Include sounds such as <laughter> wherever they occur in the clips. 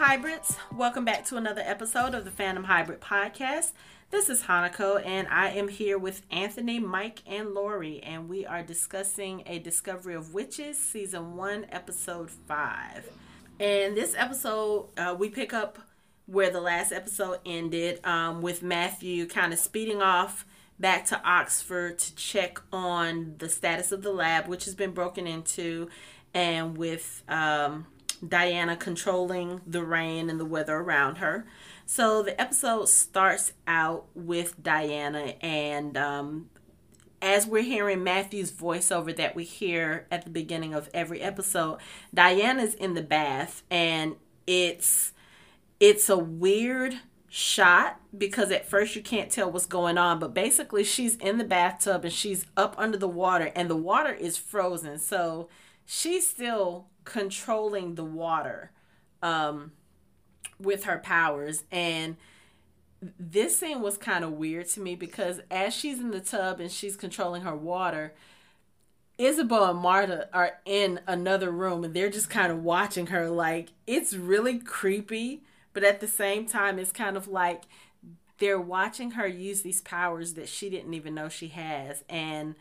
Hybrids? Welcome back to another episode of the Fandom Hybrid Podcast. This is Hanako, and I am here with Anthony, Mike, and Lori, and we are discussing A Discovery of Witches, Season 1, Episode 5. And this episode, uh, we pick up where the last episode ended um, with Matthew kind of speeding off back to Oxford to check on the status of the lab, which has been broken into, and with um, Diana controlling the rain and the weather around her. So the episode starts out with Diana, and um, as we're hearing Matthew's voiceover that we hear at the beginning of every episode, Diana's in the bath, and it's it's a weird shot because at first you can't tell what's going on but basically she's in the bathtub and she's up under the water and the water is frozen so she's still controlling the water um, with her powers and this scene was kind of weird to me because as she's in the tub and she's controlling her water Ysabeau and Marta are in another room and they're just kind of watching her like it's really creepy but at the same time, it's kind of like they're watching her use these powers that she didn't even know she has. And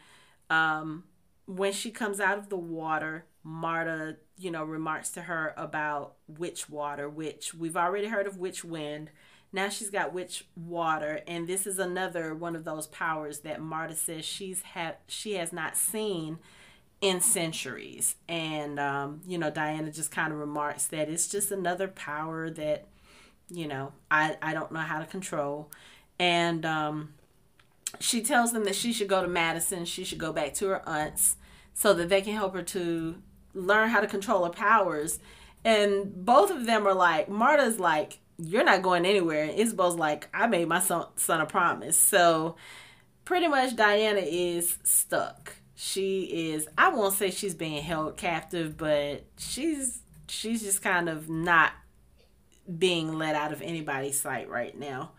um, when she comes out of the water, Marta, you know, remarks to her about witch water, which we've already heard of witch wind. Now she's got witch water, and this is another one of those powers that Marta says she's had she has not seen in centuries. And um, you know, Diana just kind of remarks that it's just another power that you know, I, I don't know how to control. And um, she tells them that she should go to Madison, she should go back to her aunts so that they can help her to learn how to control her powers. And both of them are like, Marta's like, you're not going anywhere. And Ysabeau's like, I made my son, son a promise. So pretty much Diana is stuck. She is, I won't say she's being held captive, but she's she's just kind of not being let out of anybody's sight right now.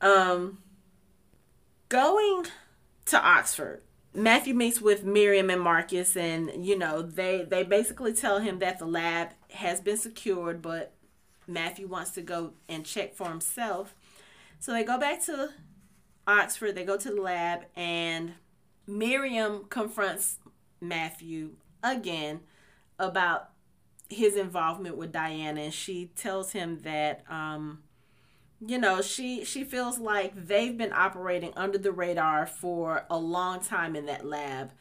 Um, going to Oxford, Matthew meets with Miriam and Marcus, and you know they they basically tell him that the lab has been secured, but Matthew wants to go and check for himself. So they go back to Oxford. They go to the lab, and Miriam confronts Matthew again about his involvement with Diana and she tells him that um you know she she feels like they've been operating under the radar for a long time in that lab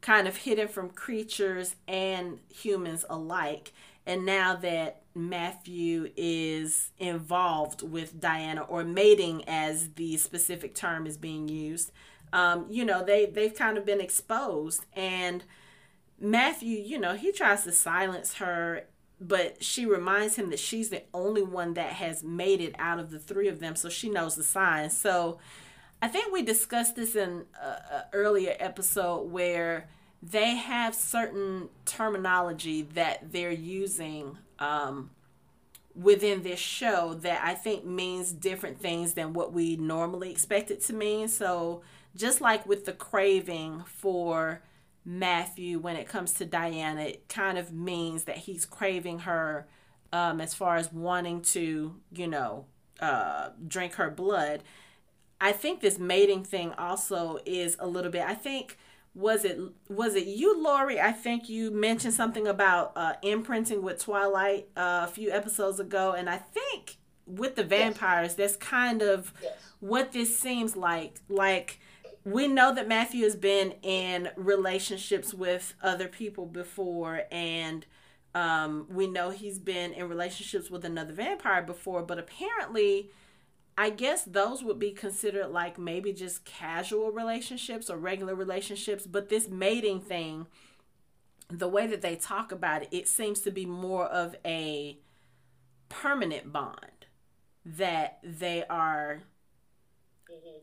kind of hidden from creatures and humans alike. And now that Matthew is involved with Diana or mating as the specific term is being used um you know they they've kind of been exposed. And Matthew, you know, he tries to silence her, but she reminds him that she's the only one that has made it out of the three of them, so she knows the signs. So I think we discussed this in an earlier episode where they have certain terminology that they're using um, within this show that I think means different things than what we normally expect it to mean. So just like with the craving for Matthew when it comes to Diana, it kind of means that he's craving her um, as far as wanting to, you know, uh, drink her blood. I think this mating thing also is a little bit. I think was it was it you, Lori? I think you mentioned something about uh, imprinting with Twilight uh, a few episodes ago, and I think with the vampires, yes. that's kind of yes. what this seems like. Like we know that Matthew has been in relationships with other people before, and um, we know he's been in relationships with another vampire before, but apparently, I guess those would be considered like maybe just casual relationships or regular relationships, but this mating thing, the way that they talk about it, it seems to be more of a permanent bond that they are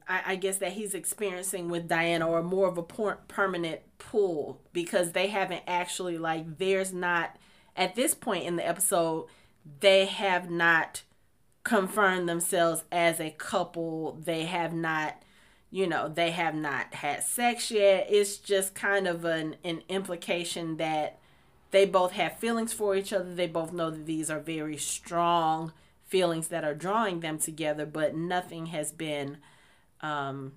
I, I, guess that he's experiencing with Diana or more of a por- permanent pull because they haven't actually like there's not at this point in the episode they have not confirmed themselves as a couple they have not you know they have not had sex yet it's just kind of an an implication that they both have feelings for each other. They both know that these are very strong feelings that are drawing them together, but nothing has been um,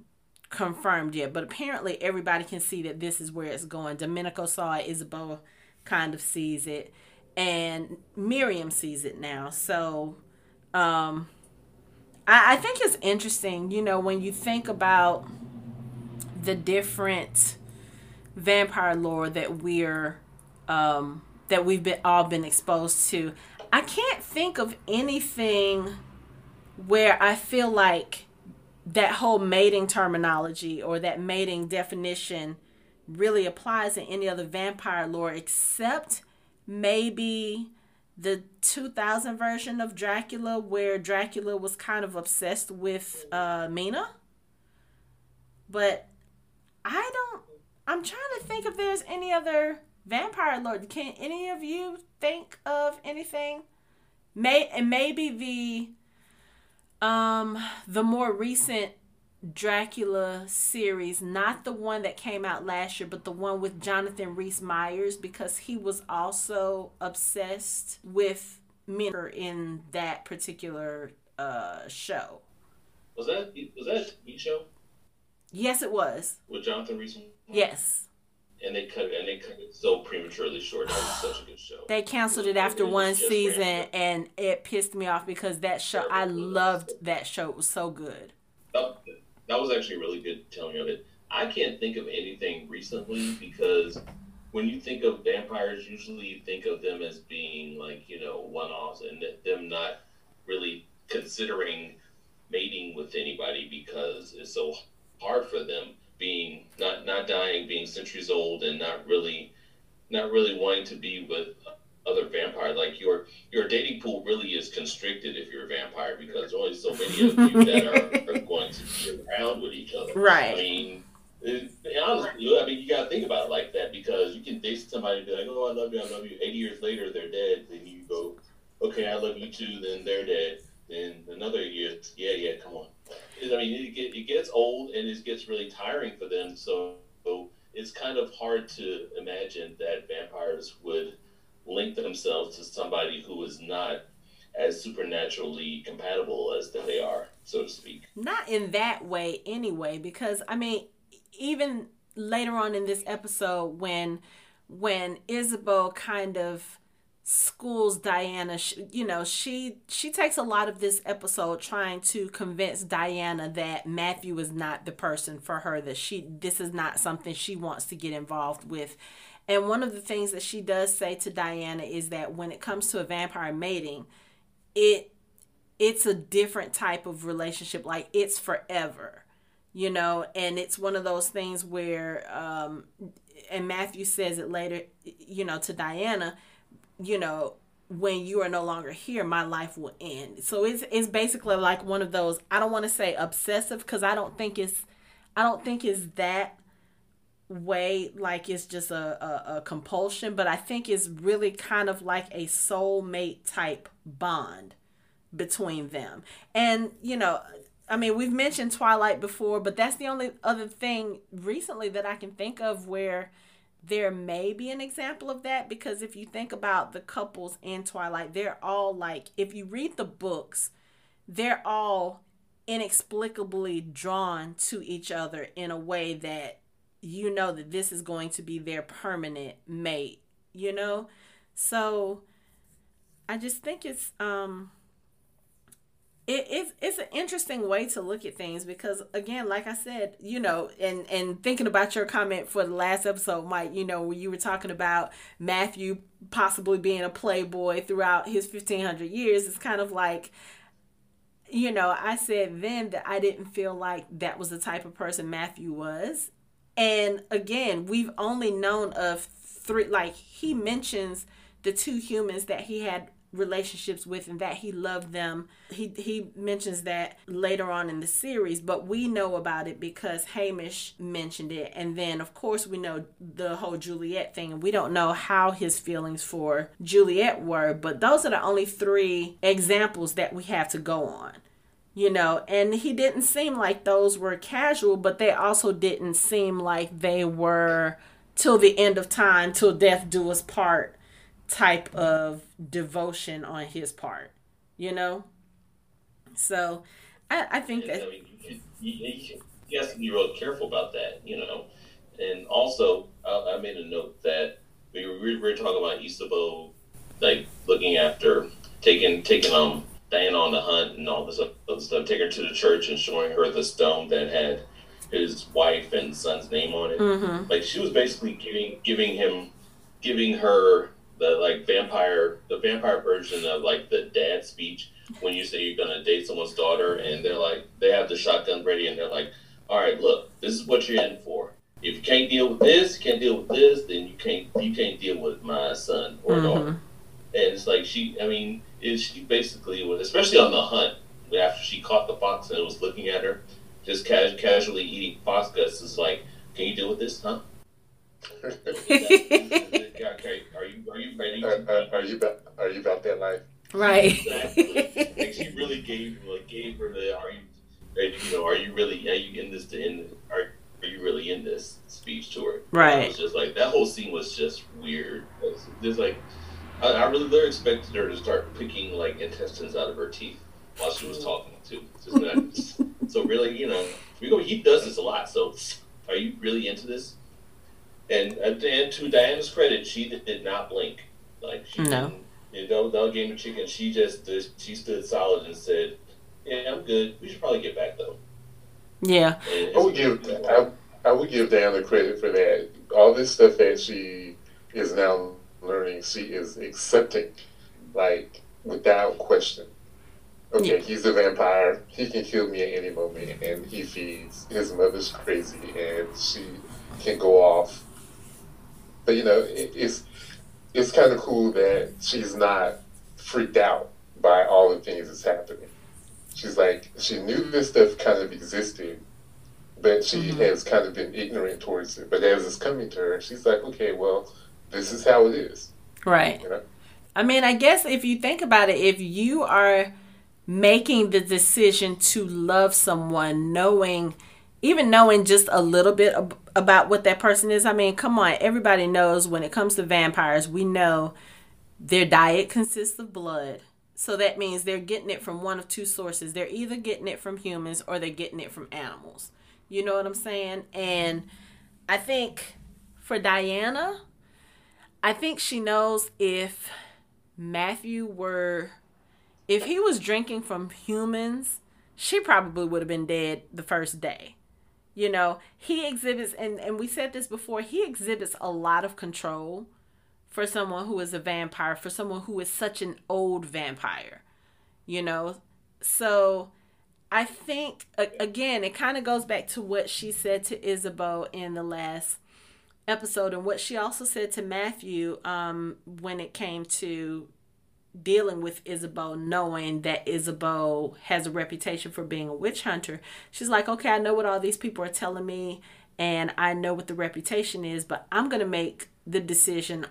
confirmed yet. But apparently, everybody can see that this is where it's going. Domenico saw it, Ysabeau kind of sees it, and Miriam sees it now. So, um, I, I think it's interesting, you know, when you think about the different vampire lore that we're um, that we've been all been exposed to. I can't think of anything where I feel like that whole mating terminology or that mating definition really applies in any other vampire lore except maybe the 2000 version of Dracula where Dracula was kind of obsessed with uh, Mina. But I don't I'm trying to think if there's any other vampire lore. Can any of you think of anything? May and maybe the um the more recent Dracula series, not the one that came out last year, but the one with Jonathan Rhys Meyers, because he was also obsessed with Mina in that particular uh, show. Was that was that a TV show? Yes, it was. With Jonathan Rhys. Yes. And they cut and they cut it so prematurely short. That was such a good show. They canceled it after one season, and it pissed me off because that show. I loved that show. It was so good. Oh, that was actually a really good telling of it. I can't think of anything recently because when you think of vampires, usually you think of them as being like you know one-offs and them not really considering mating with anybody because it's so hard for them being not not dying, being centuries old, and not really not really wanting to be with other vampires. Like your your dating pool really is constricted if you're a vampire because there's only so many of you that are, are going to be around with each other. Right. I mean, it, honestly, I mean, you got to think about it like that because you can date somebody and be like, "Oh, I love you, I love you." Eighty years later, they're dead. Then you go, "Okay, I love you too." Then they're dead. Then another year, yeah, yeah, come on. I mean, it, get, it gets old and it gets really tiring for them. So, it's kind of hard to imagine that vampires would link themselves to somebody who is not as supernaturally compatible as they are, so to speak. Not in that way, anyway, because I mean, even later on in this episode, when when Ysabeau kind of schools Diana, you know, she she takes a lot of this episode trying to convince Diana that Matthew is not the person for her that she this is not something she wants to get involved with and one of the things that she does say to Diana is that when it comes to a vampire mating, it it's a different type of relationship. Like it's forever, you know, and it's one of those things where um and Matthew says it later, you know, to Diana, you know, when you are no longer here, my life will end. So it's it's basically like one of those I don't want to say obsessive because I don't think it's I don't think it's that way like it's just a, a, a, compulsion, but I think it's really kind of like a soulmate type bond between them. And, you know, I mean, we've mentioned Twilight before, but that's the only other thing recently that I can think of where there may be an example of that because if you think about the couples in Twilight, they're all like, if you read the books, they're all inexplicably drawn to each other in a way that you know that this is going to be their permanent mate, you know? So I just think it's um it, it's it's an interesting way to look at things because again, like I said, you know, and and thinking about your comment for the last episode, Mike, you know, you were talking about Matthew possibly being a playboy throughout his fifteen hundred years, it's kind of like you know, I said then that I didn't feel like that was the type of person Matthew was. And again, we've only known of three, like he mentions the two humans that he had relationships with and that he loved them. He he mentions that later on in the series, but we know about it because Hamish mentioned it. And then of course we know the whole Juliet thing we don't know how his feelings for Juliet were, but those are the only three examples that we have to go on you know and he didn't seem like those were casual but they also didn't seem like they were till the end of time till death do us part type of devotion on his part, you know? So I, I think that. I mean, you, you, you, have to be real careful about that, you know? And also, I, I made a note that we were, we were talking about Ysabeau, like looking after, taking, taking, um, Diana on the hunt and all this other stuff, taking her to the church and showing her the stone that had his wife and son's name on it. Mm-hmm. Like she was basically giving giving him giving her the like vampire the vampire version of like the dad speech when you say you're gonna date someone's daughter and they're like they have the shotgun ready and they're like, All right, look, this is what you're in for. If you can't deal with this, you can't deal with this, then you can't you can't deal with my son or Mm-hmm. daughter. And it's like she I mean, is she basically was especially on the hunt after she caught the fox and it was looking at her, just ca- casually eating fox guts is like, Can you deal with this, huh? Okay, are you are you ready? Are, are, are you about Are you about that life? right. Exactly. like she really gave like gave her the are you ready, you know are you really are you in this to in are are you really in this speech to her? Right. It was just like that whole scene was just weird. It's, it's like I, I really really expected her to start picking like intestines out of her teeth while she was mm. talking too. Just <laughs> so really, you know, we go. He does this a lot. So are you really into this? And and to Diana's credit, she did, did not blink. Like she No. didn't. You know, that game of chicken. She just she stood solid and said, "Yeah, I'm good. We should probably get back though." yeah. And I would give I, I would give Diana credit for that. All this stuff that she is now learning, she is accepting, like without question. Okay, Yeah. he's a vampire. He can kill me at any moment, and he feeds. His mother's crazy, and she can go off. But you know, it, it's it's kind of cool that she's not freaked out by all the things that's happening. She's like, she knew this stuff kind of existed, but she Mhm. has kind of been ignorant towards it. But as it's coming to her, she's like, okay, well, this is how it is. Right. You know? I mean, I guess if you think about it, if you are making the decision to love someone, knowing, even knowing just a little bit ab- about what that person is, I mean, come on, everybody knows when it comes to vampires, we know their diet consists of blood. So that means they're getting it from one of two sources. They're either getting it from humans or they're getting it from animals. You know what I'm saying? And I think for Diana, I think she knows if Matthew were if he was drinking from humans, she probably would have been dead the first day. You know, he exhibits and and we said this before, he exhibits a lot of control for someone who is a vampire, for someone who is such an old vampire. You know, so I think again, it kind of goes back to what she said to Ysabeau in the last episode and what she also said to Matthew um, when it came to dealing with Ysabeau, knowing that Ysabeau has a reputation for being a witch hunter. She's like, okay, I know what all these people are telling me, and I know what the reputation is, but I'm going to make the decision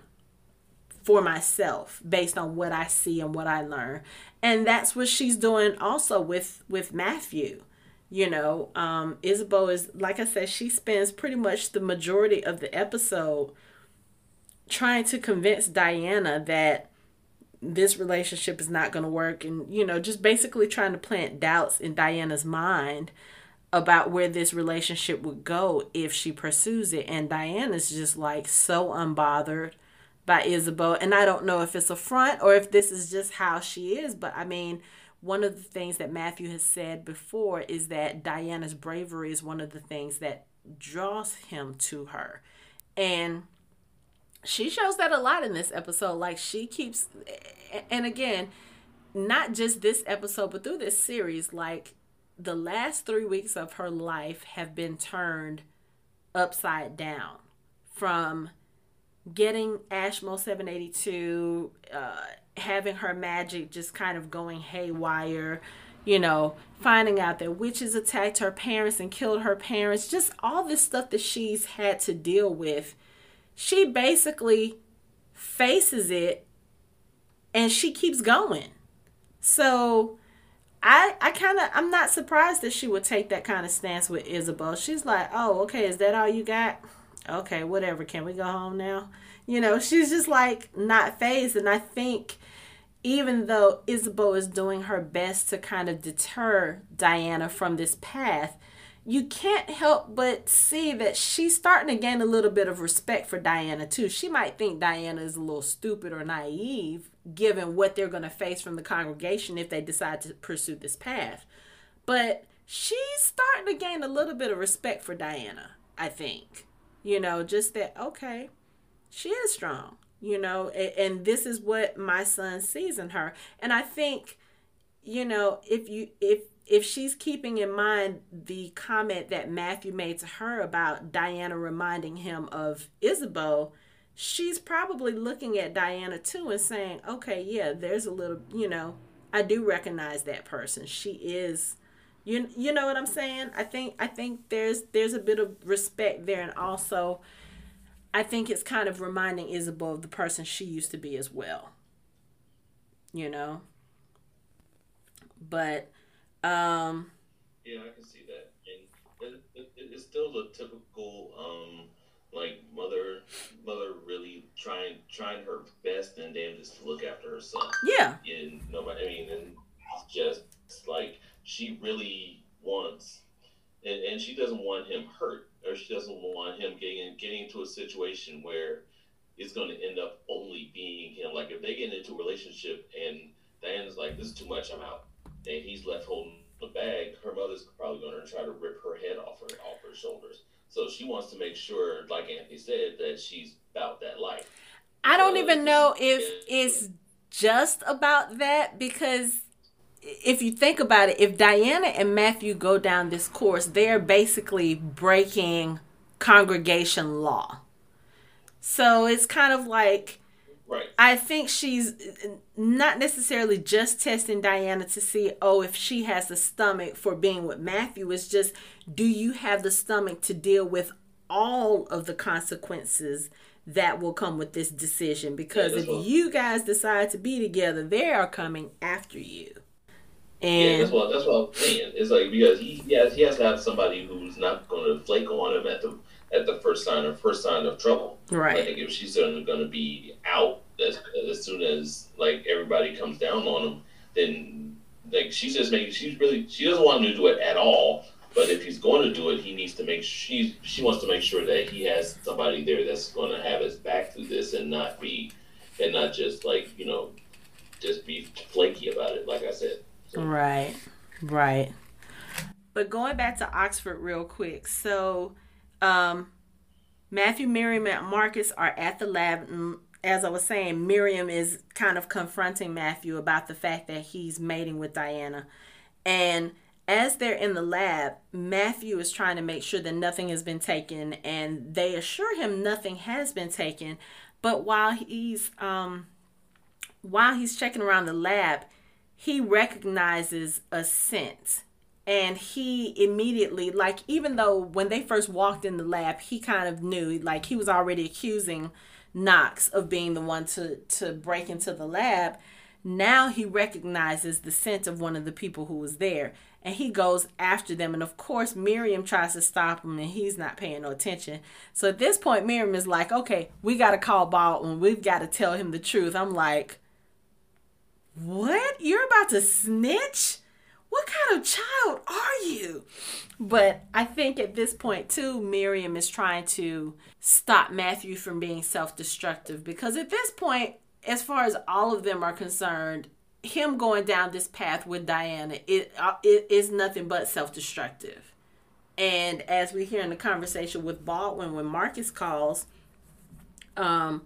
for myself based on what I see and what I learn. And that's what she's doing also with with Matthew. You know, um Ysabeau is like I said, she spends pretty much the majority of the episode trying to convince Diana that this relationship is not going to work and you know just basically trying to plant doubts in Diana's mind about where this relationship would go if she pursues it and Diana's just like so unbothered by Ysabeau and I don't know if it's a front or if this is just how she is but I mean one of the things that Matthew has said before is that Diana's bravery is one of the things that draws him to her and she shows that a lot in this episode. Like she keeps, and again, not just this episode, but through this series, like the last three weeks of her life have been turned upside down from getting Ashmole 782, uh, having her magic just kind of going haywire, you know, finding out that witches attacked her parents and killed her parents, just all this stuff that she's had to deal with she basically faces it and she keeps going. So I I kind of I'm not surprised that she would take that kind of stance with Ysabeau. She's like, "Oh, okay, is that all you got? okay, whatever. Can we go home now? You know, <laughs> she's just like not phased. And I think even though Ysabeau is doing her best to kind of deter Diana from this path, you can't help but see that she's starting to gain a little bit of respect for Diana too. She might think Diana is a little stupid or naive given what they're going to face from the congregation if they decide to pursue this path. But she's starting to gain a little bit of respect for Diana, I think. You know, just that, okay, she is strong, you know, and, and this is what my son sees in her. And I think, you know, if you, if, if she's keeping in mind the comment that Matthew made to her about Diana reminding him of Ysabeau, she's probably looking at Diana too and saying, okay, yeah, there's a little, you know, I do recognize that person. She is you you know what I'm saying? I think I think there's there's a bit of respect there and also I think it's kind of reminding Ysabeau of the person she used to be as well. You know? But um yeah, I can see that. And it, it, it's still the typical um like mother mother really trying trying her best and damn just to look after her son. Yeah. And nobody I mean and just like she really wants, and, and she doesn't want him hurt, or she doesn't want him getting getting into a situation where it's going to end up only being him. Like if they get into a relationship and Diana's like, "This is too much, I'm out," and he's left holding the bag, her mother's probably going to try to rip her head off her off her shoulders. So she wants to make sure, like Anthony said, that she's about that life. I don't even know if it's just about that because if you think about it, if Diana and Matthew go down this course, they're basically breaking congregation law. So it's kind of like right. I think she's not necessarily just testing Diana to see, oh, if she has the stomach for being with Matthew. It's just, do you have the stomach to deal with all of the consequences that will come with this decision? Because yeah, if what... you guys decide to be together, they are coming after you. And yeah, that's what that's what I'm saying. It's like because he, he has he has to have somebody who's not going to flake on him at the at the first sign of first sign of trouble. Right. Like if she's going to be out as as soon as like everybody comes down on him, then like she's just making she's really she doesn't want him to do it at all. But if he's going to do it, he needs to make she she wants to make sure that he has somebody there that's going to have his back through this and not be and not just like you know just be flaky about it. Like I said. Right, right. But going back to Oxford real quick. So, um, Matthew, Miriam, and Marcus are at the lab. And as I was saying, Miriam is kind of confronting Matthew about the fact that he's mating with Diana. And as they're in the lab, Matthew is trying to make sure that nothing has been taken, and they assure him nothing has been taken. But while he's um, while he's checking around the lab, he recognizes a scent and he immediately like even though when they first walked in the lab he kind of knew like he was already accusing knox of being the one to to break into the lab. Now he recognizes the scent of one of the people who was there and he goes after them. And of course miriam tries to stop him and he's not paying no attention. So at this point miriam is like okay we got to call baldwin. We've got to tell him the truth. I'm like what? You're about to snitch? What kind of child are you? But I think at this point, too, Miriam is trying to stop Matthew from being self destructive because at this point, as far as all of them are concerned, him going down this path with Diana it, uh, it is nothing but self destructive. And as we hear in the conversation with Baldwin when Marcus calls, um,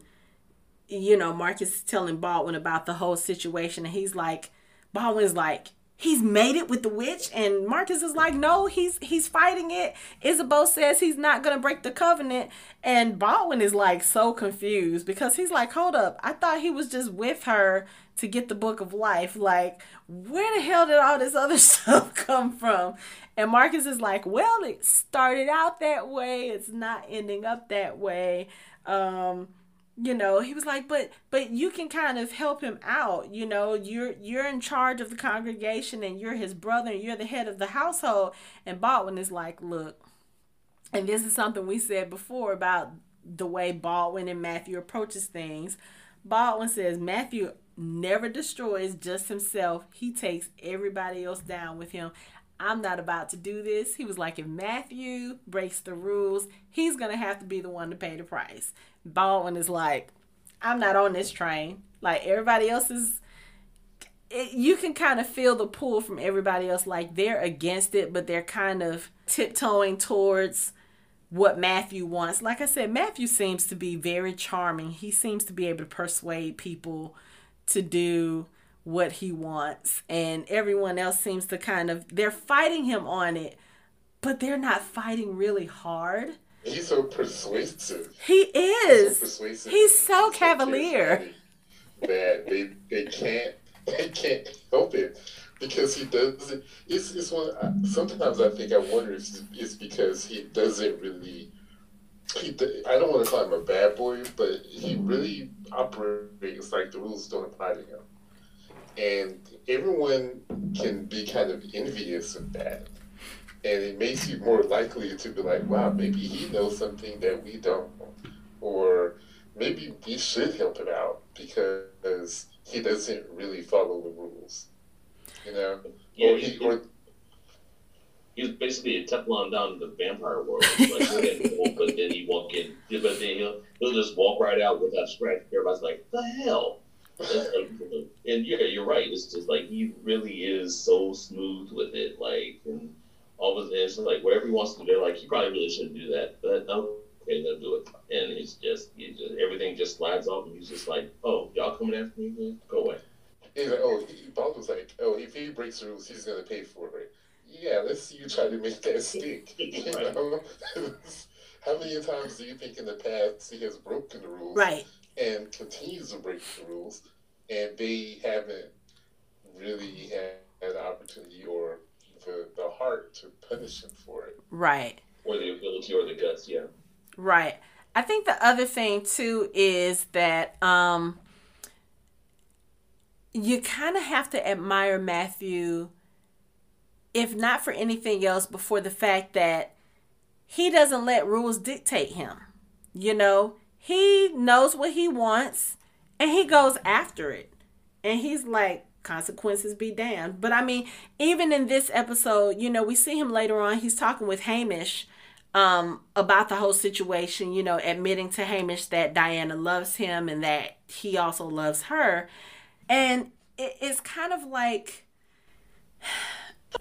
you know, Marcus is telling Baldwin about the whole situation, and he's like, Baldwin's like, he's made it with the witch, and Marcus is like, no, he's he's fighting it. Ysabeau says he's not gonna break the covenant, and Baldwin is like so confused because he's like, hold up, I thought he was just with her to get the book of life. Like, where the hell did all this other <laughs> stuff come from? And Marcus is like, well, it started out that way. It's not ending up that way. Um, you know he was like but but you can kind of help him out you know you're you're in charge of the congregation and you're his brother and you're the head of the household and baldwin is like look and this is something we said before about the way Baldwin and Matthew approaches things. Baldwin says Matthew never destroys just himself. He takes everybody else down with him. I'm not about to do this. He was like, if Matthew breaks the rules, he's going to have to be the one to pay the price. Baldwin is like, I'm not on this train. Like everybody else is, it, you can kind of feel the pull from everybody else. Like they're against it, but they're kind of tiptoeing towards what Matthew wants. Like I said, Matthew seems to be very charming. He seems to be able to persuade people to do what he wants and everyone else seems to kind of they're fighting him on it but they're not fighting really hard. He's so persuasive. He is he's so, persuasive. He's so he's cavalier. That they they can't they can't help it because he doesn't it's, it's one sometimes i think i wonder if it's because he doesn't really he, I don't want to call him a bad boy, but he really operates like the rules don't apply to him and everyone can be kind of envious of that. And it makes you more likely to be like, wow, maybe he knows something that we don't. Or maybe we should help him out because he doesn't really follow the rules. You know? Yeah, or he, or, he was basically a Teflon Don to the vampire world. Like, but then he walk in, but then he'll, he'll just walk right out without scratch. Everybody's like, the hell? <laughs> and yeah, you're right. It's just like he really is so smooth with it. Like, and all of this, like whatever he wants to do, like he probably really shouldn't do that, but no, okay, they'll do it. And it's just, it just everything just slides off, and he's just like, oh, y'all coming after me? Go away. He's like, oh, he, Bob was like, oh, if he breaks the rules, he's gonna pay for it. Yeah, let's see you try to make that stick. <laughs> you know, <laughs> how many times do you think in the past he has broken the rules? Right and continues to break the rules, and they haven't really had an opportunity or the, the heart to punish him for it. Right. Or the ability or the guts, yeah. Right. I think the other thing too is that um, you kind of have to admire Matthew, if not for anything else, but for the fact that he doesn't let rules dictate him. You know, he knows what he wants and he goes after it. And he's like, consequences be damned. But I mean, even in this episode, you know, we see him later on, he's talking with Hamish um, about the whole situation, you know, admitting to Hamish that Diana loves him and that he also loves her. And it, it's kind of like.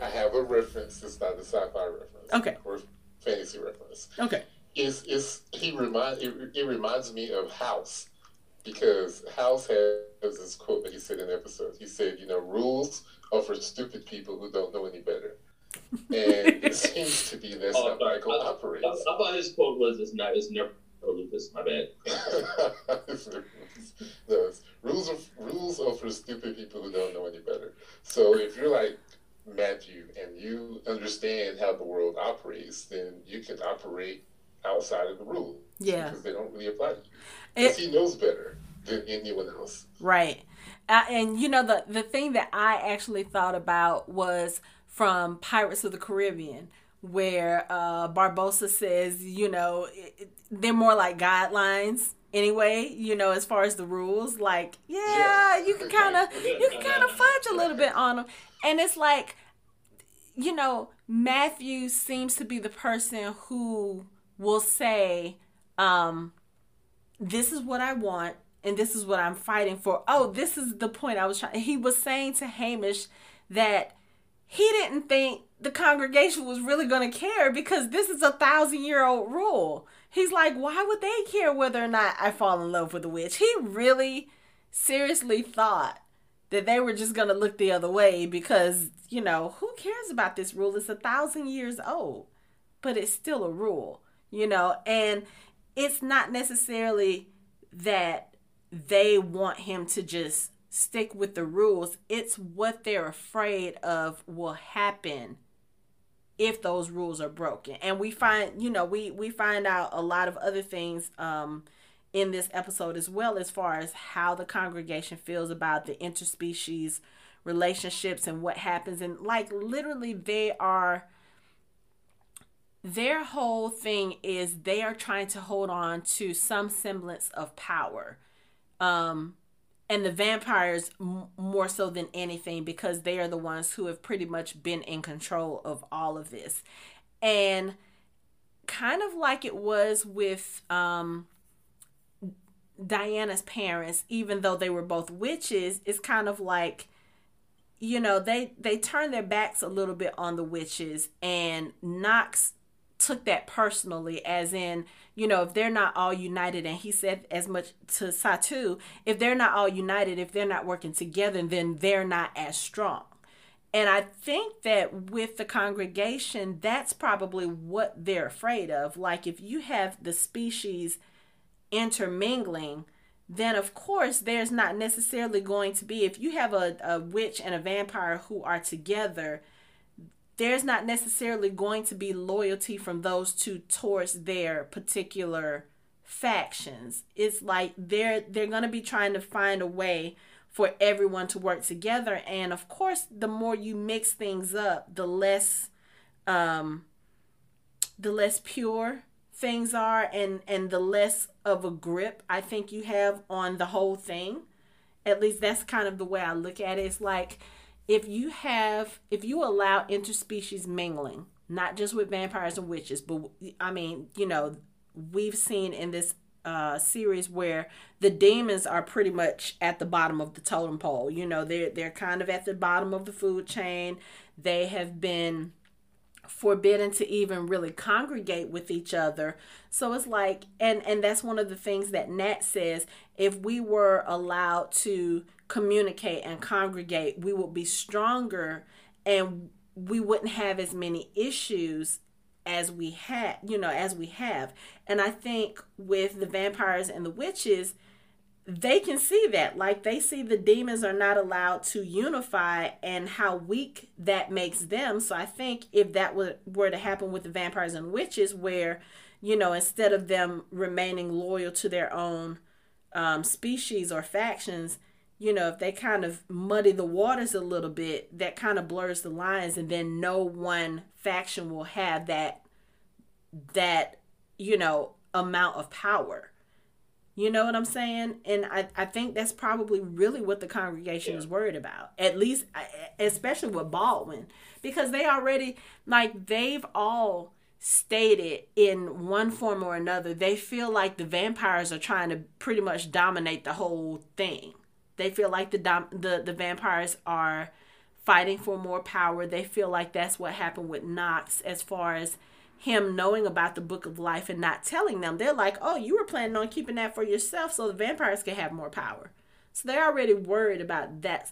I have a reference. It's not a sci fi reference. Okay. Or fantasy reference. Okay is is he remind it, it, reminds me of House because House has this quote that he said in the episode. He said, "You know, rules are for stupid people who don't know any better." And it <laughs> seems to be that's oh, how Michael I, operates. I, I, thought his quote was, "It's not. It's never lupus. My bad." <laughs> no, rules are rules are for stupid people who don't know any better. So if you're like Matthew and you understand how the world operates, then you can operate outside of the rule. Yeah. Because they don't really apply to you. Because he knows better than anyone else. Right. Uh, and you know the the thing that I actually thought about was from Pirates of the Caribbean, where uh, Barbossa says, you know, it, they're more like guidelines anyway. You know, as far as the rules, like yeah, yeah. you can kind of you can kind of fudge a little bit on them, and it's like, you know, Matthew seems to be the person who will say, um, this is what I want and this is what I'm fighting for. Oh, this is the point I was trying. He was saying to Hamish that he didn't think the congregation was really going to care because this is a thousand year old rule. He's like, why would they care whether or not I fall in love with a witch? He really seriously thought that they were just going to look the other way because, you know, who cares about this rule? It's a thousand years old, but it's still a rule you know, and it's not necessarily that they want him to just stick with the rules. It's what they're afraid of will happen if those rules are broken. And we find, you know, we we find out a lot of other things um in this episode as well as far as how the congregation feels about the interspecies relationships and what happens and like literally they are their whole thing is they are trying to hold on to some semblance of power. Um, and the vampires m- more so than anything because they are the ones who have pretty much been in control of all of this. And kind of like it was with um, Diana's parents, even though they were both witches, it's kind of like you know they they turn their backs a little bit on the witches and Knox took that personally as in you know if they're not all united and he said as much to Satu if they're not all united if they're not working together then they're not as strong. And I think that with the congregation that's probably what they're afraid of. Like if you have the species intermingling then of course there's not necessarily going to be if you have a, a witch and a vampire who are together there's not necessarily going to be loyalty from those two towards their particular factions it's like they're they're going to be trying to find a way for everyone to work together and of course the more you mix things up the less um the less pure things are and and the less of a grip I think you have on the whole thing. At least that's kind of the way I look at it. It's like if you have if you allow interspecies mingling, not just with vampires and witches, but I mean, you know, we've seen in this uh, series where the demons are pretty much at the bottom of the totem pole. You know, they're they're kind of at the bottom of the food chain. They have been forbidden to even really congregate with each other so it's like and and that's one of the things that nat says if we were allowed to communicate and congregate we would be stronger and we wouldn't have as many issues as we had you know as we have. And i think with the vampires and the witches they can see that. Like they see the demons are not allowed to unify and how weak that makes them. So i think if that were, to happen with the vampires and witches where you know instead of them remaining loyal to their own um, species or factions you know if they kind of muddy the waters a little bit that kind of blurs the lines and then no one faction will have that that you know amount of power you know what I'm saying? And I, I think that's probably really what the congregation yeah. is worried about. At least, especially with Baldwin, because they already, like, they've all stated in one form or another, they feel like the vampires are trying to pretty much dominate the whole thing. They feel like the dom- the the vampires are fighting for more power. They feel like that's what happened with Knox as far as him knowing about the book of life and not telling them. They're like, oh, you were planning on keeping that for yourself so the vampires can have more power. So they're already worried about that.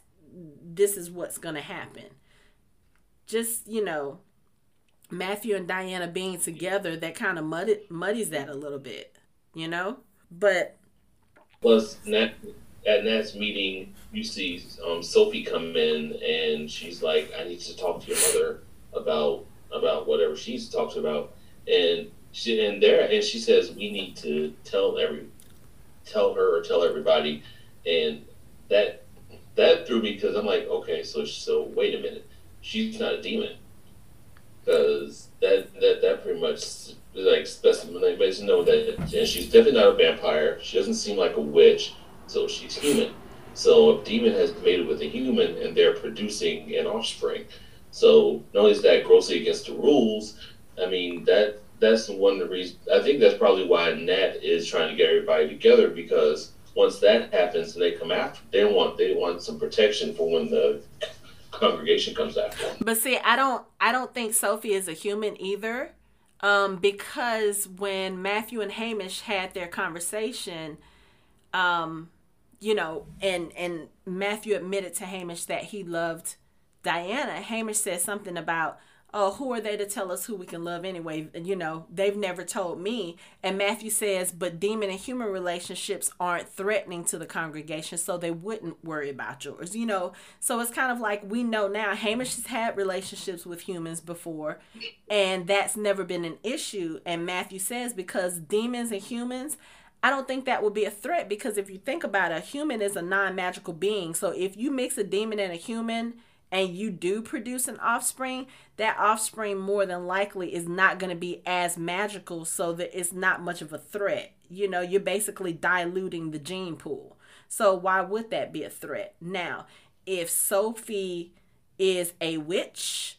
This is what's going to happen. Just, you know, Matthew and Diana being together, that kind of muddies that a little bit, you know? But. Plus, Nat, at Nat's meeting, you see um, Sophie come in and she's like, I need to talk to your mother about about whatever she's talks about, and she and there and she says we need to tell every tell her or tell everybody, and that that threw me because I'm like, okay, so so wait a minute, she's not a demon, because that that that pretty much like specifies know that and she's definitely not a vampire. She doesn't seem like a witch, so she's human. So a demon has mated with a human, and they're producing an offspring. So not only is that grossly against the rules, I mean that that's one of the reasons. I think that's probably why Nat is trying to get everybody together because once that happens and they come after, they want they want some protection for when the congregation comes after. But see, I don't I don't think Sophie is a human either. Um, because when Matthew and Hamish had their conversation, um, you know, and and Matthew admitted to Hamish that he loved Diana, Hamish said something about, oh, who are they to tell us who we can love anyway? You know, they've never told me. And Matthew says, but demon and human relationships aren't threatening to the congregation, so they wouldn't worry about yours, you know? So it's kind of like we know now Hamish has had relationships with humans before, and that's never been an issue. And Matthew says, because demons and humans, I don't think that would be a threat because if you think about it, a human is a non magical being. So if you mix a demon and a human, and you do produce an offspring, that offspring more than likely is not going to be as magical so that it's not much of a threat. You know, you're basically diluting the gene pool. So why would that be a threat? Now, if Sophie is a witch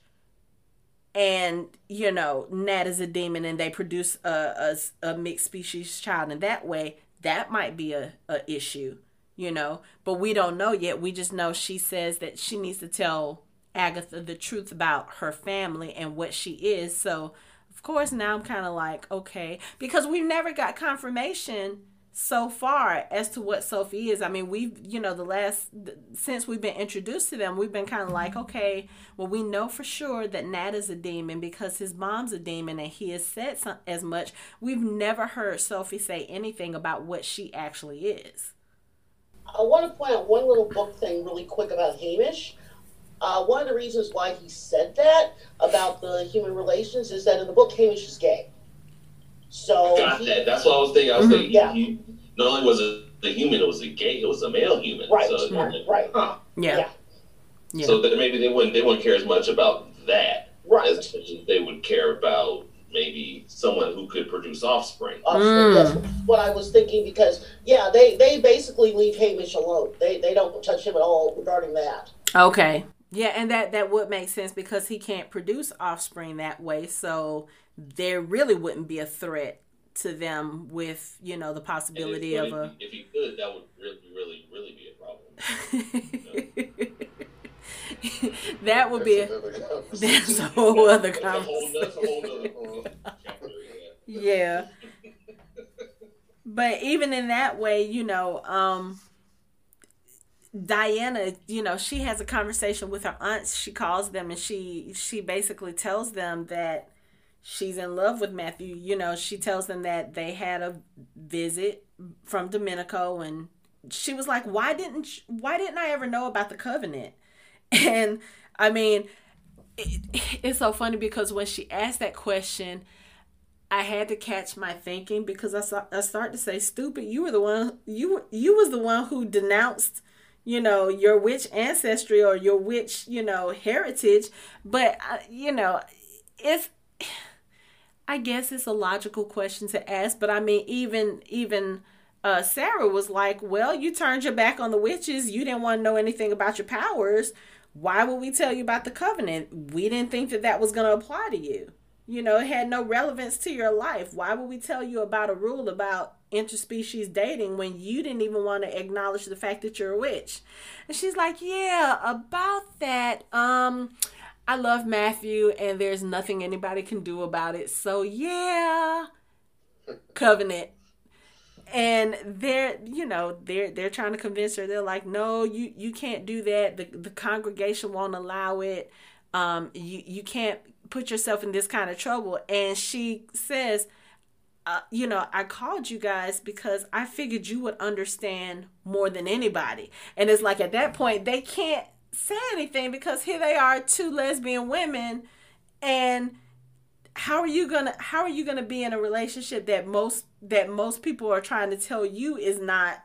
and you know Nat is a demon and they produce a, a, a mixed species child in that way, that might be a, a issue, you know. But we don't know yet. We just know she says that she needs to tell Agatha the truth about her family and what she is. So of course now I'm kind of like okay because we've never got confirmation so far as to what Sophie is. I mean, we've, you know, the last, since we've been introduced to them, we've been kind of like, mm-hmm. okay, well, we know for sure that Nat is a demon because his mom's a demon and he has said some, as much. We've never heard Sophie say anything about what she actually is. I want to point out one little book thing really quick about Hamish. Uh, one of the reasons why he said that about the human relations is that in the book, Hamish is gay. So got he, that. That's what I was thinking. I was mm-hmm. thinking. Yeah. He, not only was it the human, it was a gay. It was a male human. Right. So, right. right. Huh. Yeah. yeah. So that maybe they wouldn't they wouldn't care as much about that. Right. As much as they would care about maybe someone who could produce offspring. offspring. Mm. That's what I was thinking because yeah, they they basically leave Hamish alone. They they don't touch him at all regarding that. Okay. Yeah, and that that would make sense because he can't produce offspring that way. So there really wouldn't be a threat to them with you know the possibility of a. If he could, that would really, really, really be a problem. <laughs> that would be a, that's a whole other conversation. yeah. but even in that way, you know, um, Diana, you know, she has a conversation with her aunts. She calls them and she she basically tells them that she's in love with Matthew. You know, she tells them that they had a visit from Domenico and she was like, "Why didn't why didn't I ever know about the covenant?" <laughs> And I mean, it, it's so funny because when she asked that question, I had to catch my thinking because I saw, I start to say, "Stupid! You were the one you you was the one who denounced." you know your witch ancestry or your witch you know heritage but uh, you know if I guess it's a logical question to ask, but I mean, even even uh, Sarah was like, "Well, you turned your back on the witches. You didn't want to know anything about your powers. Why would we tell you about the covenant? We didn't think that that was going to apply to you. You know, it had no relevance to your life. Why would we tell you about a rule about interspecies dating when you didn't even want to acknowledge the fact that you're a witch?" And she's like, "Yeah, about that. Um." I love Matthew, and there's nothing anybody can do about it. So yeah, <laughs> covenant. And they're, you know, they're they're trying to convince her. They're like, no, you you can't do that. The the congregation won't allow it. Um, you you can't put yourself in this kind of trouble. And she says, uh, you know, I called you guys because I figured you would understand more than anybody. And it's like at that point they can't say anything because here they are two lesbian women and how are you gonna how are you gonna be in a relationship that most that most people are trying to tell you is not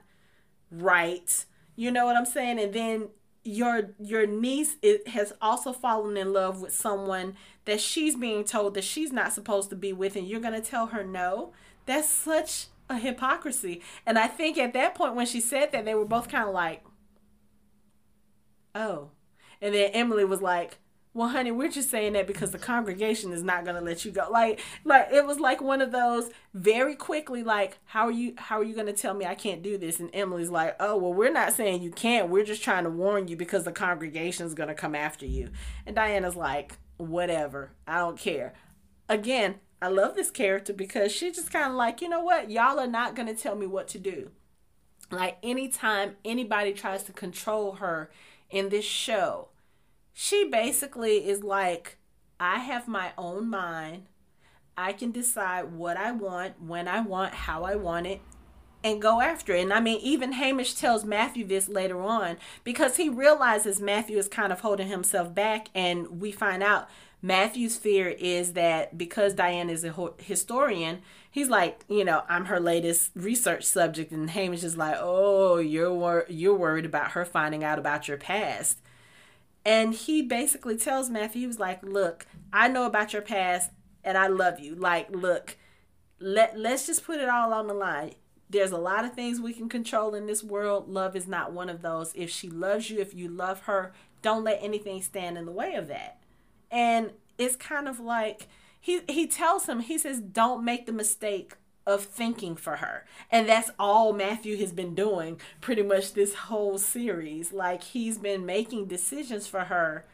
right? You know what i'm saying? And then your your niece it has also fallen in love with someone that she's being told that she's not supposed to be with and you're gonna tell her no? That's such a hypocrisy. And i think at that point when she said that they were both kind of like oh. And then Emily was like, well, honey, we're just saying that because the congregation is not gonna let you go. Like, like it was like one of those very quickly, like, how are you, how are you gonna tell me I can't do this? And Emily's like, oh, well, we're not saying you can't. We're just trying to warn you because the congregation is gonna come after you. And Diana's like, whatever, I don't care. Again, I love this character because she's just kind of like, you know what, y'all are not gonna tell me what to do. Like anytime anybody tries to control her in this show, she basically is like, I have my own mind. I can decide what I want, when I want, how I want it, and go after it. And I mean, even Hamish tells Matthew this later on because he realizes Matthew is kind of holding himself back. And we find out Matthew's fear is that because Diane is a historian, he's like, you know, I'm her latest research subject, and Hamish is like, oh, you're wor- you're worried about her finding out about your past, And he basically tells Matthew, he was like, Look, I know about your past and I love you. Like, look, let let's just put it all on the line. There's a lot of things we can control in this world. Love is not one of those. If she loves you, if you love her, don't let anything stand in the way of that. And it's kind of like he he tells him, he says, Don't make the mistake of thinking for her. And that's all Matthew has been doing pretty much this whole series. Like he's been making decisions for her,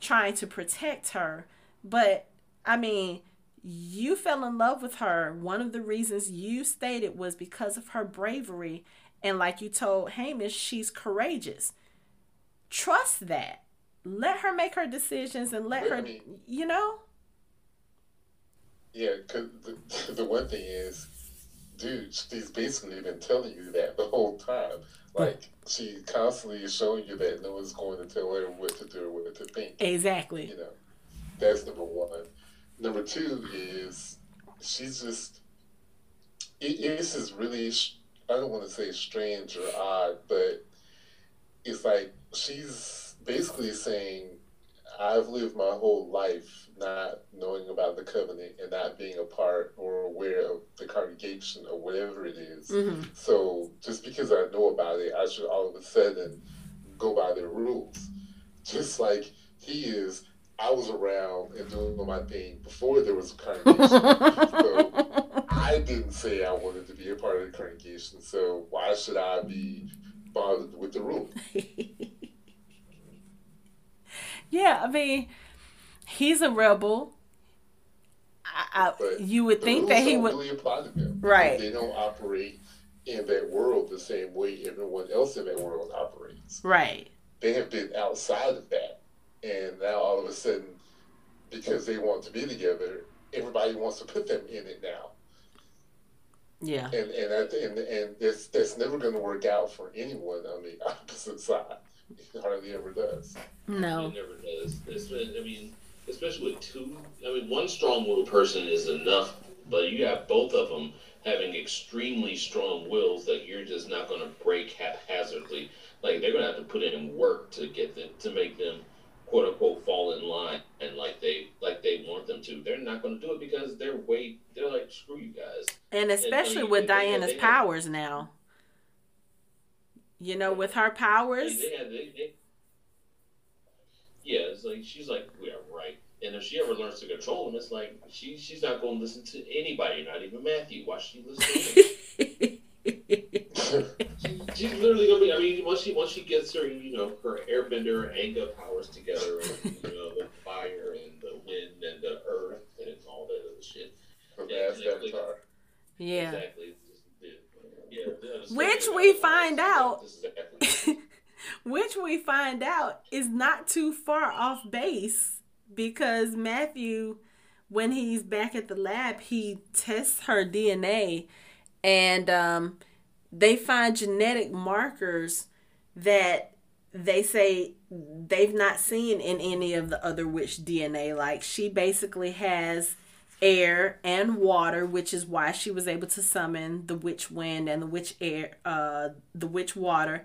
trying to protect her. But I mean, you fell in love with her. One of the reasons you stated was because of her bravery. And like you told Hamish, she's courageous. Trust that. Let her make her decisions and let her, you know? Yeah, because the, <laughs> the one thing is, dude, she's basically been telling you that the whole time. Hmm. Like, she constantly is showing you that no one's going to tell her what to do or what to think. Exactly. You know, that's number one. Number two is she's just. It, this is really, I don't want to say strange or odd, but it's like she's basically saying, I've lived my whole life not knowing about the covenant and not being a part or aware of the congregation or whatever it is. Mm-hmm. So just because I know about it, I should all of a sudden go by their rules. <laughs> Just like he is, I was around and doing my thing before there was a congregation. so <laughs> I didn't say I wanted to be a part of the congregation, so why should I be bothered with the rules? <laughs> yeah, I mean, he's a rebel. I, I, you would think that he would really apply to them. right. They don't operate in that world the same way everyone else in that world operates. Right. They have been outside of that, and now all of a sudden, because they want to be together, everybody wants to put them in it now. Yeah. And and I, and and that's that's never going to work out for anyone on the <laughs> opposite side. It hardly ever does. No. It never does. It's, I mean, especially with two. I mean, one strong-willed person is enough, but you have both of them having extremely strong wills that you're just not going to break haphazardly. Like they're going to have to put in work to get them to make them quote unquote fall in line and like they like they want them to. They're not going to do it because they're way they're like screw you guys. And especially and with Diana's powers now. You know, with her powers. They, they, they, yeah, it's like she's like, we are right. And if she ever learns to control him, it's like she she's not going to listen to anybody, not even Matthew. Why should she listen to him? <laughs> she, she's literally gonna be. I mean, once she once she gets her, you know, her airbender Anga powers together, and you know, the fire and the wind and the earth and all that other shit. Yeah, exactly. Yeah. Exactly. Which we find out <laughs> which we find out is not too far off base because Matthew when he's back at the lab he tests her DNA and um, they find genetic markers that they say they've not seen in any of the other witch DNA like she basically has air and water, which is why she was able to summon the witch wind and the witch air, uh, the witch water.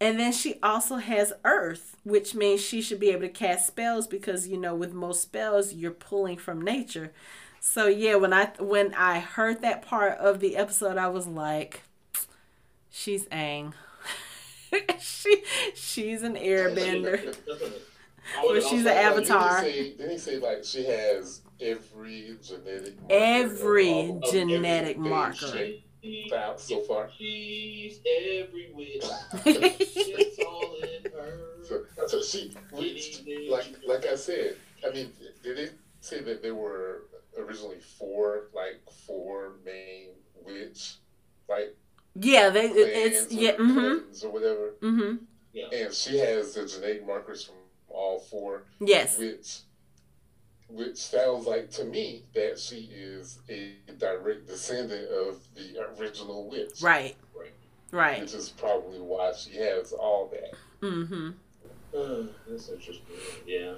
And then she also has earth, which means she should be able to cast spells because you know with most spells you're pulling from nature. So yeah, when I when I heard that part of the episode, I was like, she's Aang. <laughs> she she's an airbender. or she's an avatar. Didn't he, say, didn't he say like she has every genetic marker every genetic marker found so far. She's everywhere. <laughs> it's all in her. So, so she, like, like I said, I mean, did they say that there were originally four, like four main witch, like? Yeah, they it's yeah, mm-hmm. or whatever. Mm-hmm. Yeah. And she has the genetic markers from all four. Yes. Which which sounds like to me that she is a direct descendant of the original witch. Right. Right. Right. Which is probably why she has all that. Mm-hmm. Uh, that's interesting. Yeah.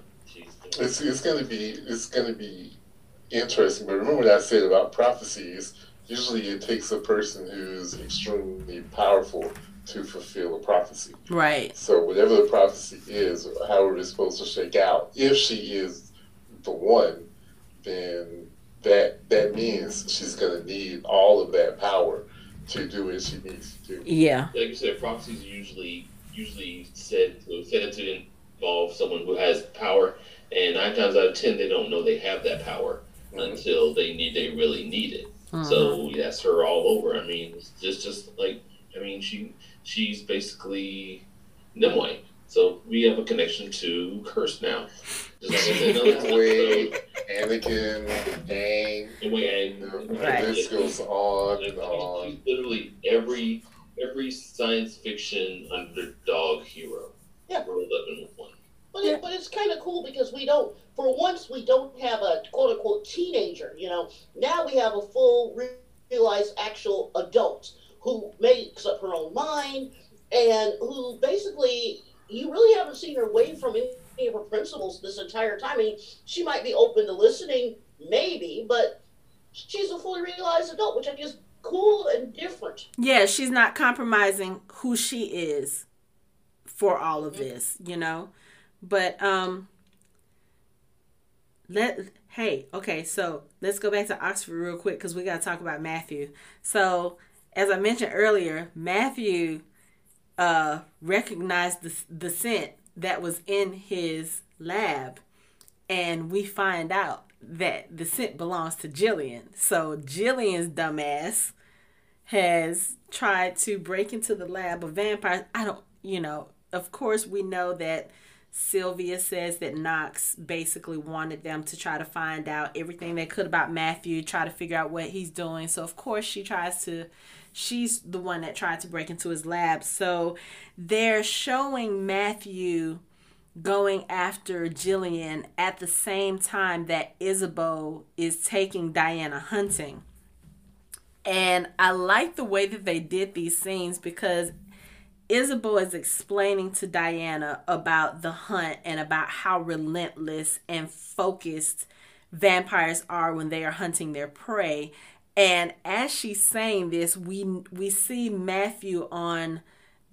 It's it's gonna be it's gonna be interesting. But remember what I said about prophecies. Usually, it takes a person who's extremely powerful to fulfill a prophecy. Right. So whatever the prophecy is, however it's supposed to shake out, if she is the one, then that that means she's going to need all of that power to do what she needs to do. Yeah. Like you said, prophecies usually usually said said to involve someone who has power, and nine times out of ten they don't know they have that power Mhm. until they need they really need it. Mhm. So that's her all over. I mean, it's just just like I mean she she's basically Nimue. So we have a connection to Curse now. Just like I another Nimue. Anakin, Dang, Nimue and you know, Right. the goes on and on. literally every every science fiction underdog hero. Yeah. We're living with one. But, it, but it's kind of cool because we don't, for once, we don't have a quote unquote teenager. You know, now we have a full realized actual adult who makes up her own mind and who basically you really haven't seen her away from any of her principles this entire time. I mean, she might be open to listening, maybe, but she's a fully realized adult, which I think is cool and different. Yeah, she's not compromising who she is for all of this, you know. But um let hey, okay, so let's go back to Oxford real quick cuz we got to talk about Matthew. So, as I mentioned earlier, Matthew uh recognized the the scent that was in his lab and we find out that the scent belongs to Gillian. So, Gillian's dumbass has tried to break into the lab of vampires. I don't, you know, of course, we know that Sylvia says that Knox basically wanted them to try to find out everything they could about Matthew, try to figure out what he's doing. So, of course, she tries to, she's the one that tried to break into his lab. So, they're showing Matthew going after Gillian at the same time that Ysabeau is taking Diana hunting. And I like the way that they did these scenes because Ysabeau is explaining to Diana about the hunt and about how relentless and focused vampires are when they are hunting their prey. And as she's saying this, we we see Matthew on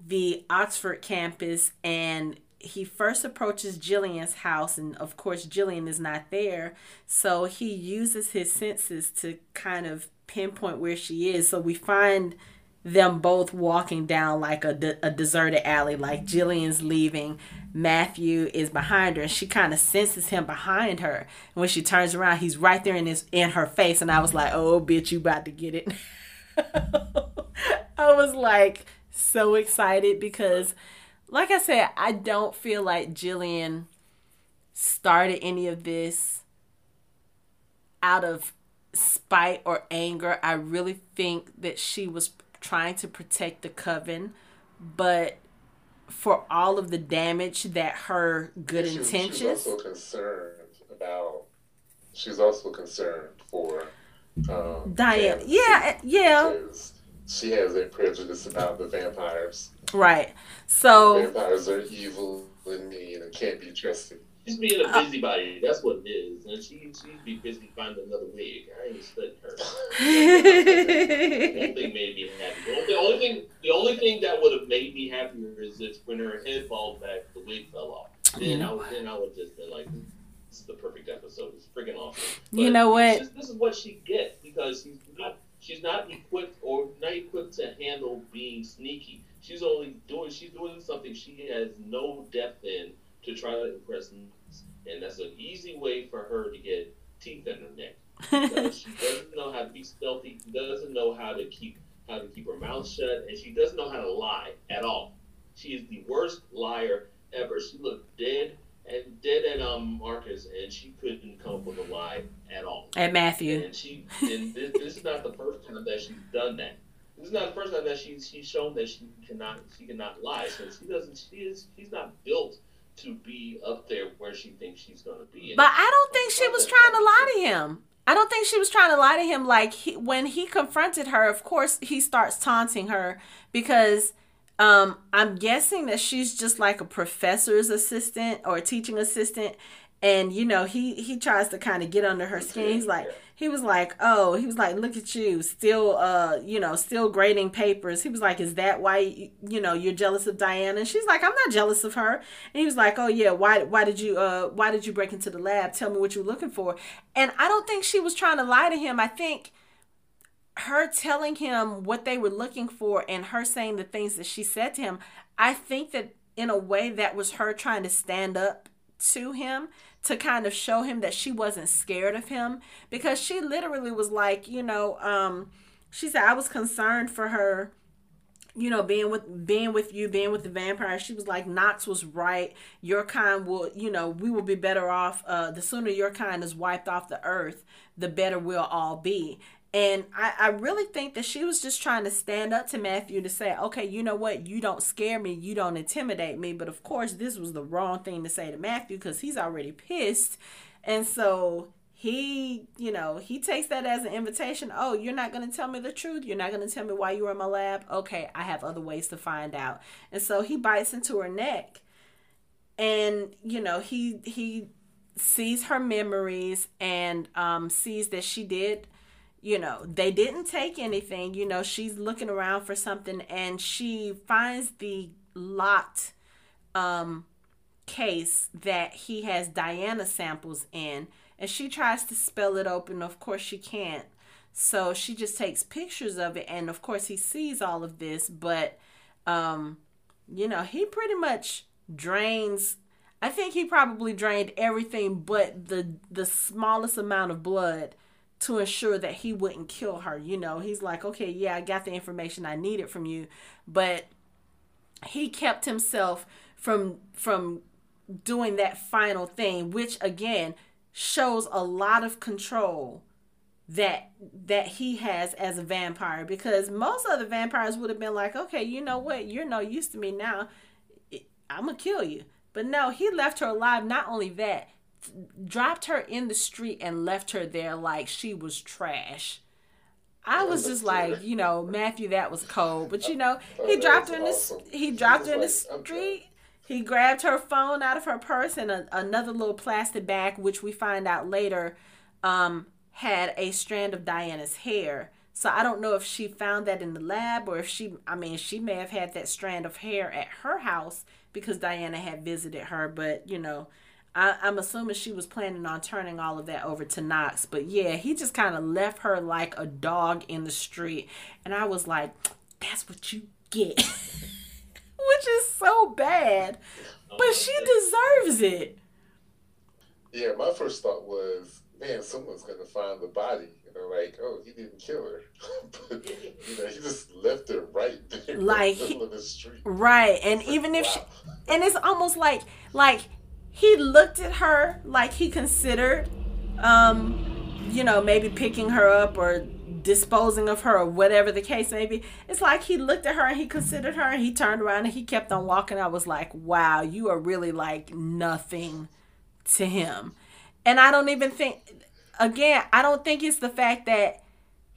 the Oxford campus and he first approaches Gillian's house and of course Gillian is not there. So he uses his senses to kind of pinpoint where she is. So we find them both walking down like a, de- a deserted alley like Gillian's leaving. Matthew is behind her and she kind of senses him behind her. And when she turns around he's right there in his in her face. And I was like oh bitch you about to get it. <laughs> I was like so excited because like I said, I don't feel like Gillian started any of this out of spite or anger. I really think that she was trying to protect the coven, but for all of the damage that her good She intentions. She was also concerned about. She's also concerned for. Um, Diane, yeah, yeah, she has a prejudice about the vampires. right. So, Vampires are evil and mean and can't be trusted. She's being a Uh, busybody. That's what it is. And she she'd be busy finding another wig. I ain't studying her. <laughs> One thing made me happy. The only, the only thing the only thing that would have made me happier is if when her head falls back, the wig fell off. Then You I know would then I would just been like, this is the perfect episode. It's freaking awesome. You know what? just- this is what she gets because she's not she's not equipped or not equipped to handle being sneaky. She's only doing she's doing something she has no depth in to try to impress Knox. and that's an easy way for her to get teeth in her neck. Because she <laughs> doesn't know how to be stealthy, doesn't know how to keep how to keep her mouth shut, and she doesn't know how to lie at all. She is the worst liar ever. She looked dead and dead at um Marcus, and she couldn't come up with a lie at all. and Matthew. And she and this, this is not the first time that she's done that. This is not the first time that she's she's shown that she cannot she cannot lie. So she doesn't she is she's not built to be up there where she thinks she's gonna be. But I don't think she was trying to lie to him. I don't think she was trying to lie to him. Like he, when he confronted her, of course he starts taunting her because um, I'm guessing that she's just like a professor's assistant or a teaching assistant, and you know he he tries to kind of get under her skin. He's like he was like oh he was like look at you still uh you know still grading papers. He was like is that why you know you're jealous of diana? And she's like i'm not jealous of her. And he was like oh yeah why why did you uh why did you break into the lab? Tell me what you're looking for. And i don't think she was trying to lie to him. I think her telling him what they were looking for and her saying the things that she said to him i think that in a way that was her trying to stand up to him to kind of show him that she wasn't scared of him because she literally was like, you know, um, she said I was concerned for her you know being with being with you being with the vampire. She was like knox was right. Your kind will you know we will be better off uh the sooner your kind is wiped off the earth the better we'll all be and I, I really think that she was just trying to stand up to Matthew to say, okay, you know what? You don't scare me. You don't intimidate me. But of course, this was the wrong thing to say to Matthew because he's already pissed. And so he, you know, he takes that as an invitation. Oh, you're not going to tell me the truth. You're not going to tell me why you were in my lab. Okay, I have other ways to find out. And so he bites into her neck. And, you know, he, he, sees her memories and um, sees that she did you know they didn't take anything you know she's looking around for something and she finds the lot um case that he has diana samples in and she tries to spell it open. Of course she can't. So she just takes pictures of it and of course he sees all of this but um you know he pretty much drains i think he probably drained everything but the the smallest amount of blood to ensure that he wouldn't kill her. You know, he's like, okay, yeah, I got the information I needed from you, but he kept himself from from doing that final thing, which again shows a lot of control that that he has as a vampire because most other vampires would have been like okay you know what? You're no use to me now. I'm gonna kill you. But no he left her alive. Not only that dropped her in the street and left her there like she was trash. I was just like, you know, Matthew, that was cold. But you know, <laughs> he dropped her in the he dropped her in the street. He grabbed her phone out of her purse and a, another little plastic bag, which we find out later, um, had a strand of Diana's hair. So I don't know if she found that in the lab or if she, I mean, she may have had that strand of hair at her house because Diana had visited her. But you know, I, am assuming she was planning on turning all of that over to Knox. But yeah, he just kind of left her like a dog in the street. And I was like, that's what you get. <laughs> Which is so bad. But she deserves it. Yeah, my first thought was, man, someone's going to find the body. and You know, like, oh, he didn't kill her. <laughs> but, you know, he just left her right there like, in the middle of the street. Right. And even if wow. she, and it's almost like, like, he looked at her like he considered um you know maybe picking her up or disposing of her or whatever the case may be. It's like he looked at her and he considered her and he turned around and he kept on walking. I was like wow you are really like nothing to him. And i don't even think again i don't think it's the fact that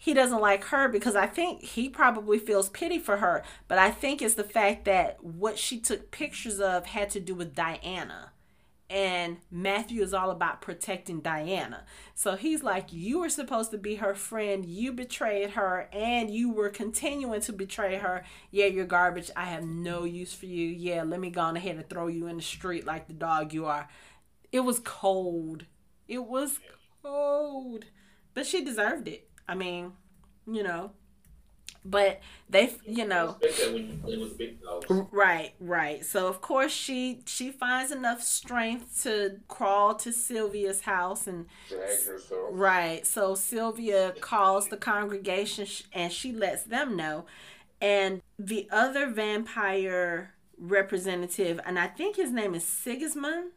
he doesn't like her because I think he probably feels pity for her. But I think it's the fact that what she took pictures of had to do with Diana and Matthew is all about protecting Diana. So he's like, You were supposed to be her friend, you betrayed her, and you were continuing to betray her. Yeah, you're garbage. I have no use for you. Yeah, let me go on ahead and throw you in the street like the dog you are. It was cold. It was cold. But she deserved it. I mean, you know, but they you know. right right. So of course she she finds enough strength to crawl to sylvia's house and right. So sylvia calls the congregation and she lets them know. And the other vampire representative and i think his name is sigismund.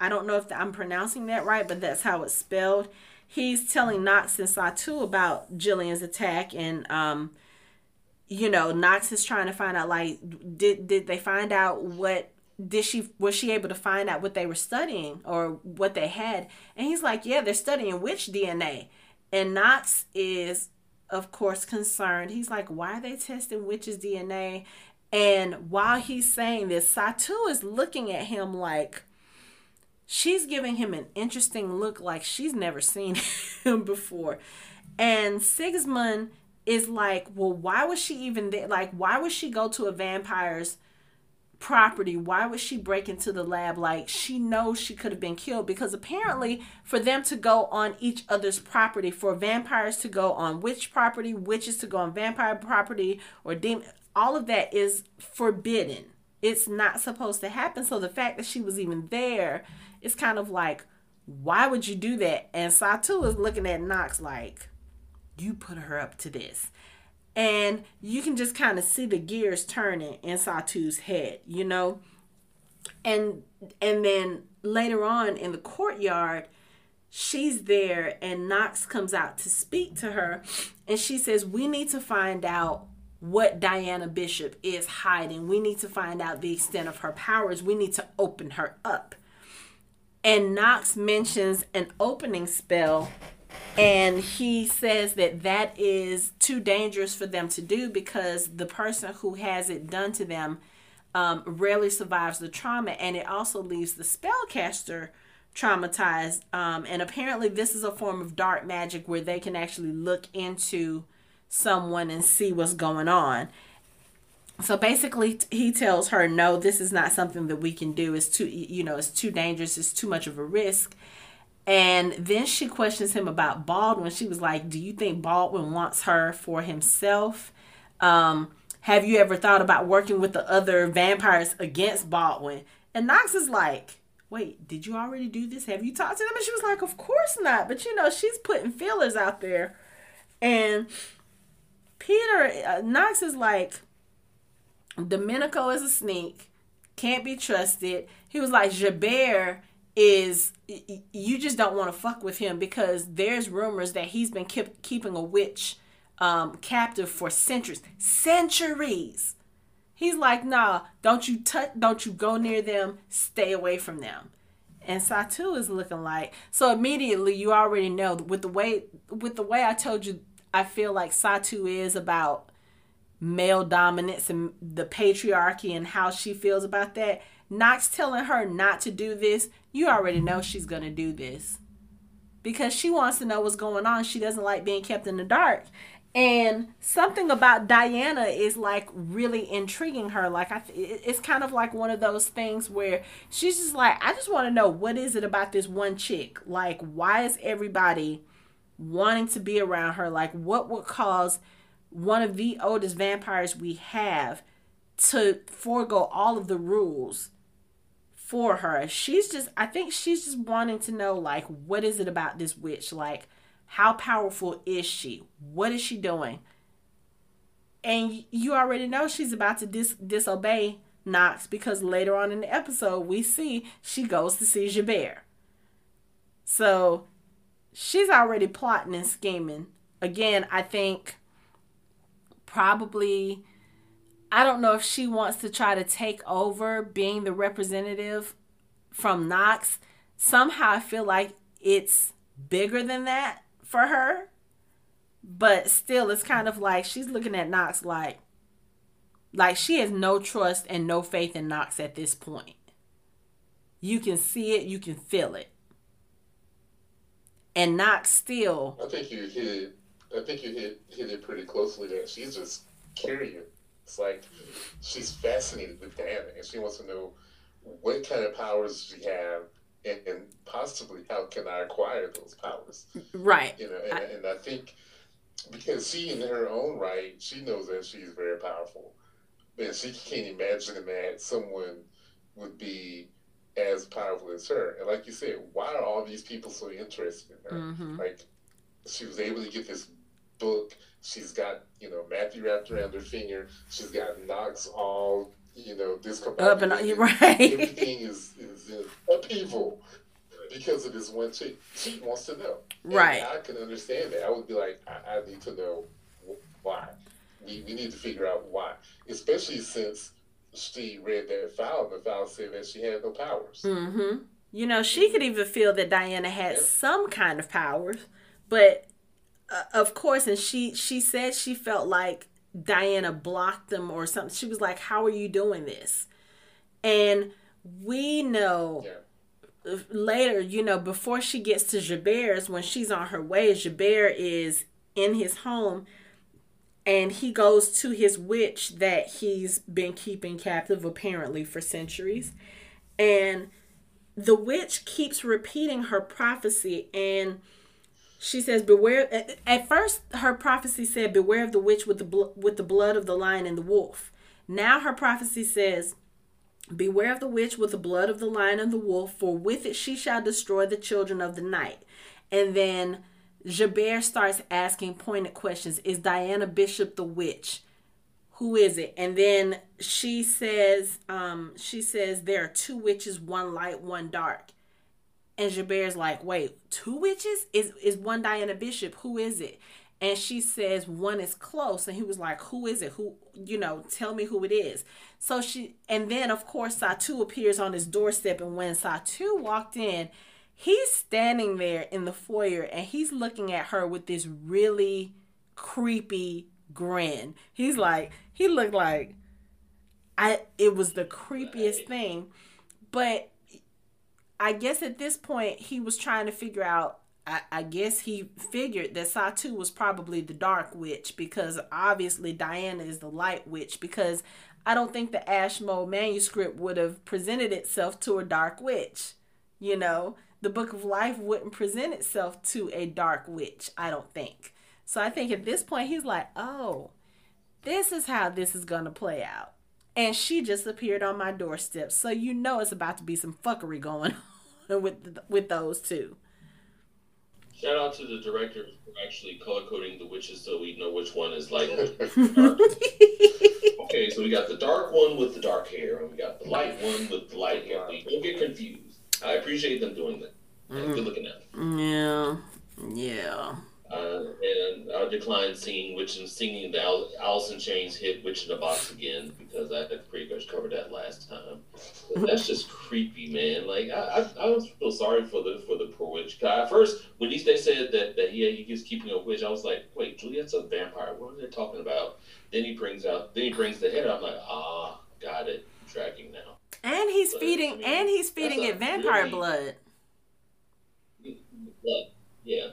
I don't know if i'm pronouncing that right but that's how it's spelled. He's telling knox and satu about gillian's attack and um you know, Knox is trying to find out like did did they find out what did she was she able to find out what they were studying or what they had? And he's like, Yeah, they're studying witch DNA. And Knox is of course concerned. He's like, Why are they testing witch's DNA? And while he's saying this, Satu is looking at him like, she's giving him an interesting look like she's never seen <laughs> him before. And Sigismund is like, well, why was she even there? Like, why would she go to a vampire's property? Why would she break into the lab? Like, she knows she could have been killed because apparently, for them to go on each other's property, for vampires to go on witch property, witches to go on vampire property, or demon, all of that is forbidden. It's not supposed to happen. So the fact that she was even there is kind of like, why would you do that? And Satu is looking at Knox like, you put her up to this. And you can just kind of see the gears turning in Satu's head, you know? And and then later on in the courtyard, she's there and Knox comes out to speak to her and she says, We need to find out what Diana Bishop is hiding. We need to find out the extent of her powers. We need to open her up and Knox mentions an opening spell and he says that that is too dangerous for them to do because the person who has it done to them um, rarely survives the trauma. And it also leaves the spellcaster traumatized. Um, and apparently this is a form of dark magic where they can actually look into someone and see what's going on. So basically he tells her no this is not something that we can do. It's too you know it's too dangerous. It's too much of a risk and then she questions him about baldwin. She was like do you think baldwin wants her for himself? Um, have you ever thought about working with the other vampires against baldwin? And knox is like wait did you already do this? Have you talked to them? And she was like of course not. But you know she's putting feelers out there. And peter uh, knox is like Domenico is a sneak, can't be trusted. He was like, Gerbert is, you just don't want to fuck with him because there's rumors that he's been keep, keeping a witch um, captive for centuries. Centuries. He's like, nah, don't you touch, don't you go near them, stay away from them. And Satu is looking like so immediately you already know with the way with the way I told you I feel like Satu is about male dominance and the patriarchy and how she feels about that. Knox telling her not to do this, you already know she's going to do this. Because she wants to know what's going on. She doesn't like being kept in the dark. And something about Diana is like really intriguing her. Like I, it's kind of like one of those things where she's just like, I just want to know what is it about this one chick? Like, why is everybody wanting to be around her? Like, what would cause one of the oldest vampires we have to forego all of the rules for her. She's just I think she's just wanting to know like what is it about this witch? Like how powerful is she? What is she doing? And you already know she's about to dis- disobey Knox because later on in the episode we see she goes to see Gerbert. So she's already plotting and scheming. Again, I think probably I don't know if she wants to try to take over being the representative from Knox. Somehow I feel like it's bigger than that for her. But still it's kind of like she's looking at Knox like like she has no trust and no faith in Knox at this point. You can see it, you can feel it. And Knox still I think you hit I think you hit hit it pretty closely there. She's just curious. It's like she's fascinated with Diana, and she wants to know what kind of powers she have, and, and possibly how can I acquire those powers. Right. You know, and I, and I think because she, in her own right, she knows that she's very powerful, and she can't imagine that someone would be as powerful as her. And like you said, why are all these people so interested in her? Mm-hmm. Like she was able to get this book. She's got, you know, Matthew wrapped around her finger. She's got Knox all, you know, discombobulated. Up and <laughs> right. Everything is, is in upheaval because of this one chick. She wants to know. Right. And I can understand that. I would be like, I, I need to know why. We, we need to figure out why. Especially since she read that file and the file said that she had no powers. Mm-hmm. You know, she could even feel that Diana had yeah. some kind of powers, but uh, of course, and she she said she felt like Diana blocked them or something. She was like, "How are you doing this?" And we know. Yeah. later, you know, before she gets to Gerbert's, when she's on her way, Gerbert is in his home and he goes to his witch that he's been keeping captive apparently for centuries. And the witch keeps repeating her prophecy and she says beware at first her prophecy said beware of the witch with the bl- with the blood of the lion and the wolf. Now her prophecy says beware of the witch with the blood of the lion and the wolf for with it she shall destroy the children of the night. And then Gerbert starts asking pointed questions. Is Diana Bishop the witch? Who is it? And then she says um she says there are two witches one light one dark and Gerbert's like, wait, two witches? Is is one Diana Bishop? Who is it? And she says one is close. And he was like, Who is it? Who you know, tell me who it is. So she and then of course Satu appears on his doorstep and when Satu walked in, he's standing there in the foyer and he's looking at her with this really creepy grin. He's like, he looked like I it was the creepiest thing. But I guess at this point he was trying to figure out. I, I guess he figured that Satu was probably the dark witch because obviously Diana is the light witch because I don't think the Ashmole manuscript would have presented itself to a dark witch. You know, the Book of Life wouldn't present itself to a dark witch, I don't think. So I think at this point he's like, oh, this is how this is going to play out and she just appeared on my doorstep. So you know it's about to be some fuckery going <laughs> on with with those two. Shout out to the director for actually color coding the witches so we know which one is light. <laughs> <laughs> okay, so we got the dark one with the dark hair, and we got the light one with the light hair. don't get confused. I appreciate them doing that. Mm. Good looking at. Yeah, yeah. I declined seeing Witch and singing the Al- Alice Chains hit "Witch in the Box" again because I had pretty much covered that last time. But that's just creepy, man. Like I, I, I feel sorry for the for the poor witch. At first, when he they said that that he he was keeping a witch, I was like, wait, Juliet's a vampire. What are they talking about? Then he brings out, then he brings the head. I'm like, ah, got it. I'm tracking now. And he's but, feeding, I mean, and he's feeding it vampire really, blood. Blood, yeah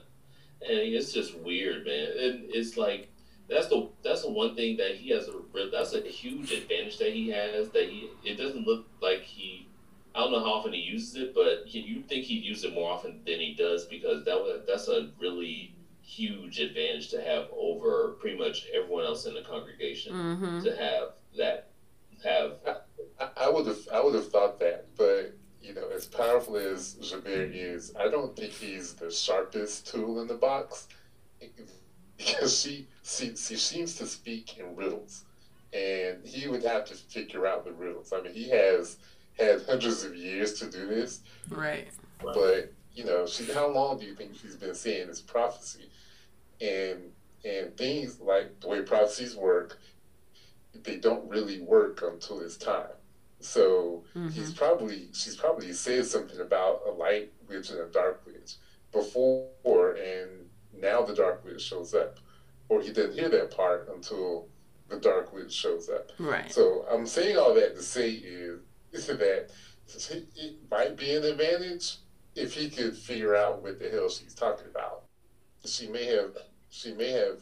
and it's just weird, man. And it's like that's the that's the one thing that he has a that's a huge advantage that he has that he it doesn't look like he I don't know how often he uses it, but he, you think he'd use it more often than he does because that was that's a really huge advantage to have over pretty much everyone else in the congregation mm-hmm. to have that have. I, I would have I would have thought that, but you know, as powerful as Gerbert is, I don't think he's the sharpest tool in the box <laughs> because she, she, she seems to speak in riddles, and he would have to figure out the riddles. I mean, he has had hundreds of years to do this, right? But you know, she, how long do you think she's been saying this prophecy? And and things like the way prophecies work, they don't really work until it's time. So mm-hmm. he's probably she's probably said something about a light witch and a dark witch before, and now the dark witch shows up, or he didn't hear that part until the dark witch shows up. Right. So I'm saying all that to say is, is that it might be an advantage if he could figure out what the hell she's talking about. She may have she may have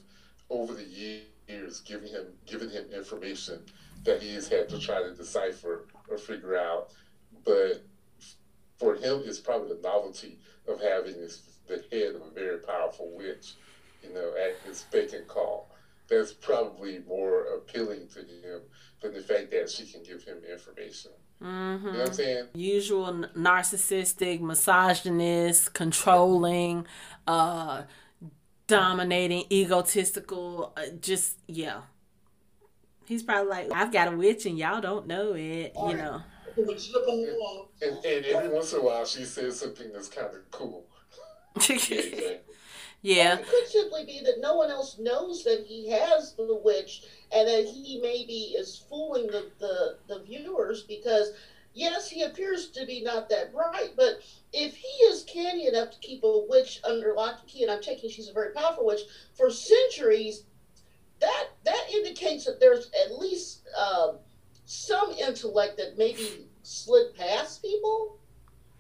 over the years given him given him information that he has had to try to decipher or figure out. But for him, it's probably the novelty of having this, the head of a very powerful witch, you know, at his beck and call. That's probably more appealing to him than the fact that she can give him information. Mm-hmm. You know what I'm saying? Usual narcissistic, misogynist, controlling, uh, dominating, egotistical, uh, just, yeah. He's probably like, I've got a witch and y'all don't know it, you know. And, and, every once in a while, she says something that's kind of cool. <laughs> yeah. it could simply be that no one else knows that he has the witch and that he maybe is fooling the, the, the viewers because, yes, he appears to be not that bright, but if he is canny enough to keep a witch under lock and key, and I'm taking she's a very powerful witch, for centuries, that that indicates that there's at least um, some intellect that maybe slid past people.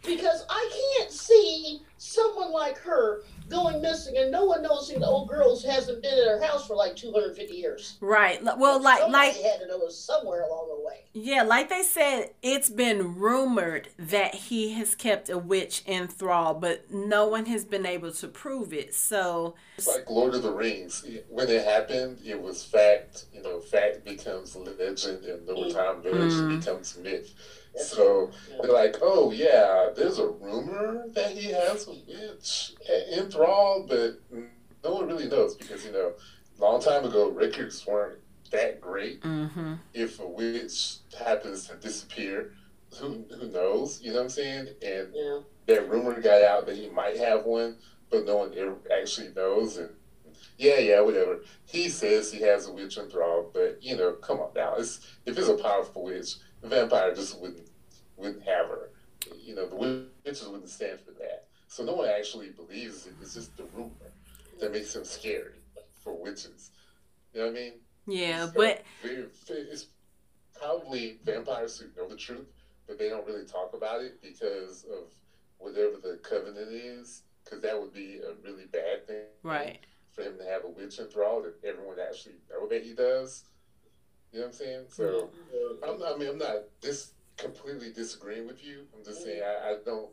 because I can't see someone like her going missing and no one knows who the old girl hasn't been in her house for like 250 years. Right. Well, like Somebody like had to know somewhere along the way. yeah, like they said, it's been rumored that he has kept a witch in thrall, but no one has been able to prove it. So It's like Lord of the Rings. When it happened, it was fact. You know, fact becomes legend, and over time, legend Mm. becomes myth. That's So they're like, "Oh yeah, there's a rumor that he has a witch in thrall, but no one really knows because you know, long time ago, records weren't that great. mhm. If a witch happens to disappear, who who knows? You know what I'm saying? And Yeah. that rumor got out that he might have one, but no one ever actually knows. And yeah, yeah, whatever. He says he has a witch in thrall, but you know, come on now. It's, if it's a powerful witch, the vampire just wouldn't wouldn't have her. You know, the witches wouldn't stand for that. So no one actually believes it. It's just the rumor that makes him scary for witches. You know what I mean? Yeah, So but it's probably vampires who know the truth, but they don't really talk about it because of whatever the covenant is. Because that would be a really bad thing right. for him to have a witch enthrall that everyone actually know that he does. You know what I'm saying? So I'm not, I mean, I'm not dis completely disagreeing with you. I'm just saying I, I don't.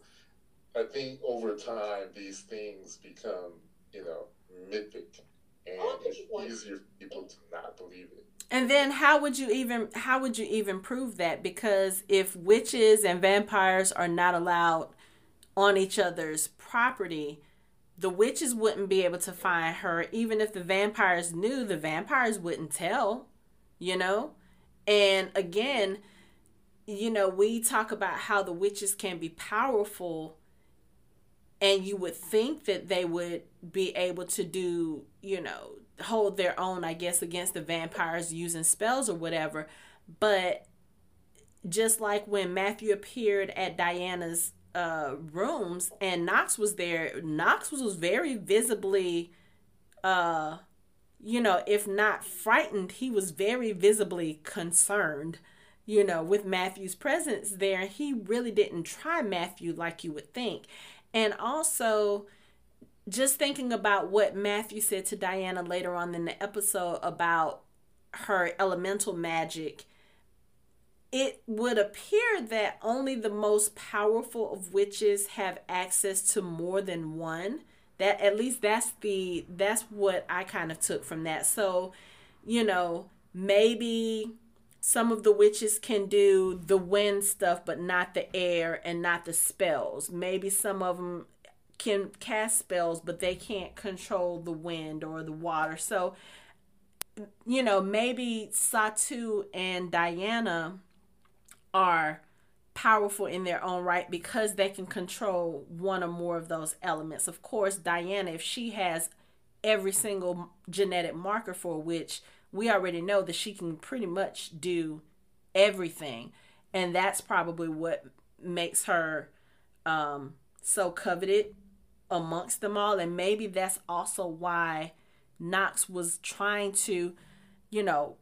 I think over time these things become, you know, mythic, and I get it's easier for people to not believe it. And then how would you even how would you even prove that? Because if witches and vampires are not allowed on each other's property, the witches wouldn't be able to find her. Even if the vampires knew, the vampires wouldn't tell, you know? And again, you know, we talk about how the witches can be powerful and you would think that they would be able to do, you know, hold their own, I guess, against the vampires using spells or whatever. But just like when Matthew appeared at Diana's uh, rooms and Knox was there, Knox was, was very visibly, uh, you know, if not frightened, he was very visibly concerned, you know, with Matthew's presence there. He really didn't try Matthew like you would think. And also, just thinking about what Matthew said to Diana later on in the episode about her elemental magic, it would appear that only the most powerful of witches have access to more than one. That at least that's the that's what I kind of took from that. So, you know, maybe some of the witches can do the wind stuff but not the air and not the spells. Maybe some of them can cast spells, but they can't control the wind or the water. So, you know, maybe Satu and Diana are powerful in their own right because they can control one or more of those elements. Of course, Diana, if she has every single genetic marker for which we already know that she can pretty much do everything. And that's probably what makes her um, so coveted amongst them all. And maybe that's also why Knox was trying to, you know,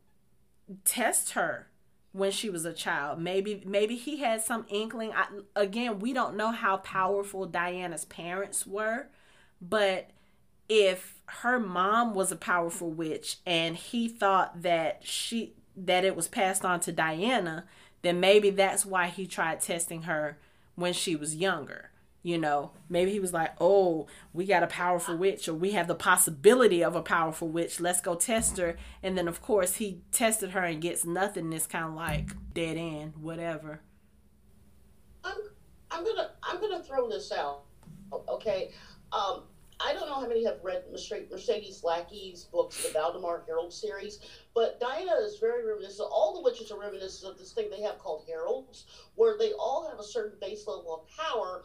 test her when she was a child. Maybe maybe he had some inkling. I, again, we don't know how powerful Diana's parents were, but if her mom was a powerful witch and he thought that she that it was passed on to Diana, then maybe that's why he tried testing her when she was younger. You know, maybe he was like, "Oh, we got a powerful witch, or we have the possibility of a powerful witch. Let's go test her." And then, of course, he tested her and gets nothing. It's kind of like dead end, whatever. I'm I'm gonna I'm gonna throw this out. Okay, um, I don't know how many have read Mercedes Lackey's books, the Valdemar Herald series, but Diana is very reminiscent. All the witches are reminiscent of this thing they have called heralds, where they all have a certain base level of power,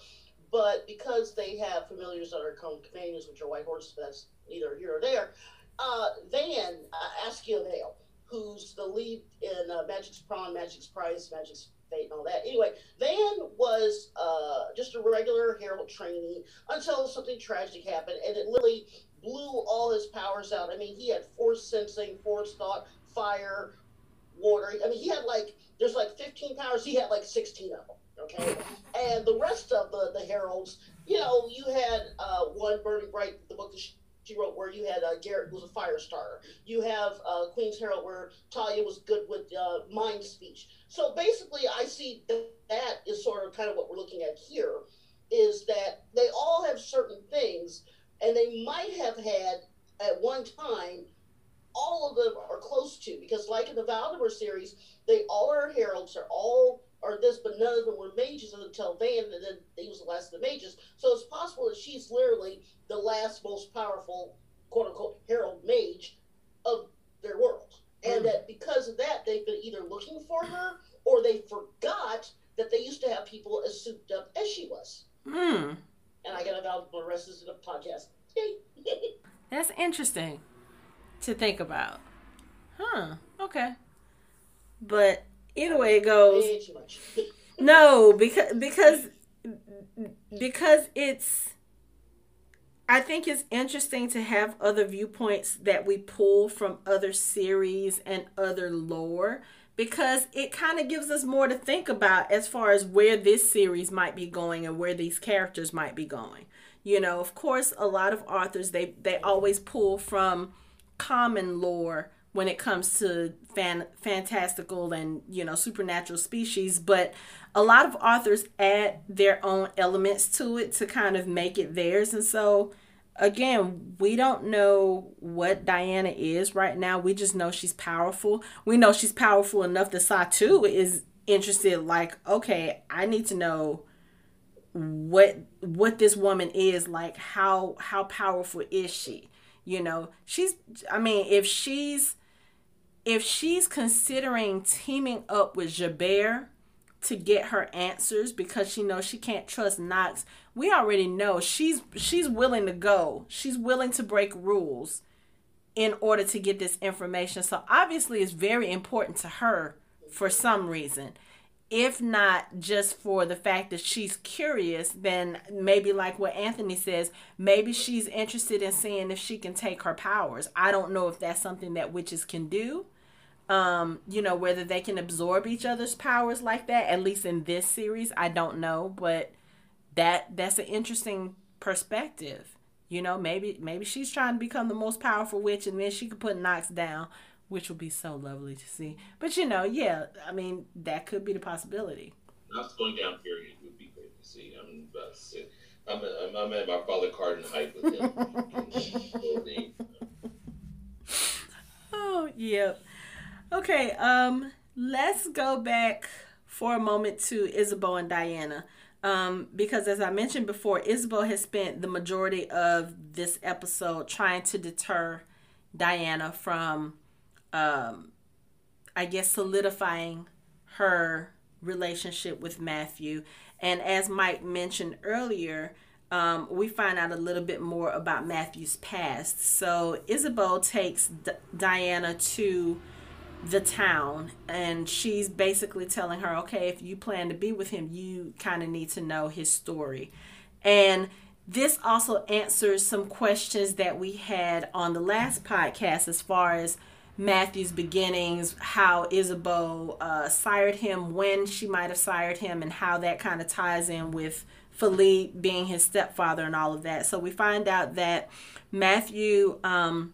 but because they have familiars that are companions, which are white horses, that's neither here or there. Uh, Van uh, Askeladale, who's the lead in uh, Magic's Pawn, Magic's Prize, Magic's Fate, and all that. Anyway, Van was uh, just a regular herald trainee until something tragic happened, and it literally blew all his powers out. I mean, he had force sensing, force thought, fire, water. I mean, he had like there's like 15 powers. He had like 16 of them. Okay, and the rest of the the heralds, you know, you had uh, one Burning Bright, the book that she, she wrote, where you had uh, Garrett was a fire starter. You have uh, Queen's Herald, where Talia was good with uh, mind speech. So basically, I see that, that is sort of kind of what we're looking at here, is that they all have certain things, and they might have had at one time all of them are close to because like in the Valdemar series, they all are heralds, they're all are this, but none of them were mages until Van, and then he was the last of the mages. So it's possible that she's literally the last most powerful quote unquote herald mage of their world. And Mm. that because of that, they've been either looking for her or they forgot that they used to have people as souped up as she was. Hmm. And I got about the rest of the podcast. <laughs> That's interesting to think about. Huh. Okay. But either way it goes, Way too much. <laughs> no, because because because it's I think it's interesting to have other viewpoints that we pull from other series and other lore because it kind of gives us more to think about as far as where this series might be going and where these characters might be going. You know, of course, a lot of authors they they always pull from common lore when it comes to fan, fantastical and you know supernatural species but a lot of authors add their own elements to it to kind of make it theirs. And so again we don't know what diana is right now. We just know she's powerful. We know she's powerful enough that satu is interested like okay i need to know what what this woman is like how how powerful is she? You know she's i mean if she's if she's considering teaming up with Gerbert to get her answers because she knows she can't trust Knox, we already know she's she's willing to go. She's willing to break rules in order to get this information. So obviously it's very important to her for some reason. If not just for the fact that she's curious, then maybe like what Anthony says, maybe she's interested in seeing if she can take her powers. I don't know if that's something that witches can do um you know whether they can absorb each other's powers like that at least in this series i don't know but that that's an interesting perspective you know maybe maybe she's trying to become the most powerful witch and then she could put Knox down which would be so lovely to see but you know yeah i mean that could be the possibility Not going down period would be great to see. I'm about to say, I'm, I'm, I'm at my father Cardin height with him. <laughs> oh yep okay um let's go back for a moment to Ysabeau and Diana. Um, because as I mentioned before, Ysabeau has spent the majority of this episode trying to deter Diana from, um, I guess, solidifying her relationship with Matthew. And as Mike mentioned earlier, um, we find out a little bit more about Matthew's past. So Ysabeau takes D- Diana to the town and she's basically telling her okay if you plan to be with him you kind of need to know his story. And this also answers some questions that we had on the last podcast as far as matthew's beginnings how ysabeau uh, sired him when she might have sired him and how that kind of ties in with philippe being his stepfather and all of that. So we find out that matthew um,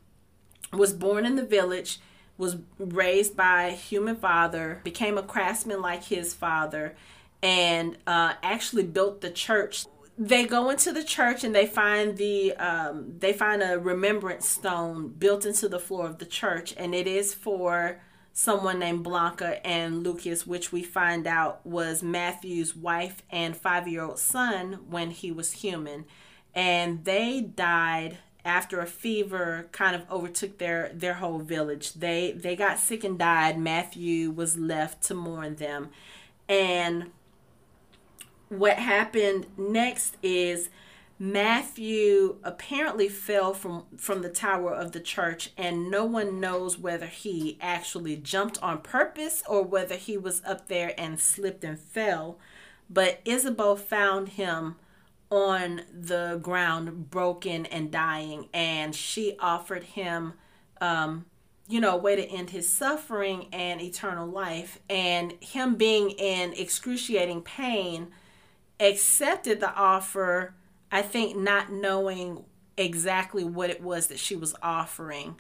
was born in the village was raised by a human father, became a craftsman like his father, and uh, actually built the church. They go into the church and they find the um, they find a remembrance stone built into the floor of the church, and it is for someone named Blanca and Lucas, which we find out was Matthew's wife and five year old son when he was human, and they died after a fever kind of overtook their their whole village. They they got sick and died. Matthew was left to mourn them. And what happened next is matthew apparently fell from from the tower of the church and no one knows whether he actually jumped on purpose or whether he was up there and slipped and fell. But ysabeau found him on the ground broken and dying and she offered him um, you know, a way to end his suffering and eternal life. And him being in excruciating pain, accepted the offer, I think, not knowing exactly what it was that she was offering.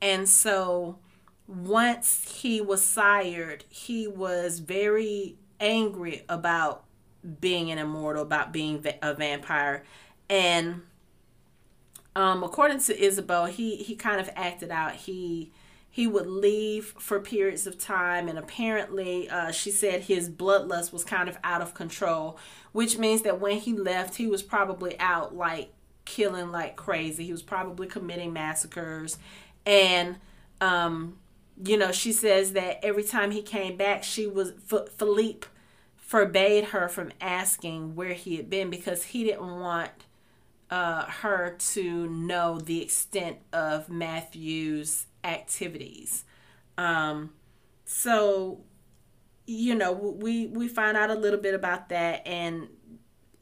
And so once he was sired, he was very angry about being an immortal, about being a vampire. And um, according to Ysabeau, he, he kind of acted out. He he would leave for periods of time and apparently uh, she said his bloodlust was kind of out of control which means that when he left he was probably out like killing like crazy he was probably committing massacres and um, you know she says that every time he came back she was F- philippe forbade her from asking where he had been because he didn't want uh, her to know the extent of matthew's activities. Um, so, you know, we we find out a little bit about that, and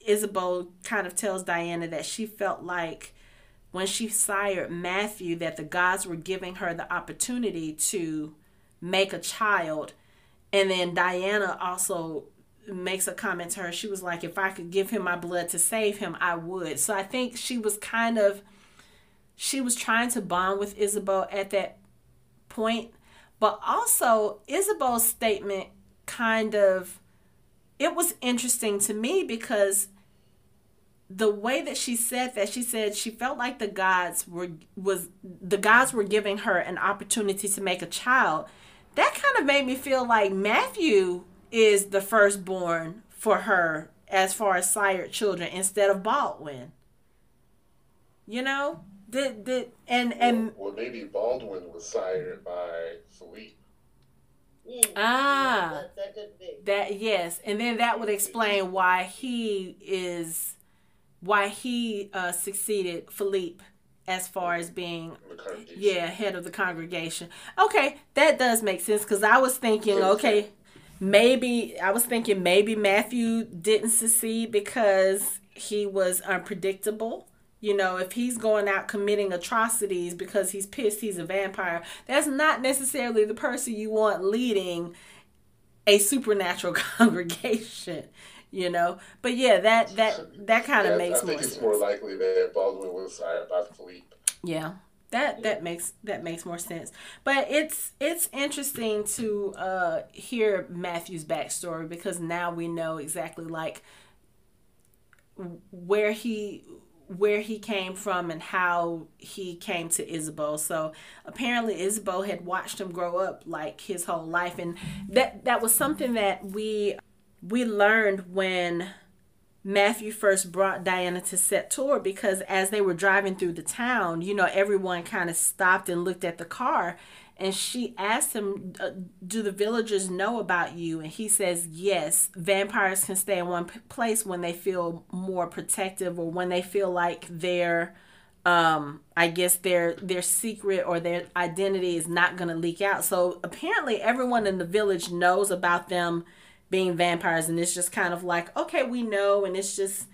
Ysabeau kind of tells Diana that she felt like when she sired Matthew that the gods were giving her the opportunity to make a child, and then Diana also makes a comment to her. She was like, "If I could give him my blood to save him, I would." So I think she was kind of she was trying to bond with Ysabeau at that point, but also Ysabeau's statement kind of it was interesting to me because the way that she said that she said she felt like the gods were was the gods were giving her an opportunity to make a child that kind of made me feel like matthew is the firstborn for her as far as sired children instead of baldwin. You know? Did did and and well, well maybe Baldwin was sired by Philippe. Mm, ah, that, that, that yes, and then that would explain why he is why he uh, succeeded Philippe as far as being yeah head of the congregation. Okay, that does make sense because I was thinking okay maybe I was thinking maybe Matthew didn't succeed because he was unpredictable you know, if he's going out committing atrocities because he's pissed he's a vampire, that's not necessarily the person you want leading a supernatural <laughs> congregation, you know. But yeah, that that that kind of yeah, makes I think it's more likely that Baldwin was hired by Philippe. Yeah. That that makes that makes more sense. But it's it's interesting to uh hear Matthew's backstory because now we know exactly like where he where he came from and how he came to Ysabeau. So apparently Ysabeau had watched him grow up like his whole life and that that was something that we we learned when Matthew first brought Diana to Sept-Tours because as they were driving through the town, you know, everyone kind of stopped and looked at the car and she asked him, uh, "Do the villagers know about you?" And he says, "Yes. Vampires can stay in one place when they feel more protective or when they feel like their, um, I guess their their secret or their identity is not going to leak out." So apparently, everyone in the village knows about them being vampires, and it's just kind of like, okay, we know, and it's just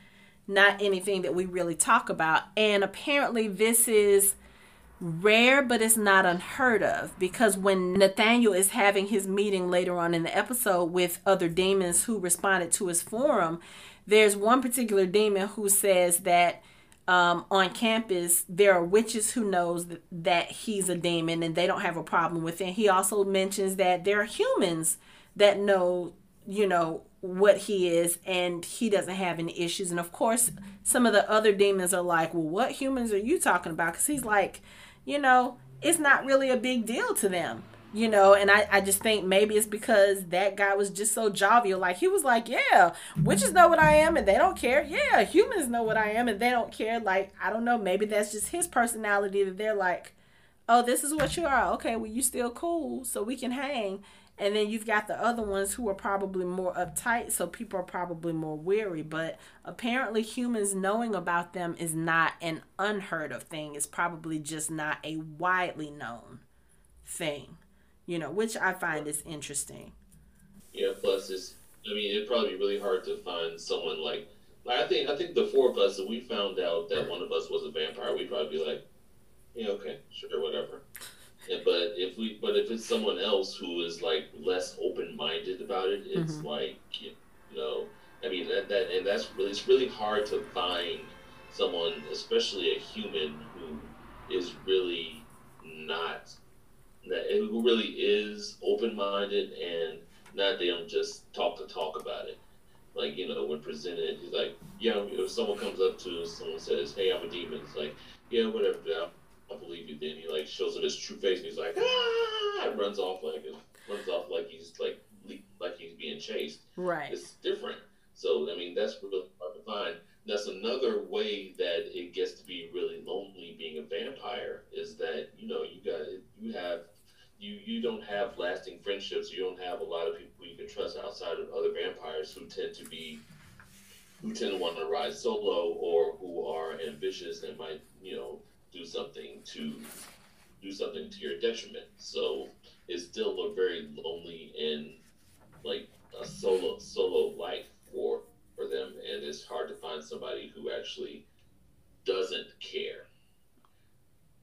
not anything that we really talk about. And apparently, this is rare, but it's not unheard of because when Nathaniel is having his meeting later on in the episode with other demons who responded to his forum, there's one particular demon who says that um, on campus there are witches who knows that, that he's a demon and they don't have a problem with it. He also mentions that there are humans that know, you know, what he is and he doesn't have any issues. And of course, some of the other demons are like, well, what humans are you talking about? Because he's like, you know, it's not really a big deal to them you know? And I, I just think maybe it's because that guy was just so jovial. Like he was like yeah witches know what i am and they don't care. Yeah humans know what i am and they don't care. Like i don't know maybe that's just his personality that they're like oh this is what you are. Okay well you still cool so we can hang and then you've got the other ones who are probably more uptight, so people are probably more weary. But apparently, humans knowing about them is not an unheard of thing. It's probably just not a widely known thing, you know, which I find is interesting. Yeah, plus it's, I mean, it'd probably be really hard to find someone like, like I think, I think the four of us, if we found out that one of us was a vampire, we'd probably be like, yeah, okay, sure, whatever. But if we, but if it's someone else who is like less open minded about it, it's mm-hmm. like you know, I mean that, that and that's really it's really hard to find someone, especially a human who is really not that who really is open minded and not they don't just talk to talk about it. Like you know, when presented, he's like, yeah. If someone comes up to someone says, "Hey, I'm a demon," it's like, yeah, whatever. I believe you. Then he like shows it his true face, and he's like, ah, and runs off like runs off like he's like like he's being chased. Right. It's different. So I mean, that's really hard to find. That's another way that it gets to be really lonely being a vampire is that you know you got you have you you don't have lasting friendships. You don't have a lot of people you can trust outside of other vampires who tend to be who tend to want to rise solo or who are ambitious and might you know do something to do something to your detriment. So it's still a very lonely and like a solo solo life for for them, and it's hard to find somebody who actually doesn't care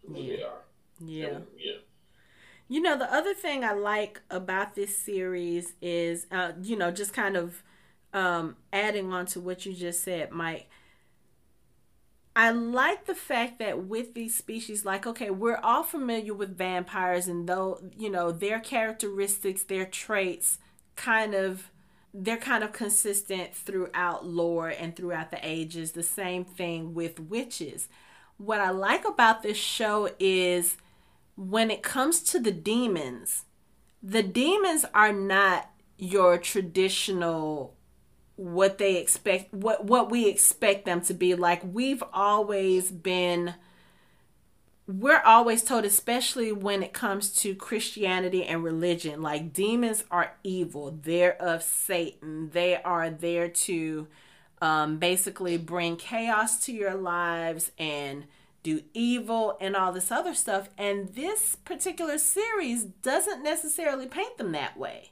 who yeah. they are. Yeah. And, yeah. You know, the other thing I like about this series is, uh, you know, just kind of um, adding on to what you just said, Mike. I like the fact that with these species, like, okay, we're all familiar with vampires, and though, you know, their characteristics, their traits kind of they're kind of consistent throughout lore and throughout the ages. The same thing with witches. What I like about this show is when it comes to the demons, the demons are not your traditional what they expect what what we expect them to be like we've always been we're always told especially when it comes to Christianity and religion like demons are evil they're of Satan they are there to um, basically bring chaos to your lives and do evil and all this other stuff. And this particular series doesn't necessarily paint them that way.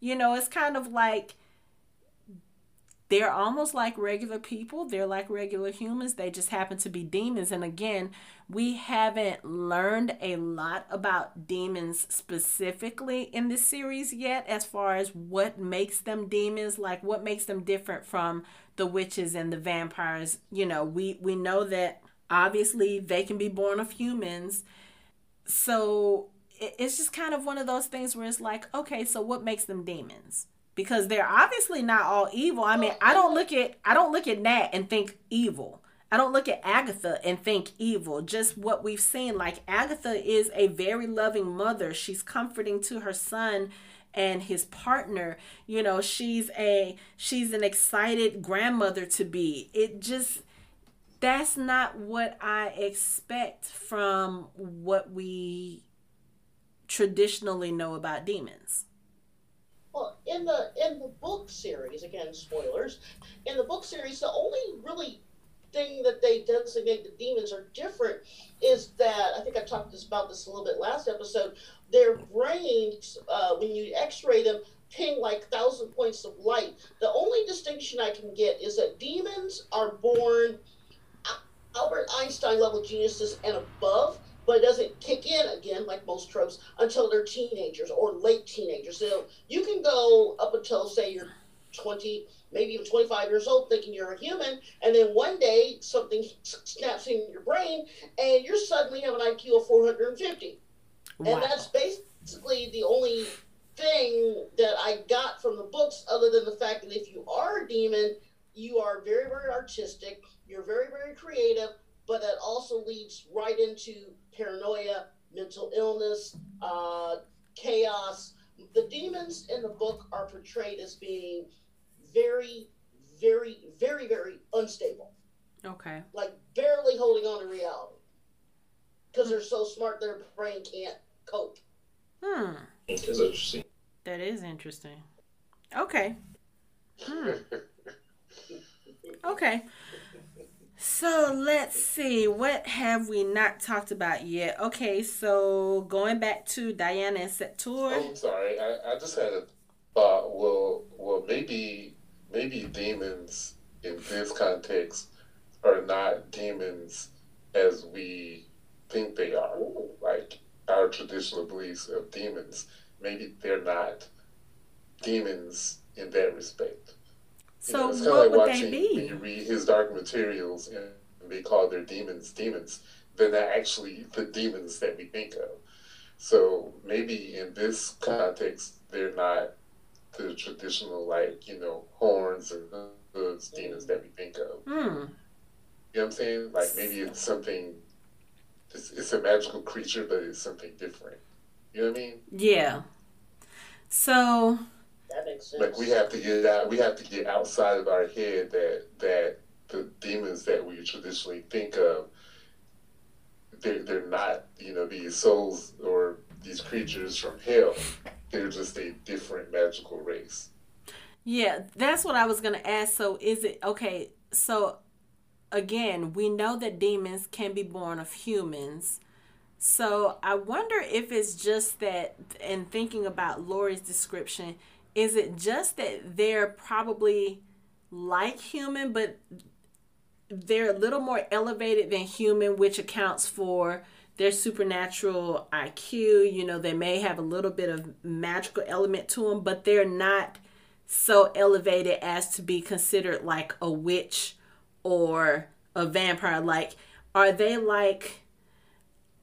You know, it's kind of like they're almost like regular people. They're like regular humans. They just happen to be demons. And again, we haven't learned a lot about demons specifically in this series yet, as far as what makes them demons, like what makes them different from the witches and the vampires. You know, we, we know that Obviously, they can be born of humans. So it's just kind of one of those things where it's like, okay, so what makes them demons? Because they're obviously not all evil. I mean, I don't look at I don't look at Nat and think evil. I don't look at Agatha and think evil. Just what we've seen. Like Agatha is a very loving mother. She's comforting to her son and his partner. You know, she's a she's an excited grandmother to be. It just that's not what I expect from what we traditionally know about demons. Well, in the in the book series, again spoilers, in the book series, the only really thing that they designate the demons are different is that I think I talked this, about this a little bit last episode. Their brains, uh, when you X-ray them, ping like thousand points of light. The only distinction I can get is that demons are born Albert Einstein level geniuses and above, but it doesn't kick in again, like most tropes, until they're teenagers or late teenagers. So you can go up until, say, you're 20, maybe even 25 years old, thinking you're a human, and then one day something snaps in your brain, and you suddenly have an IQ of 450. Wow. And that's basically the only thing that I got from the books, other than the fact that if you are a demon, you are very, very artistic you're very, very creative, but that also leads right into paranoia, mental illness, uh, chaos. The demons in the book are portrayed as being very, very, very, very unstable. Okay. Like barely holding on to reality. Because they're so smart their brain can't cope. Hmm. That's interesting. That is interesting. Okay. Hmm. <laughs> okay. So let's see, what have we not talked about yet? Okay, so going back to Diana and Sept-Tours. Oh, I'm sorry, I, I just had a thought. Well, well, maybe maybe demons in this context are not demons as we think they are. Like, our traditional beliefs of demons, maybe they're not demons in that respect. So it's what like would watching they when be? you read his dark materials and they call their demons demons. They're actually the demons that we think of. So maybe in this context, they're not the traditional like you know horns and hooves demons that we think of. Hmm. You know what I'm saying? Like maybe it's something. It's, it's a magical creature, but it's something different. You know what I mean? Yeah. So That makes sense. Like we have to get out. We have to get outside of our head that that the demons that we traditionally think of, they're they're not. You know these souls or these creatures from hell. They're just a different magical race. Yeah, that's what I was going to ask. So, is it okay? So, again, we know that demons can be born of humans. So, I wonder if it's just that, in thinking about Lori's description, is it just that they're probably like human, but they're a little more elevated than human, which accounts for their supernatural IQ. You know, they may have a little bit of magical element to them, but they're not so elevated as to be considered like a witch or a vampire. Like, are they like,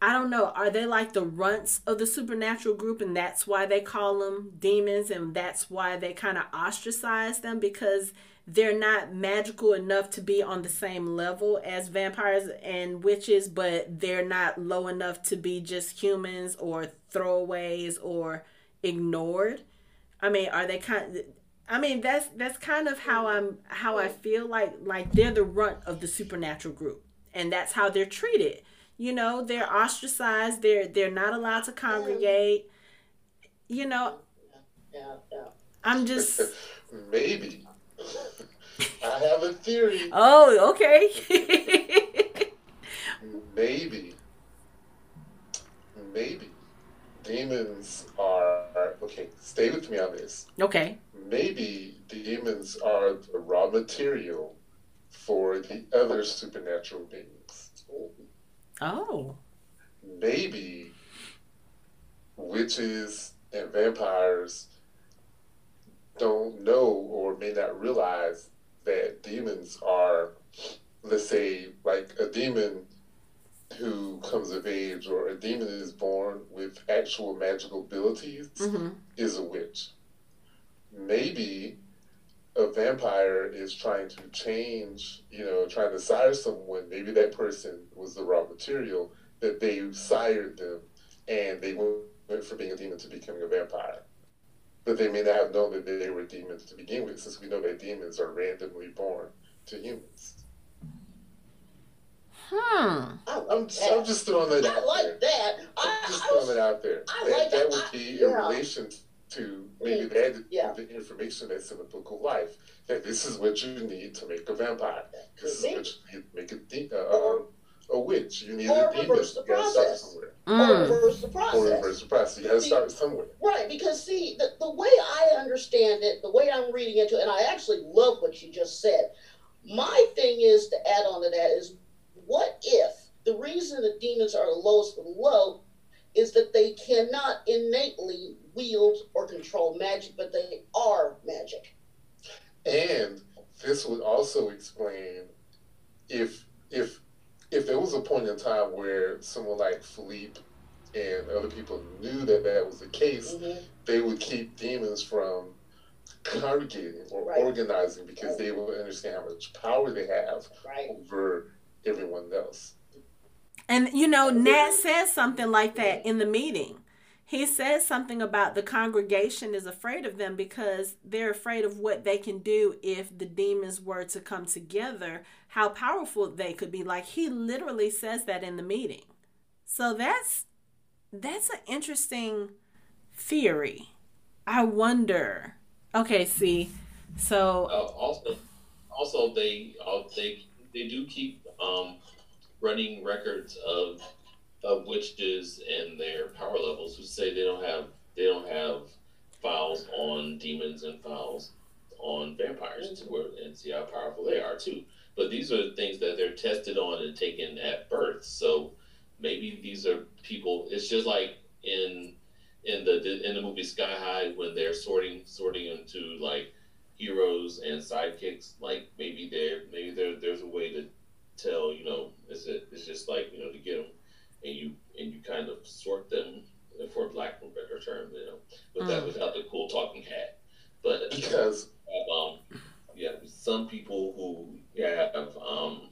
I don't know, are they like the runts of the supernatural group and that's why they call them demons and that's why they kind of ostracize them because they're not magical enough to be on the same level as vampires and witches, but they're not low enough to be just humans or throwaways or ignored. I mean, are they kind I mean, that's that's kind of how I'm how I feel like like they're the runt of the supernatural group and that's how they're treated. You know, they're ostracized, they're they're not allowed to congregate. You know, yeah, yeah. I'm just <laughs> Maybe. I have a theory. Oh, okay. <laughs> Maybe. Maybe. Demons are okay. Stay with me on this. okay. maybe demons are the raw material for the other supernatural beings. Oh. Maybe witches and vampires don't know or may not realize that demons are, let's say, like a demon who comes of age or a demon is born with actual magical abilities hmm is a witch. Maybe a vampire is trying to change, you know, trying to sire someone. Maybe that person was the raw material that they sired them and they went from being a demon to becoming a vampire. But they may not have known that they were demons to begin with, since we know that demons are randomly born to humans. Hmm. I like I'm, that. I'm just throwing it I out like there. that. I'm I, just I throwing was, it out there. I that, like that that. would I- be yeah. in relation to maybe that yeah. the information that's in the book of life. That this is what you need to make a vampire. This is what you need to make a de- uh, um, a witch. You need Or a demon. reverse the You gotta start process. somewhere. or Mm. reverse the Or process. reverse the process. You gotta See? start somewhere. Right, because see, the, the way I understand it, the way I'm reading into it, and I actually love what you just said. My thing is to add on to that is what if the reason the demons are the lowest of the low is that they cannot innately wield or control magic, but they are magic. And this would also explain if if if there was a point in time where someone like Philippe and other people knew that that was the case, Mhm. they would keep demons from congregating or Right. organizing because they would understand how much power they have Right. over everyone else. And you know, Nat says something like that in the meeting. He says something about the congregation is afraid of them because they're afraid of what they can do if the demons were to come together, how powerful they could be. Like he literally says that in the meeting. So that's that's an interesting theory. I wonder. Okay, see. So Uh, also, also they uh, they they do keep um, running records of of witches and their power levels. Who say they don't have they don't have files on demons and files on vampires mm-hmm. to where and see how powerful they are too. But these are things that they're tested on and taken at birth. So maybe these are people. It's just like in in the in the movie Sky High when they're sorting sorting into like heroes and sidekicks. Like maybe there maybe there there's a way to tell you know is it it's just like you know to get them and you and you kind of sort them for a black better term you know without mm. without the cool talking hat. But because um yeah some people who have um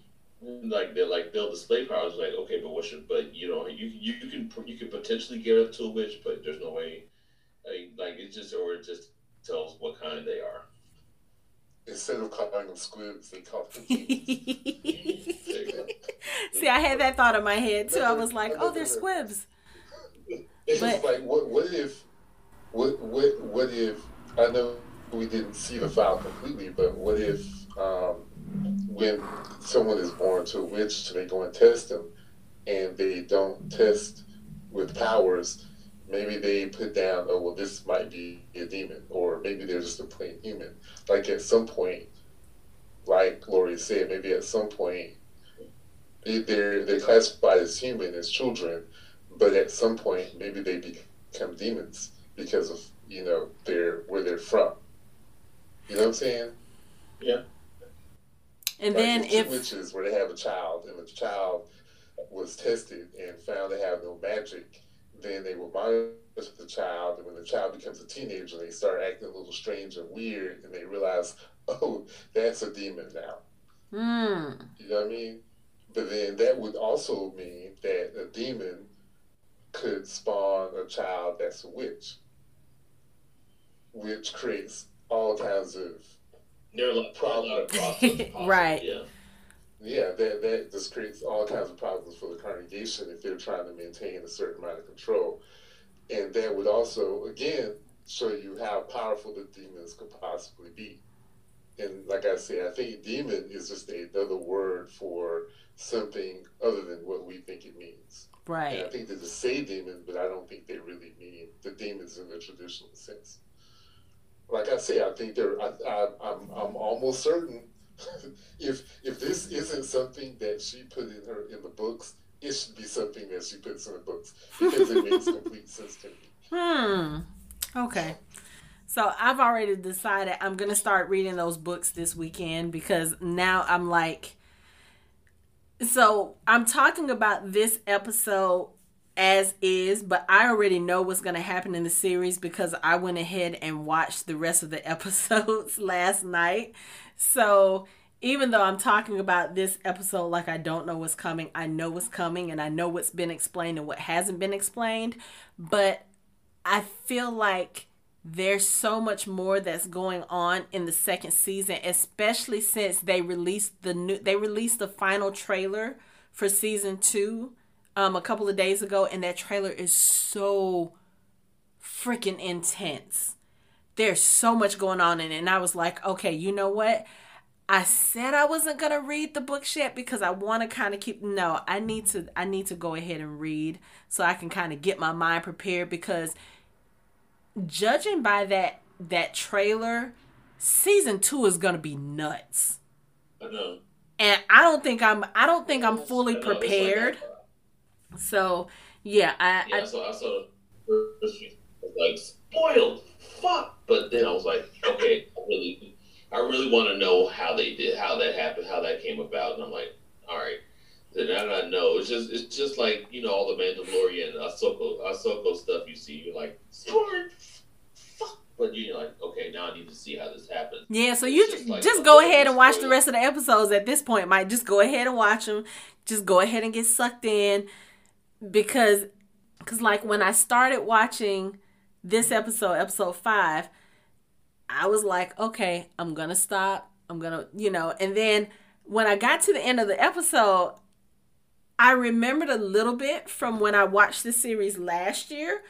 like they're like they'll display powers like okay but what should but you know you you, you can you can potentially get up to a witch but there's no way like it just or it just tells what kind they are instead of calling them squibs they call them <laughs> see i had that thought in my head too. I was like oh they're squibs. It's but, like what what if what what what if i know we didn't see the file completely but what if um, when someone is born to a witch, they go and test them, and they don't test with powers, maybe they put down, oh well, this might be a demon, or maybe they're just a plain human. Like at some point, like Lori said, maybe at some point they're they're classified as human as children, but at some point maybe they become demons because of you know their where they're from. You know what I'm saying? Yeah. And like then if witches where they have a child and the child was tested and found to have no magic, then they will monitor the child, and when the child becomes a teenager, they start acting a little strange and weird, and they realize, <laughs> oh, that's a demon now. Mm. You know what I mean? But then that would also mean that a demon could spawn a child that's a witch, which creates all kinds of there are a lot, <laughs> right. Yeah. Yeah, that, that just creates all kinds of problems for the congregation if they're trying to maintain a certain amount of control. And that would also, again, show you how powerful the demons could possibly be. And like I said, I think demon is just another word for something other than what we think it means. Right. And I think they just say demon, but I don't think they really mean the demons in the traditional sense like I say, I think there. I, I, I'm I'm almost certain <laughs> if if this isn't something that she put in her in the books, it should be something that she puts in the books because it makes <laughs> complete sense to me. Hmm. Okay. So I've already decided I'm gonna start reading those books this weekend because now I'm like. So I'm talking about this episode as is, but I already know what's going to happen in the series because I went ahead and watched the rest of the <laughs> episodes last night. So, even though I'm talking about this episode like I don't know what's coming, I know what's coming and I know what's been explained and what hasn't been explained, but I feel like there's so much more that's going on in the second season, especially since they released the new they released the final trailer for season 2 um, a couple of days ago, and that trailer is so freaking intense. There's so much going on in it, and I was like, okay, you know what? I said I wasn't gonna read the books yet because I want to kind of keep. No, I need to. I need to go ahead and read so I can kind of get my mind prepared because judging by that that trailer, season two is gonna be nuts. I know. And I don't think I'm. I don't think I'm fully prepared. So yeah, I yeah. I, so I saw like spoiled, fuck. But then I was like, okay, I really, I really want to know how they did, how that happened, how that came about, and I'm like, all right. Then now that I know, it's just it's just like you know all the Mandalorian Ahsoka Ahsoka stuff you see. You're like, spoiled, fuck. But you're like, okay, now I need to see how this happens. Yeah, so you just, like, just go ahead and watch the rest of the episodes at this point, Mike. Just go ahead and watch them. Just go ahead and get sucked in because because like when I started watching this episode, episode five, I was like, okay, I'm gonna stop. I'm gonna, you know, and then when I got to the end of the episode, I remembered a little bit from when I watched the series last year,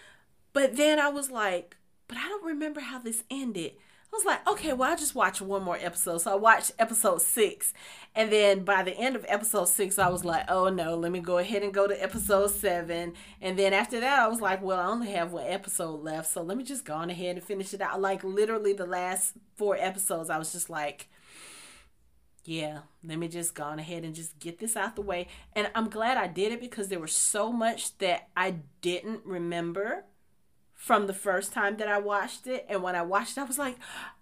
but then I was like, but I don't remember how this ended. Was like, okay, well, I'll just watch one more episode. So I watched episode six. And then by the end of episode six, I was like, oh no, let me go ahead and go to episode seven. And then after that, I was like, well, I only have one episode left. So let me just go on ahead and finish it out. Like literally the last four episodes, I was just like, yeah, let me just go on ahead and just get this out the way. And I'm glad I did it because there was so much that I didn't remember from the first time that I watched it. And when I watched it, I was like,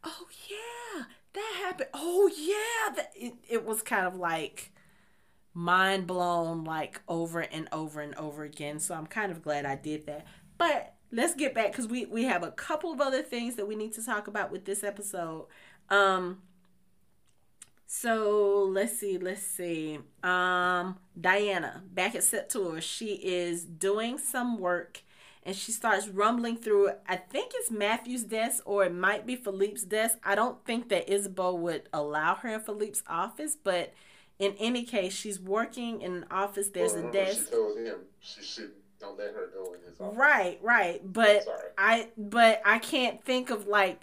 oh, yeah, that happened. Oh, yeah. That, it, it was kind of like mind blown, like over and over and over again. So I'm kind of glad I did that. But let's get back because we, we have a couple of other things that we need to talk about with this episode. Um, so let's see, let's see. Um, Diana back at Sept-Tours, she is doing some work and she starts rumbling through I think it's Matthew's desk or it might be Philippe's desk. I don't think that Ysabeau would allow her in Philippe's office, but in any case, she's working in an office. There's well, a desk. She told him she should don't let her go in his office. Right, right. But I but I can't think of like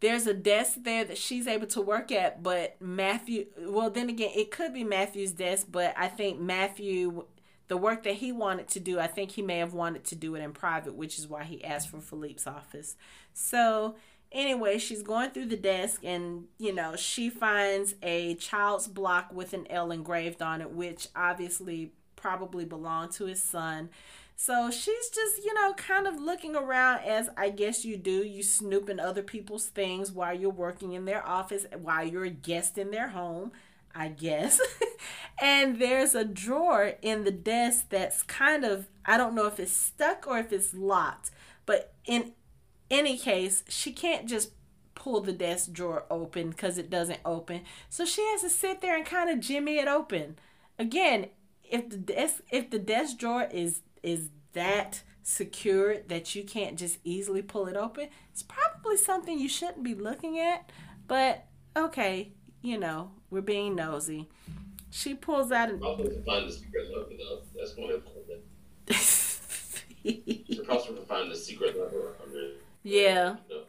there's a desk there that she's able to work at, but Matthew, well, then again, it could be Matthew's desk, but I think Matthew, the work that he wanted to do, I think he may have wanted to do it in private, which is why he asked for Philippe's office. So, anyway, she's going through the desk and, you know, she finds a child's block with an L engraved on it, which obviously probably belonged to his son. So she's just, you know, kind of looking around as I guess you do. You snoop in other people's things while you're working in their office, while you're a guest in their home, I guess. <laughs> and there's a drawer in the desk that's kind of, I don't know if it's stuck or if it's locked. But in any case, she can't just pull the desk drawer open because it doesn't open. So she has to sit there and kind of jimmy it open. Again, if the desk if the desk drawer is is that secure that you can't just easily pull it open, it's probably something you shouldn't be looking at. But okay, you know, we're being nosy. She pulls out an. Possible to find the secret lever though. That's more important. possible to find the secret under. Yeah. You know?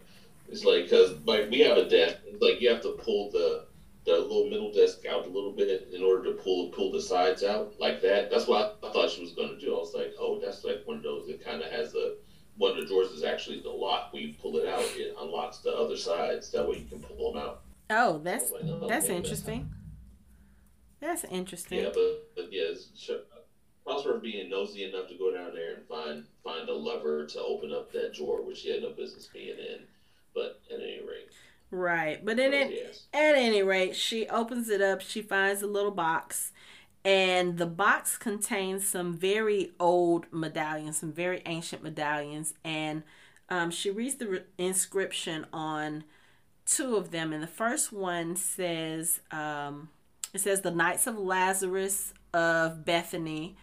It's like because like we have a desk. It's like you have to pull the the little middle desk out a little bit in order to pull pull the sides out like that. That's what I, I thought she was going to do. I was like, oh, that's like one of those that kind of has a one of the drawers is actually the lock. When you pull it out, it unlocks the other sides. That way you can pull them out. Oh, that's like, that's interesting. That's interesting. Yeah, but, but yeah, sure. Prosper being nosy enough to go down there and find find a lever to open up that drawer, which she had no business being in. But at any rate. Right. But then it, yes. at any rate, she opens it up, she finds a little box, and the box contains some very old medallions, some very ancient medallions, and um, she reads the re- inscription on two of them, and the first one says, um, it says the Knights of Lazarus of Bethany,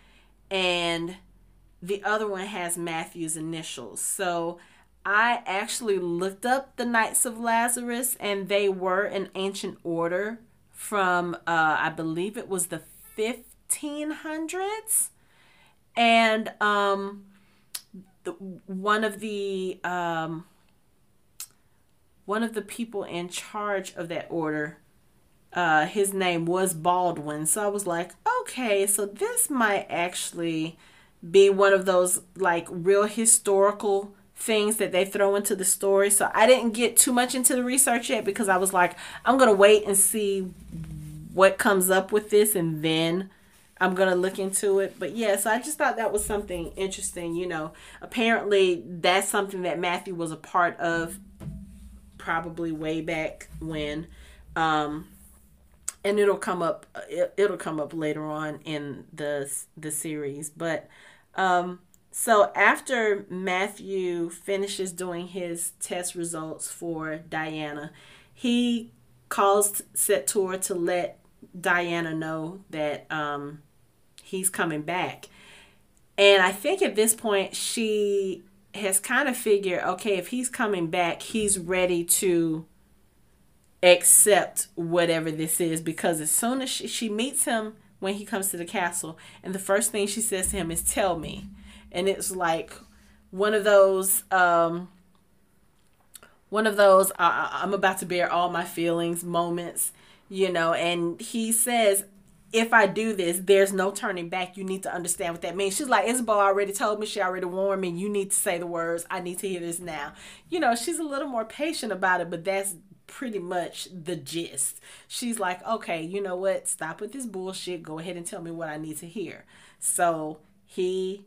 and the other one has Matthew's initials. So I actually looked up the Knights of Lazarus, and they were an ancient order from, uh, I believe it was the 1500s. And um, the, one of the um, one of the people in charge of that order, uh, his name was Baldwin. So I was like, okay, so this might actually be one of those like real historical things that they throw into the story. So I didn't get too much into the research yet because I was like, I'm going to wait and see what comes up with this and then I'm going to look into it. But yeah, so I just thought that was something interesting. You know, apparently that's something that Matthew was a part of probably way back when. Um, and it'll come up it, it'll come up later on in the the series but um so after Matthew finishes doing his test results for Diana, he calls Sept-Tours to let Diana know that um, he's coming back. And I think at this point she has kind of figured, okay, if he's coming back, he's ready to accept whatever this is because as soon as she, she meets him when he comes to the castle, and the first thing she says to him is, "Tell me." and it's like one of those um one of those I, i'm about to bear all my feelings moments you know and he says if I do this, there's no turning back. You need to understand what that means. She's like, Ysabeau already told me, she already warned me, you need to say the words. I need to hear this now. You know, she's a little more patient about it, but that's pretty much the gist. She's like, okay, you know what? Stop with this bullshit. Go ahead and tell me what I need to hear. So he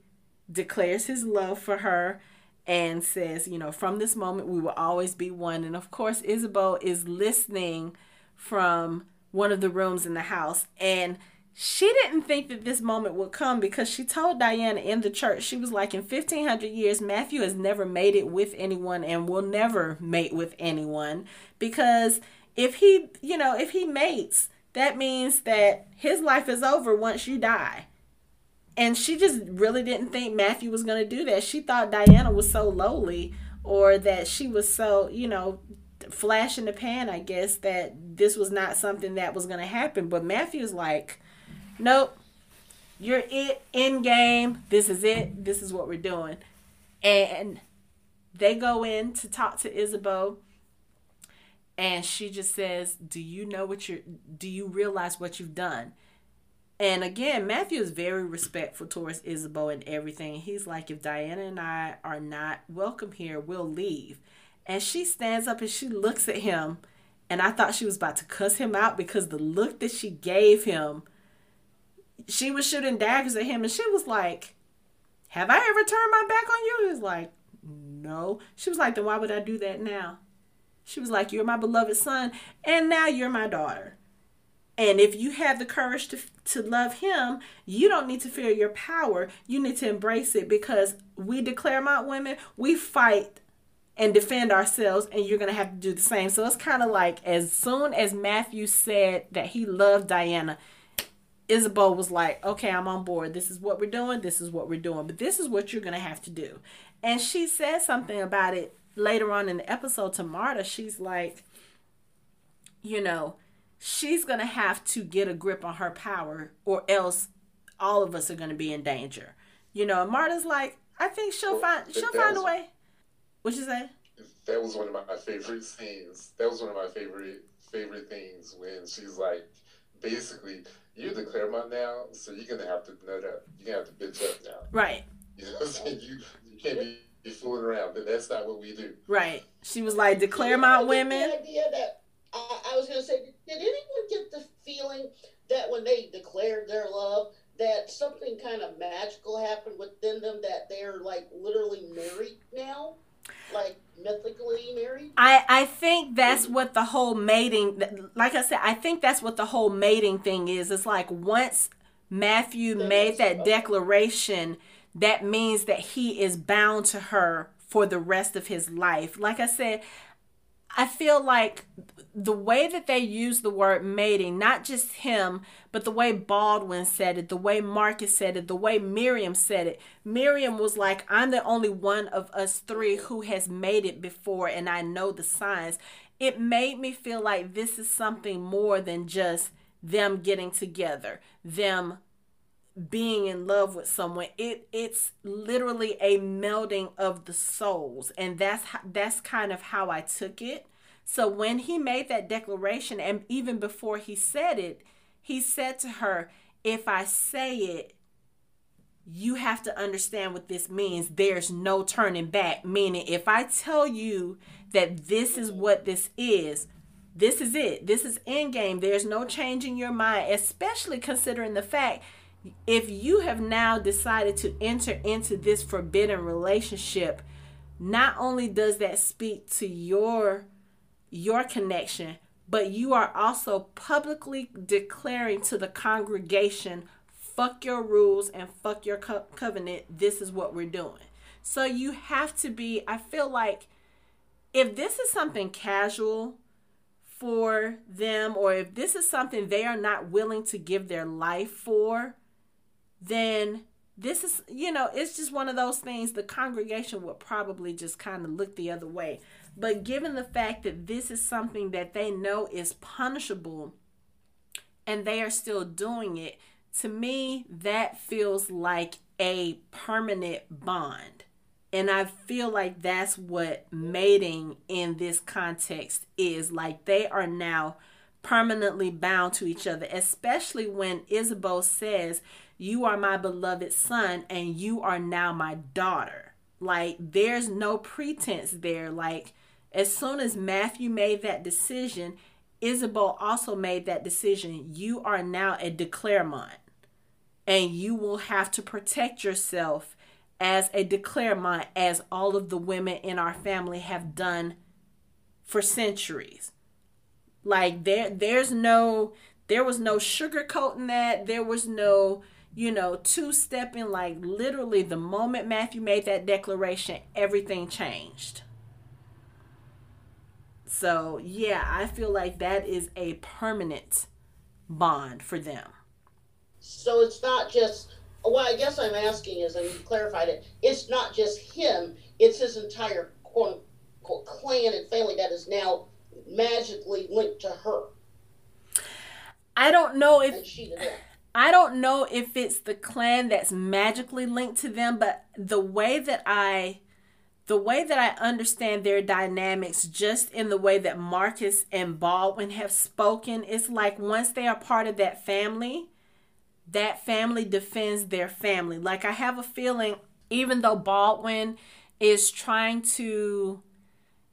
declares his love for her and says, you know, from this moment we will always be one. And of course, Ysabeau is listening from one of the rooms in the house. And she didn't think that this moment would come because she told Diana in the church, she was like, in 1500 years, Matthew has never made it with anyone and will never mate with anyone because if he, you know, if he mates, that means that his life is over once you die. And she just really didn't think Matthew was going to do that. She thought Diana was so lowly or that she was so, you know, flash in the pan, I guess, that this was not something that was going to happen. But Matthew's like, nope, you're it in game. This is it. This is what we're doing. And they go in to talk to Ysabeau. And she just says, Do you know what you're, do you realize what you've done? And again, Matthew is very respectful towards Ysabeau and everything. He's like, if Diana and I are not welcome here, we'll leave. And she stands up and she looks at him. And I thought she was about to cuss him out because the look that she gave him, she was shooting daggers at him. And she was like, Have I ever turned my back on you? He was like, No. She was like, Then why would I do that now? She was like, You're my beloved son, and now you're my daughter. And if you have the courage to, to love him, you don't need to fear your power. You need to embrace it because we de Clermont women, we fight and defend ourselves, and you're going to have to do the same. So it's kind of like as soon as Matthew said that he loved Diana, Ysabeau was like, okay, I'm on board. This is what we're doing. This is what we're doing. But this is what you're going to have to do. And she said something about it later on in the episode to Marta. She's like, you know, she's going to have to get a grip on her power or else all of us are going to be in danger. You know, and Marta's like, I think she'll well, find she'll find a way. What you say? That was one of my favorite scenes. That was one of my favorite favorite things when she's like, basically, you're de Clermont now, so you're gonna have to nut up. You're gonna have to bitch up now. Right. <laughs> You know what I'm saying? You you can't be, be fooling around. But that's not what we do. Right. She was like, de Clermont women. The idea that I, I was gonna say, did anyone get the feeling that when they declared their love, that something kind of magical happened within them that they're like literally married now? Like mythically married? I I think that's what the whole mating like I said I think that's what the whole mating thing is. It's like once Matthew made that okay. declaration that means that he is bound to her for the rest of his life. Like I said, I feel like the way that they use the word mating, not just him, but the way Baldwin said it, the way Marcus said it, the way Miriam said it. Miriam was like, I'm the only one of us three who has made it before, and I know the signs. It made me feel like this is something more than just them getting together, them being in love with someone it it's literally a melding of the souls. And that's that's kind of how I took it. So when he made that declaration and even before he said it he said to her if I say it you have to understand what this means. There's no turning back. Meaning if I tell you that this is what this is this is it. This is end game there's no changing your mind especially considering the fact if you have now decided to enter into this forbidden relationship, not only does that speak to your your connection, but you are also publicly declaring to the congregation, fuck your rules and fuck your co- covenant. This is what we're doing. So you have to be I feel like if this is something casual for them or if this is something they are not willing to give their life for, then this is, you know, it's just one of those things the congregation would probably just kind of look the other way. But given the fact that this is something that they know is punishable and they are still doing it, to me, that feels like a permanent bond. And I feel like that's what mating in this context is. Like they are now permanently bound to each other, especially when Ysabeau says you are my beloved son, and you are now my daughter. Like, there's no pretense there. Like, As soon as Matthew made that decision, Ysabeau also made that decision. You are now a de Clermont, and you will have to protect yourself as a de Clermont, as all of the women in our family have done for centuries. Like there, there's no, there was no sugarcoating that. There was no, you know, two stepping. Like literally, the moment Matthew made that declaration, everything changed. So, yeah, I feel like that is a permanent bond for them. So it's not just, what I guess I'm asking is, and you clarified it, it's not just him, it's his entire quote unquote clan and family that is now magically linked to her. I don't know if. I don't know if it's the clan that's magically linked to them, but the way that I the way that I understand their dynamics, just in the way that Marcus and Baldwin have spoken, it's like once they are part of that family, that family defends their family. Like I have a feeling, even though Baldwin is trying to,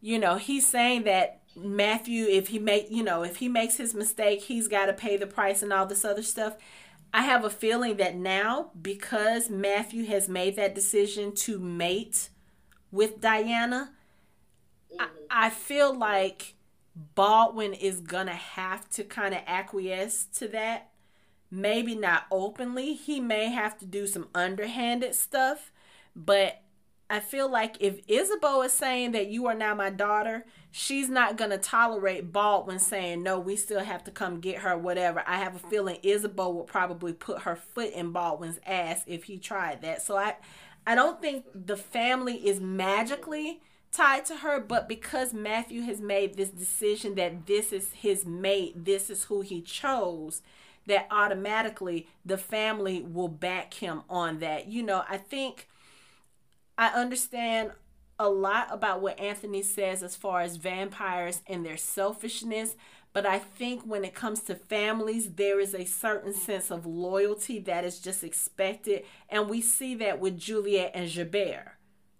you know, he's saying that Matthew, if he make, you know, if he makes his mistake, he's got to pay the price and all this other stuff. I have a feeling that now, because Matthew has made that decision to mate with Diana, I, mm-hmm. I feel like Baldwin is gonna have to kind of acquiesce to that. Maybe not openly. He may have to do some underhanded stuff, but I feel like if Ysabeau is saying that you are now my daughter, she's not gonna tolerate Baldwin saying no. We still have to come get her, whatever. I have a feeling Ysabeau would probably put her foot in Baldwin's ass if he tried that. So I, I don't think the family is magically tied to her, but because Matthew has made this decision that this is his mate, this is who he chose, that automatically the family will back him on that. You know, I think I understand a lot about what Anthony says as far as vampires and their selfishness, but I think when it comes to families, there is a certain sense of loyalty that is just expected. And we see that with Juliet and Gerbert.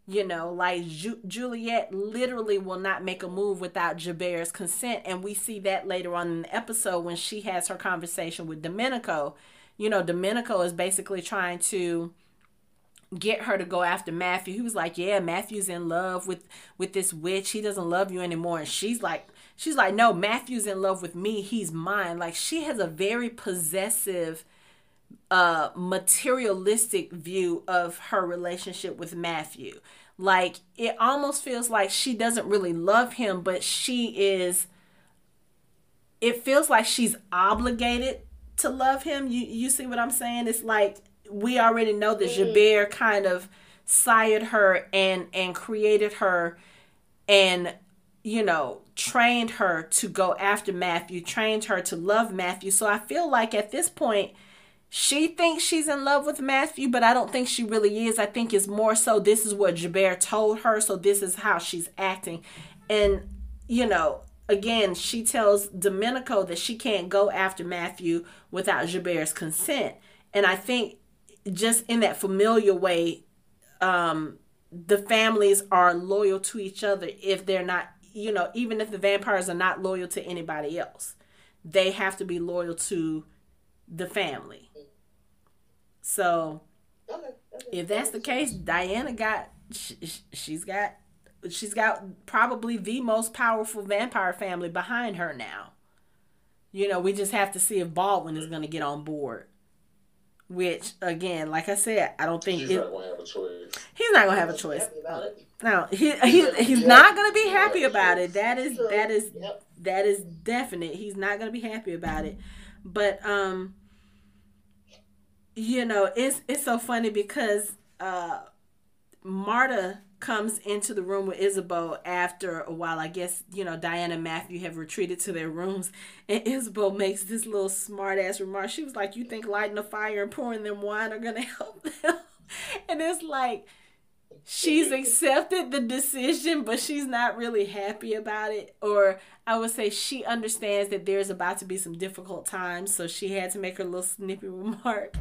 You know, like Ju- Juliet literally will not make a move without Gerbert's consent. And we see that later on in the episode when she has her conversation with Domenico. You know, Domenico is basically trying to get her to go after Matthew. He was like, "Yeah, Matthew's in love with with this witch. He doesn't love you anymore." And she's like, she's like, "No, Matthew's in love with me. He's mine." Like she has a very possessive uh materialistic view of her relationship with Matthew. Like it almost feels like she doesn't really love him, but she is it feels like she's obligated to love him. You you see what I'm saying? It's like we already know that mm-hmm. Gerbert kind of sired her and and created her and you know trained her to go after Matthew, trained her to love Matthew. So I feel like at this point she thinks she's in love with Matthew, but I don't think she really is. I think it's more so this is what Gerbert told her, so this is how she's acting. And you know, again, she tells Domenico that she can't go after Matthew without Gerbert's consent. And I think just in that familiar way, um, the families are loyal to each other if they're not, you know, even if the vampires are not loyal to anybody else, they have to be loyal to the family. So, Okay, okay. if that's the case, Diana got she, she's got she's got probably the most powerful vampire family behind her now. You know, we just have to see if Baldwin is going to get on board. Which again, like I said, I don't think He's it, not going to have a choice. he's not going to have a choice. happy about it. No, he, he he's Yeah. not going to be happy about it. That is that is yep. that is definite. He's not going to be happy about it. But um you know, it's it's so funny because uh Marta comes into the room with Ysabeau after a while. I guess, you know, Diana and Matthew have retreated to their rooms. And <laughs> Ysabeau makes this little smart ass remark. She was like, You think lighting a fire and pouring them wine are going <laughs> to help them? And it's like, she's accepted the decision, but she's not really happy about it. Or I would say she understands that there's about to be some difficult times. So she had to make her little snippy <laughs> remark.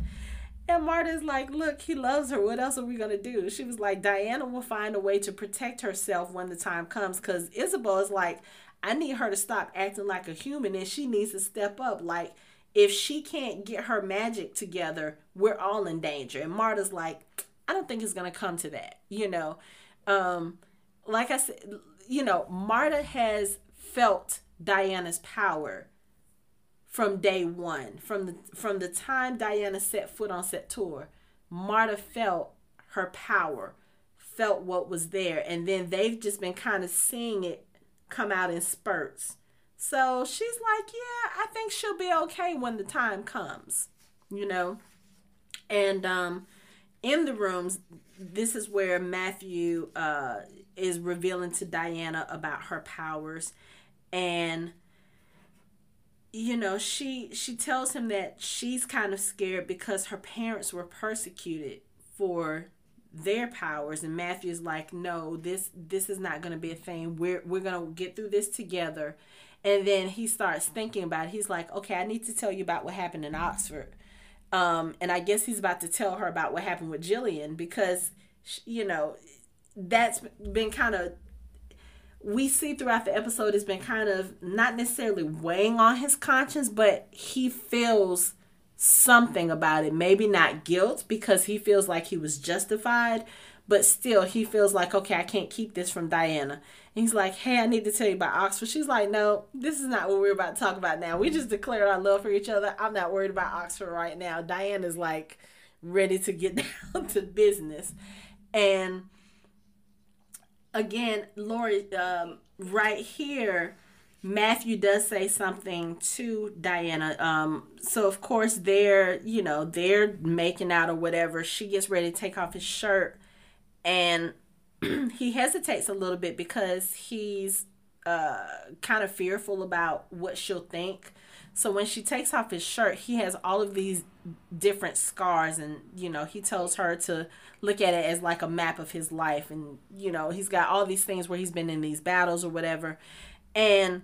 And Marta's like, look, he loves her. What else are we going to do? She was like, Diana will find a way to protect herself when the time comes. Because Ysabeau is like, I need her to stop acting like a human and she needs to step up. Like, if she can't get her magic together, we're all in danger. And Marta's like, I don't think it's going to come to that, you know. Um, like I said, you know, Marta has felt Diana's power from day one. From the from the time Diana set foot on Sept-Tours, Marta felt her power, felt what was there, and then they've just been kind of seeing it come out in spurts. So she's like, yeah, I think she'll be okay when the time comes, you know. And um, in the rooms, this is where Matthew uh, is revealing to Diana about her powers, and you know she she tells him that she's kind of scared because her parents were persecuted for their powers. And Matthew's like no this this is not going to be a thing. We're we're going to get through this together. And then he starts thinking about it. He's like okay I need to tell you about what happened in Oxford. Um and I guess he's about to tell her about what happened with Gillian because you know that's been kind of we see throughout the episode has been kind of not necessarily weighing on his conscience, but he feels something about it. Maybe not guilt because he feels like he was justified, but still he feels like, okay, I can't keep this from Diana. And he's like, hey, I need to tell you about Oxford. She's like, no, this is not what we're about to talk about now. We just declared our love for each other. I'm not worried about Oxford right now. Diana's like ready to get <laughs> down to business. And again, Lori, um, right here, Matthew does say something to Diana. Um, so of course they're, you know, they're making out or whatever. She gets ready to take off his shirt, and <clears throat> he hesitates a little bit because he's uh, kind of fearful about what she'll think. So when she takes off his shirt, he has all of these different scars, and you know, he tells her to look at it as like a map of his life, and you know, he's got all these things where he's been in these battles or whatever, and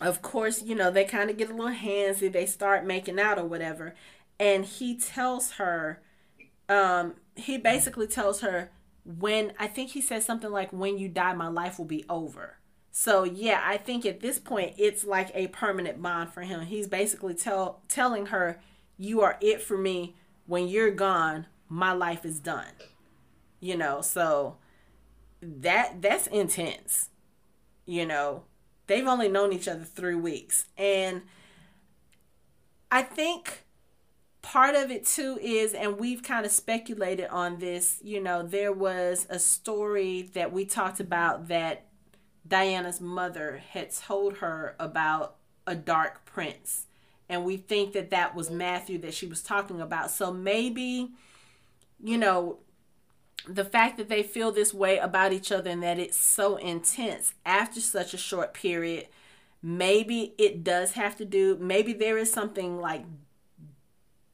of course, you know, they kind of get a little handsy, they start making out or whatever, and he tells her, um, he basically tells her when I think he says something like, "When you die, my life will be over." So yeah, I think at this point it's like a permanent bond for him. He's basically tell telling her, "You are it for me. When you're gone, my life is done." You know, so that that's intense. You know, they've only known each other 3 weeks and I think part of it too is and we've kind of speculated on this, you know, there was a story that we talked about that Diana's mother had told her about a dark prince. And we think that that was Matthew that she was talking about. So maybe, you know, the fact that they feel this way about each other and that it's so intense after such a short period, maybe it does have to do, maybe there is something like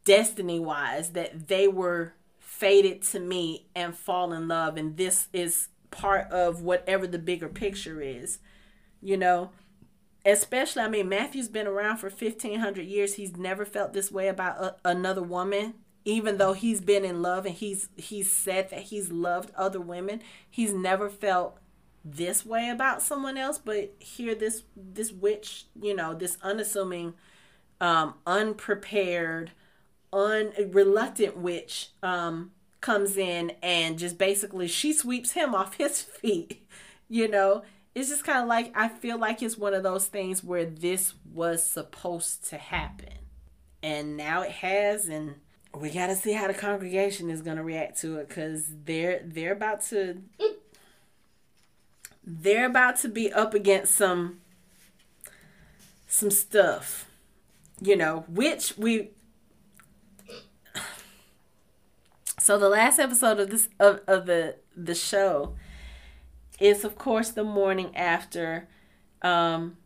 destiny wise that they were fated to meet and fall in love. And this is part of whatever the bigger picture is, you know. Especially, I mean, Matthew's been around for 1500 years. He's never felt this way about a, another woman, even though he's been in love and he's he's said that he's loved other women. He's never felt this way about someone else, but here this this witch, you know, this unassuming um unprepared, unreluctant witch um comes in and just basically she sweeps him off <laughs> his feet. You know, it's just kind of like I feel like it's one of those things where this was supposed to happen. And now it has and we got to see how the congregation is going to react to it cuz they're they're about to they're about to be up against some some stuff. You know, which we So the last episode of this of, of the the show is of course the morning after um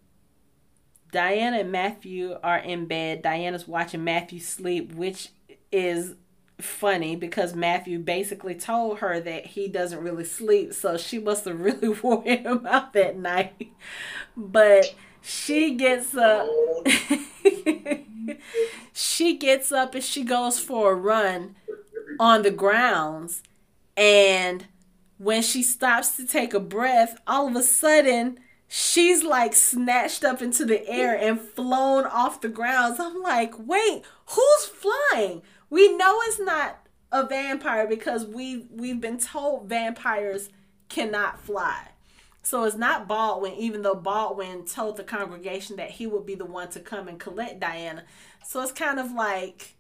Diana and Matthew are in bed. Diana's watching Matthew sleep, which is funny because Matthew basically told her that he doesn't really sleep, so she must have really <laughs> wore him out that night. But she gets up. <laughs> she gets up and she goes for a run on the grounds. And when she stops to take a breath, all of a sudden, she's like snatched up into the air and flown off the grounds. I'm like, wait, who's flying? We know it's not a vampire because we we've been told vampires cannot fly. So it's not Baldwin, even though Baldwin told the congregation that he would be the one to come and collect Diana. So it's kind of like,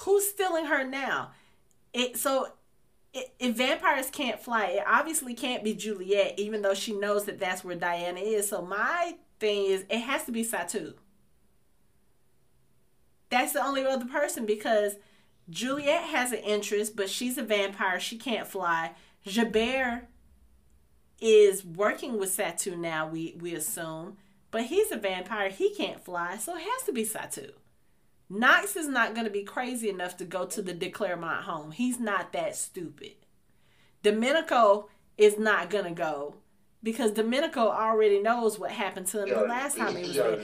who's stealing her now? It so if vampires can't fly, it obviously can't be Juliet, even though she knows that that's where Diana is. So my thing is, it has to be Satu. That's the only other person because Juliet has an interest, but she's a vampire. She can't fly. Gerbert is working with Satu now, we, we assume. But he's a vampire. He can't fly, so it has to be Satu. Knox is not going to be crazy enough to go to the De Clermont home. He's not that stupid. Domenico is not going to go because Domenico already knows what happened to him the last time he was there.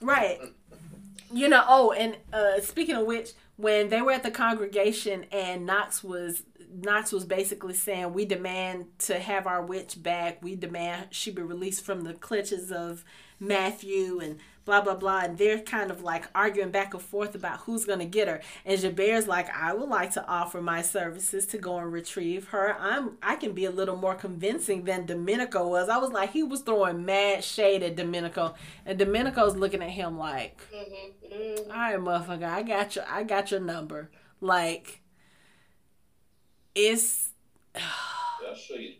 Right. <laughs> You know, oh, and uh, speaking of which, when they were at the congregation and Knox was Knox was basically saying, "We demand to have our witch back. We demand she be released from the clutches of Matthew and blah blah blah." And they're kind of like arguing back and forth about who's gonna get her. And Gerbert's like, "I would like to offer my services to go and retrieve her. I'm I can be a little more convincing than Domenico was." I was like, he was throwing mad shade at Domenico, and Domenico's looking at him like, mm-hmm, mm-hmm. "All right, motherfucker, I got your I got your number." Like it's <sighs> I'll show you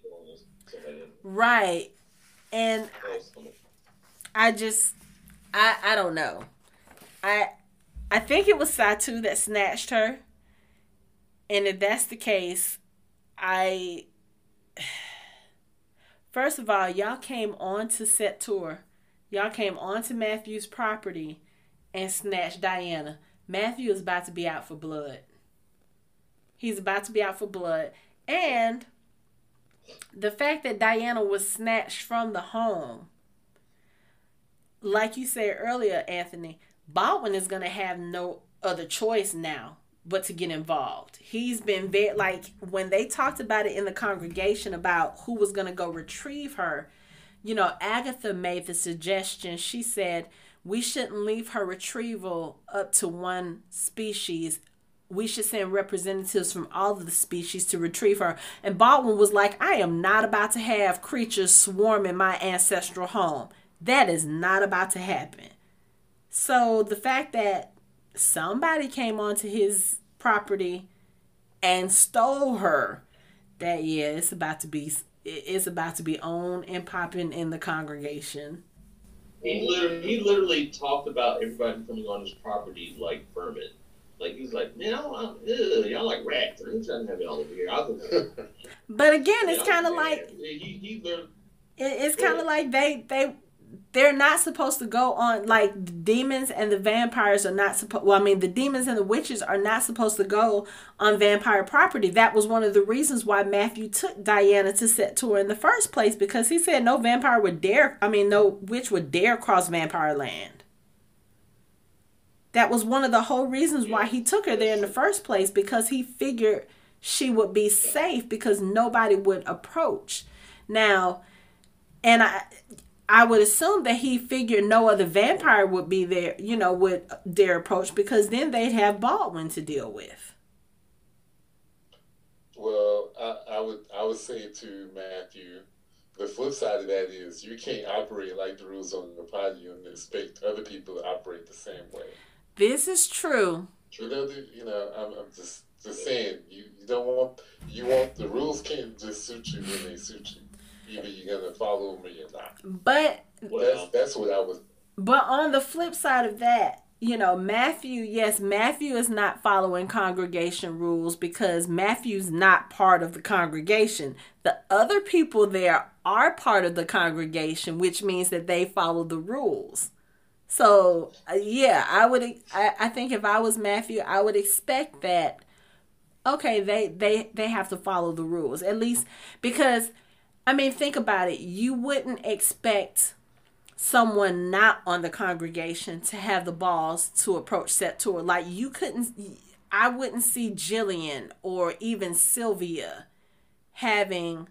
right, and I just I I don't know. I I think it was Satu that snatched her. And if that's the case, I <sighs> first of all, y'all came on to Sept-Tours. Y'all came onto Matthew's property and snatched Diana. Matthew is about to be out for blood. He's about to be out for blood. And the fact that Diana was snatched from the home, like you said earlier, Anthony, Baldwin is going to have no other choice now but to get involved. He's been very, like, when they talked about it in the congregation about who was going to go retrieve her, you know, Agatha made the suggestion. She said, we shouldn't leave her retrieval up to one species we should send representatives from all of the species to retrieve her. And Baldwin was like, I am not about to have creatures swarm in my ancestral home. That is not about to happen. So the fact that somebody came onto his property and stole her, that yeah, it's about to be it's about to be on and popping in the congregation. He literally, he literally talked about everybody coming on his property like vermin. Like he's like, man, I don't, ugh, y'all like rats. I'm trying to have y'all over here. <laughs> but again, it's kind of like he, he learned, it's kind of like they they they're not supposed to go on like the demons and the vampires are not supposed well i mean the demons and the witches are not supposed to go on vampire property that was one of the reasons why matthew took diana to Sept-Tours in the first place because he said no vampire would dare i mean no witch would dare cross vampire land that was one of the whole reasons why he took her there in the first place because he figured she would be safe because nobody would approach. Now, and I I would assume that he figured no other vampire would be there, you know, would dare approach because then they'd have Baldwin to deal with. Well, I, I would I would say to Matthew, the flip side of that is you can't operate like the rules on the party and expect other people to operate the same way. This is true. You know, you know, I'm, I'm just just saying, you, you don't want you want the rules can't just suit you when they suit you. Either you're gonna follow them or not. But that's that's what I was. But on the flip side of that, you know, Matthew, yes, Matthew is not following congregation rules because Matthew's not part of the congregation. The other people there are part of the congregation, which means that they follow the rules. So uh, yeah, I would. I, I think if I was Matthew, I would expect that. Okay, they they they have to follow the rules at least because, I mean, think about it. You wouldn't expect someone not on the congregation to have the balls to approach Sept-Tours. Like you couldn't I wouldn't see Gillian or even Sylvia having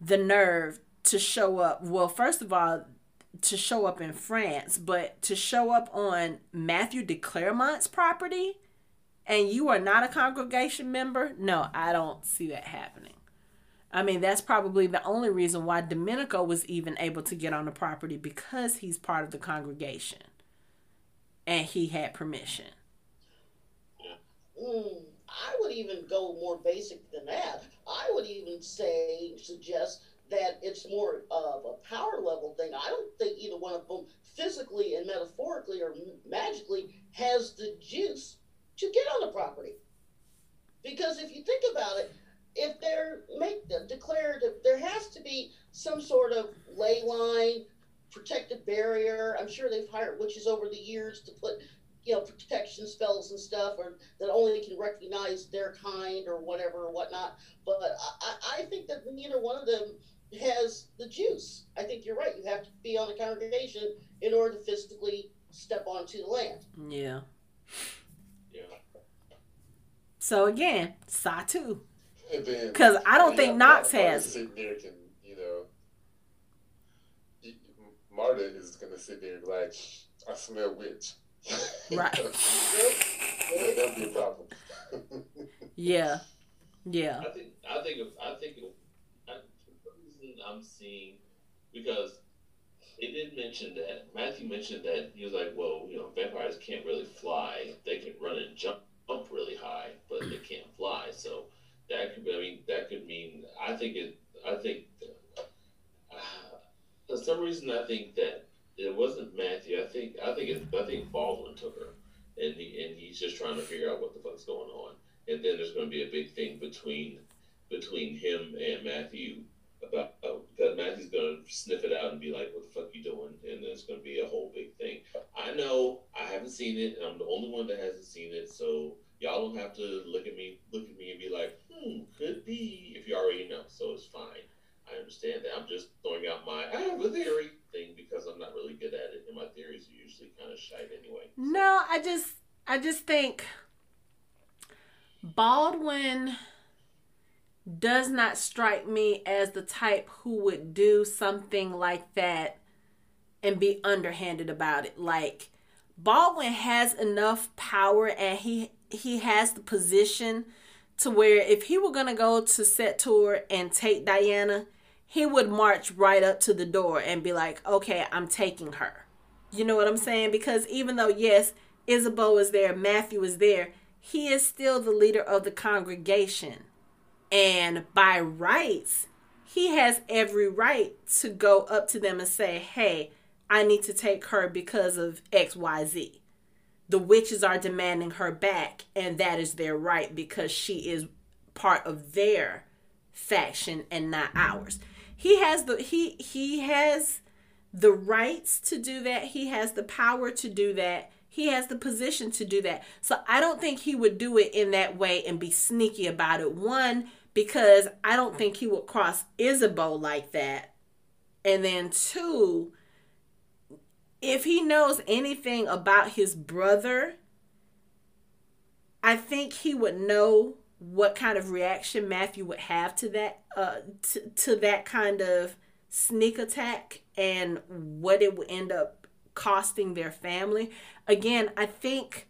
the nerve to show up. Well, first of all, to show up in France, but to show up on Matthew de Clermont's property and you are not a congregation member, no, I don't see that happening. I mean, that's probably the only reason why Domenico was even able to get on the property because he's part of the congregation and he had permission. Mm, I would even go more basic than that. I would even say, suggest that it's more of a power level thing. I don't think either one of them physically and metaphorically or magically has the juice to get on the property. Because if you think about it, if they're make the, declared there has to be some sort of ley line protective barrier i'm sure they've hired witches over the years to put you know protection spells and stuff or that only can recognize their kind or whatever or whatnot but I, I think that neither one of them has the juice i think you're right you have to be on the congregation in order to physically step onto the land Yeah. Yeah. So again, Satu. Because 'Cause I don't think Knox has it. Sitting there can, you know, y- Marta is gonna sit there and be like, I smell witch. <laughs> Right. that, that'd be a problem. <laughs> Yeah. Yeah. I think I think if I think if, I, for reason I'm seeing because it didn't mention that Matthew mentioned that he was like, well, you know, vampires can't really fly. They can run and jump jump really high, but they can't fly. So that could I mean that could mean I think it I think uh, for some reason I think that it wasn't Matthew. I think I think it, I think Baldwin took her, and he and he's just trying to figure out what the fuck's going on. And then there's going to be a big thing between between him and Matthew about uh, that Matthew's going to sniff it out and be like, "What the fuck you doing?" And there's going to be a whole big thing. I know I haven't seen it, and I'm the only one that hasn't seen it, so y'all don't have to look at me look at me and be like, "Hmm, could be," if you already know. So it's fine. I understand that. I'm just throwing out my I have a theory thing because I'm not really good at it, and my theories are usually kind of shite anyway. No, I just I just think Baldwin does not strike me as the type who would do something like that and be underhanded about it. Like Baldwin has enough power and he he has the position to where if he were gonna go to Sept-Tours and take Diana, he would march right up to the door and be like, "Okay, I'm taking her." You know what I'm saying? Because even though yes, Ysabeau is there, Matthew is there, he is still the leader of the congregation. And by rights, he has every right to go up to them and say, "Hey, I need to take her because of XYZ." The witches are demanding her back, and that is their right because she is part of their faction and not ours. He has the he he has the rights to do that. He has the power to do that. He has the position to do that. So I don't think he would do it in that way and be sneaky about it. One, because I don't think he would cross Ysabeau like that. And then two, if he knows anything about his brother, I think he would know what kind of reaction Matthew would have to that uh to, to that kind of sneak attack and what it would end up costing their family. Again, I think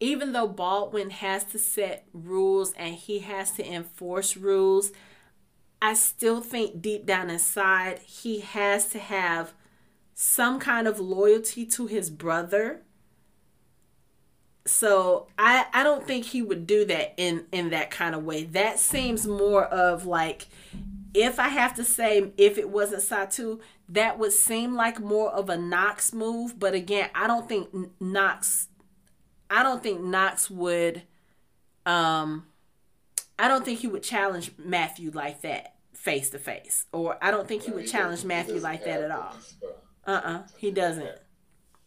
even though Baldwin has to set rules and he has to enforce rules, I still think deep down inside he has to have some kind of loyalty to his brother. So I I don't think he would do that in in that kind of way. That seems more of like if I have to say if it wasn't Satu, that would seem like more of a Knox move, but again, I don't think Knox I don't think Knox would um I don't think he would challenge Matthew like that face to face. Or I don't think he would challenge Matthew like that at all. Uh-uh. He doesn't.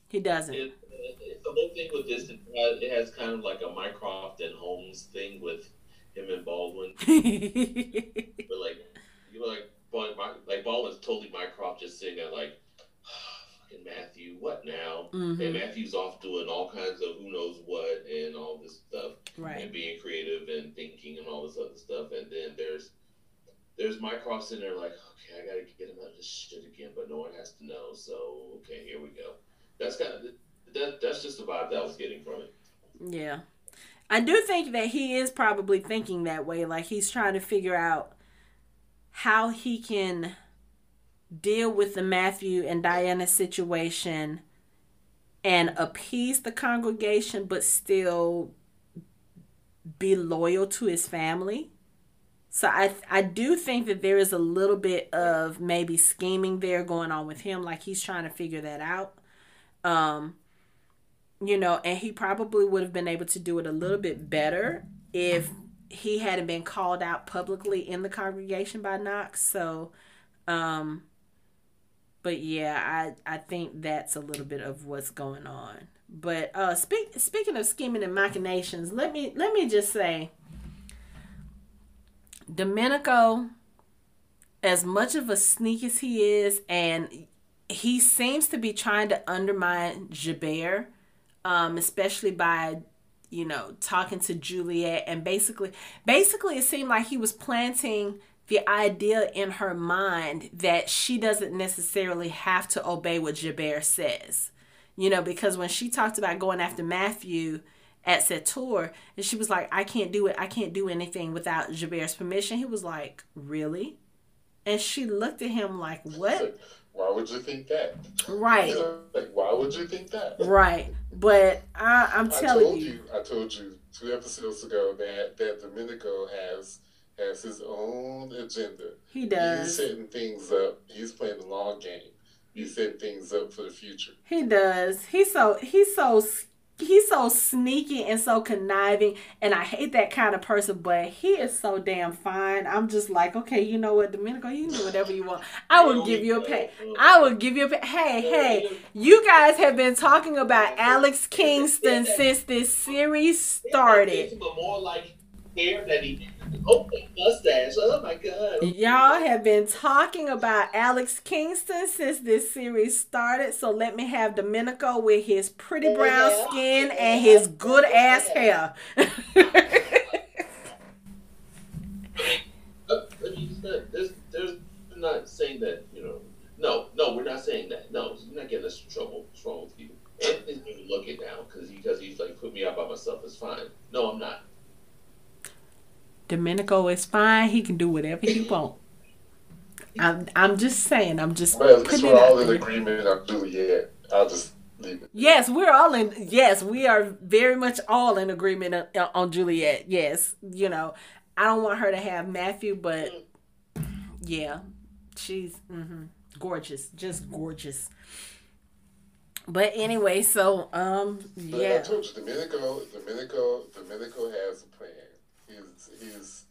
He doesn't. It, it, the whole thing with this, uh, it has, kind of like a Mycroft and Holmes thing with him and Baldwin. <laughs> but like, you know, like, Bal- like Baldwin's totally Mycroft just sitting there like, <sighs> <laughs> fucking Matthew, what now? Mhm. And Matthew's off doing all kinds of who knows what and all this stuff Right. and being creative and thinking and all this other stuff. And then there's there's Mycroft sitting there like, okay, I gotta get him out of this shit again, but no one has to know. So okay, here we go. That's kind of that. That's just the vibe that I was getting from it. Yeah. I do think that he is probably thinking that way. Like he's trying to figure out how he can deal with the Matthew and Diana situation and appease the congregation, but still be loyal to his family. So I I do think that there is a little bit of maybe scheming there going on with him, like he's trying to figure that out. Um, you know, and he probably would have been able to do it a little bit better if he hadn't been called out publicly in the congregation by Knox. So, um, but yeah, I I think that's a little bit of what's going on. But uh, speak, speaking of scheming and machinations, let me let me just say, Domenico, as much of a sneak as he is, and he seems to be trying to undermine Gerbert, um, especially by you know talking to Juliet and basically basically it seemed like he was planting the idea in her mind that she doesn't necessarily have to obey what Gerbert says. You know, because when she talked about going after Matthew at Sept-Tours, and she was like, I can't do it, I can't do anything without Gerbert's permission, he was like, Really? And she looked at him like, What? Why would you think that? Right. Like, why would you think that? Right. But I, I'm I telling told you. you, I told you two episodes ago that that Domenico has has his own agenda. He does. He's setting things up. He's playing the long game. He's setting things up for the future. He does. He's so he's so he's so sneaky and so conniving and I hate that kind of person, but he is so damn fine. I'm just like, okay, you know what, Domenico, you can do whatever you want. I will give you a pay. I will give you a pay. Hey, hey, you guys have been talking about Alex Kingston since this series <laughs> started. But more like hair that he oh mustache. Oh my god. Y'all have been talking about Alex Kingston since this series started, so let me have Domenico with his pretty brown Yeah. skin and his good ass hair. I mean, it's not, there's, there's I'm not saying that, you know. No, no, we're not saying that. No, you're not getting us in trouble. What's wrong with you? Anthony's even looking now because he, cause he's like, put me out by myself. It's fine. No, I'm not. Domenico is fine. He can do whatever he want. I'm, I'm just saying. I'm just least putting we're it all in there. agreement on Juliet. I'll just leave it. Yes, we're all in. Yes, we are very much all in agreement on, on Juliet. Yes, you know, I don't want her to have Matthew, but yeah, she's hmm gorgeous, just gorgeous. But anyway, so um, But I told you, Domenico, Domenico, Domenico has a plan. He's he's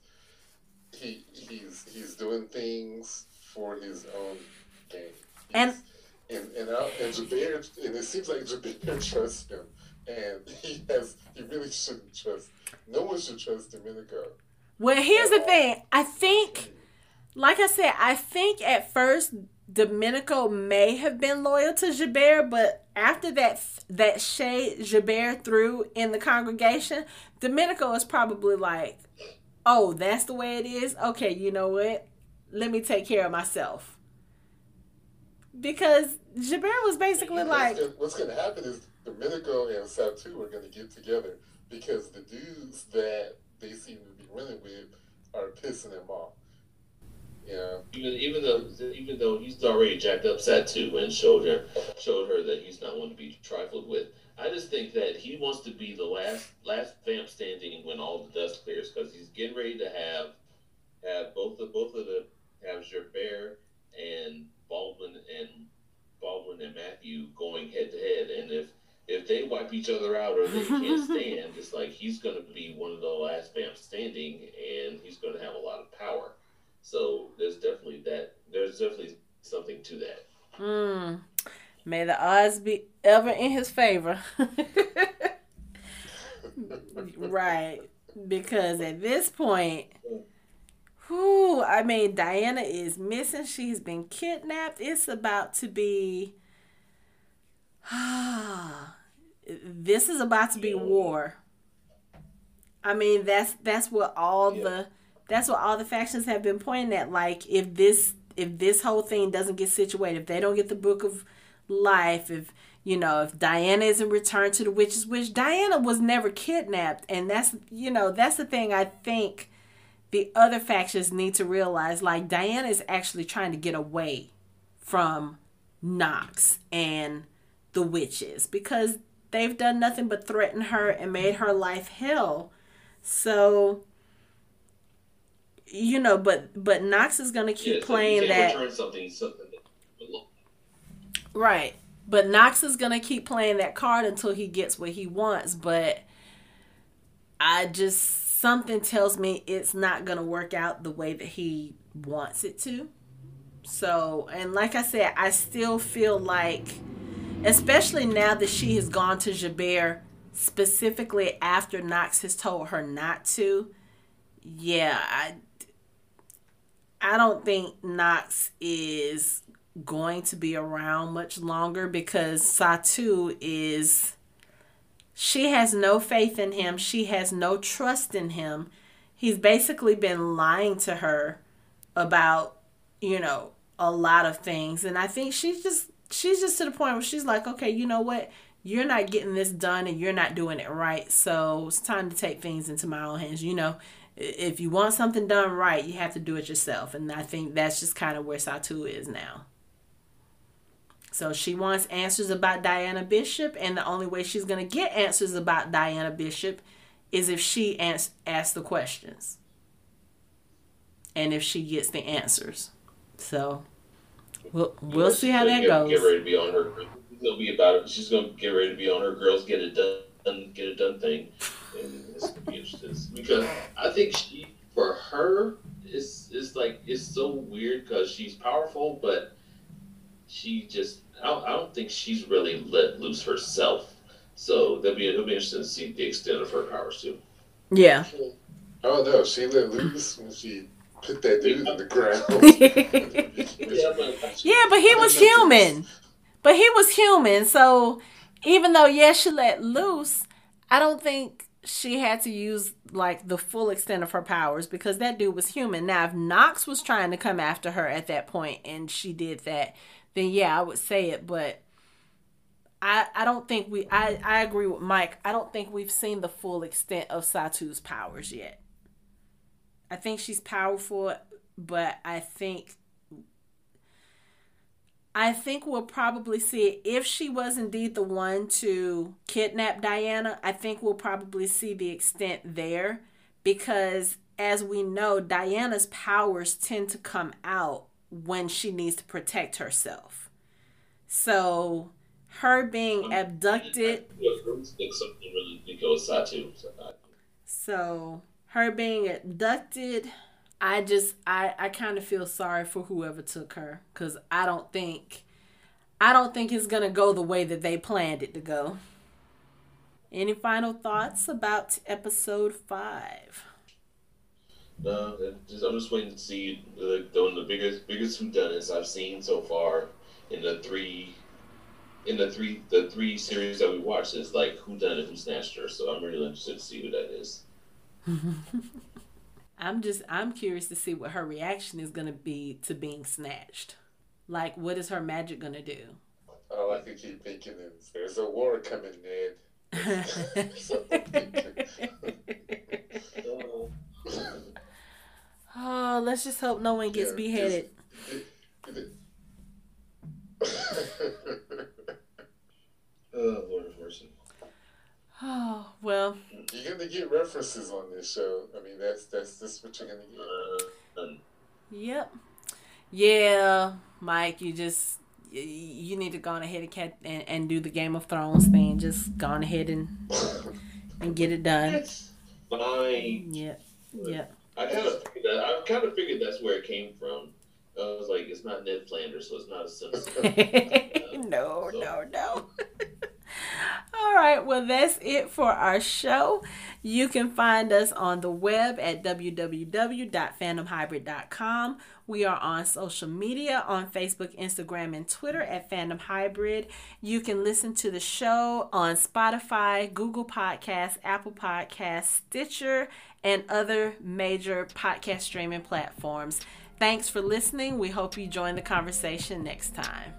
he he's he's doing things for his own gain. And- and and I, and and it seems like Gerbert <laughs> trusts him, and he has he really shouldn't trust. No one should trust Domenico. Well, here's the thing. I think, like I said, I think at first Domenico may have been loyal to Gerbert, but after that that shade Gerbert threw in the congregation, Domenico is probably like, "Oh, that's the way it is. Okay, you know what? Let me take care of myself." Because Gerbert was basically like, what's, what's gonna happen is Domenico and Satu are gonna get together because the dudes that they seem to be running with are pissing him off. Yeah. Even even though even though he's already jacked up Satu and showed her showed her that he's not one to be trifled with. I just think that he wants to be the last last vamp standing when all the dust clears because he's getting ready to have have both of both of the have Gerbert and Baldwin and Baldwin and Matthew going head to head, and if if they wipe each other out or they can't <laughs> stand, it's like he's going to be one of the last vamps standing, and he's going to have a lot of power. So there's definitely that. There's definitely something to that. hmm, "May the odds be ever in his favor." <laughs> right, because at this point, Whew, I mean, Diana is missing. She's been kidnapped. It's about to be. <sighs> this is about to be war. I mean, that's that's what all yeah. the that's what all the factions have been pointing at. Like, if this if this whole thing doesn't get situated, if they don't get the book of life, if you know, if Diana isn't returned to the witches, which Diana was never kidnapped, and that's you know, that's the thing I think the other factions need to realize. Like Diana is actually trying to get away from Knox and the witches because they've done nothing but threaten her and made her life hell. So you know, but but Knox is gonna keep yeah, playing that. Something, something right, but Knox is gonna keep playing that card until he gets what he wants. But I just something tells me it's not gonna work out the way that he wants it to. So, and like I said, I still feel like, especially now that she has gone to Gerbert specifically after Knox has told her not to. Yeah, I I don't think Knox is going to be around much longer because Satu is she has no faith in him. She has no trust in him. He's basically been lying to her about, you know, a lot of things. And I think she's just she's just to the point where she's like, "Okay, you know what? You're not getting this done and you're not doing it right. So, it's time to take things into my own hands. You know, if you want something done right, you have to do it yourself. And I think that's just kind of where Satu is now. So she wants answers about Diana Bishop, and the only way she's going to get answers about Diana Bishop is if she asks the questions and if she gets the answers. So we'll, we'll see how that get, goes. Get ready to be on her. It'll be about it. She's going to get ready to be on her girls get it done, get it done thing and it's gonna be interesting because I think she, for her, it's it's like it's so weird because she's powerful, but she just I don't, I don't think she's really let loose herself. So that'll be it'll be interesting to see the extent of her powers too. Yeah. Oh no, she let loose when she put that dude in the ground. <laughs> yeah, but he was human. But he was human, so even though yes, she let loose, I don't think she had to use like the full extent of her powers because that dude was human. Now, if Knox was trying to come after her at that point and she did that, then yeah, I would say it. But I I don't think we I I agree with Mike. I don't think we've seen the full extent of Satu's powers yet. I think she's powerful, but I think I think we'll probably see if she was indeed the one to kidnap Diana. I think we'll probably see the extent there because, as we know, Diana's powers tend to come out when she needs to protect herself. So, her being abducted. So, her being abducted I just I I kind of feel sorry for whoever took her cuz I don't think I don't think it's going to go the way that they planned it to go. Any final thoughts about episode 5? No, just, I'm just waiting to see the, the, the biggest biggest whodunits I've seen so far in the three in the three the three series that we watched is like who done it, who snatched her. So I'm really interested to see who that is. <laughs> I'm just I'm curious to see what her reaction is going to be to being snatched. Like, what is her magic going to do? All I can keep thinking is there's a war coming, Ned. <laughs> oh, let's just hope no one gets yeah, beheaded. <laughs> oh, Lord of mercy. Oh <sighs> well. You're gonna get references on this show. I mean, that's that's that's what you're gonna get. Uh, yep. Yeah, Mike, you just you need to go on ahead and, and, and do the Game of Thrones thing. Just go on ahead and and get it done. It's fine. Yep. Yep. I kind of. I kind of figured that's where it came from. I was like, it's not Ned Flanders, so it's not a Simpson. <laughs> <laughs> no, so. no, no. All right, well, that's it for our show. You can find us on the web at www.fandomhybrid.com. We are on social media on Facebook, Instagram, and Twitter at Fandom Hybrid. You can listen to the show on Spotify, Google Podcasts, Apple Podcasts, Stitcher, and other major podcast streaming platforms. Thanks for listening. We hope you join the conversation next time.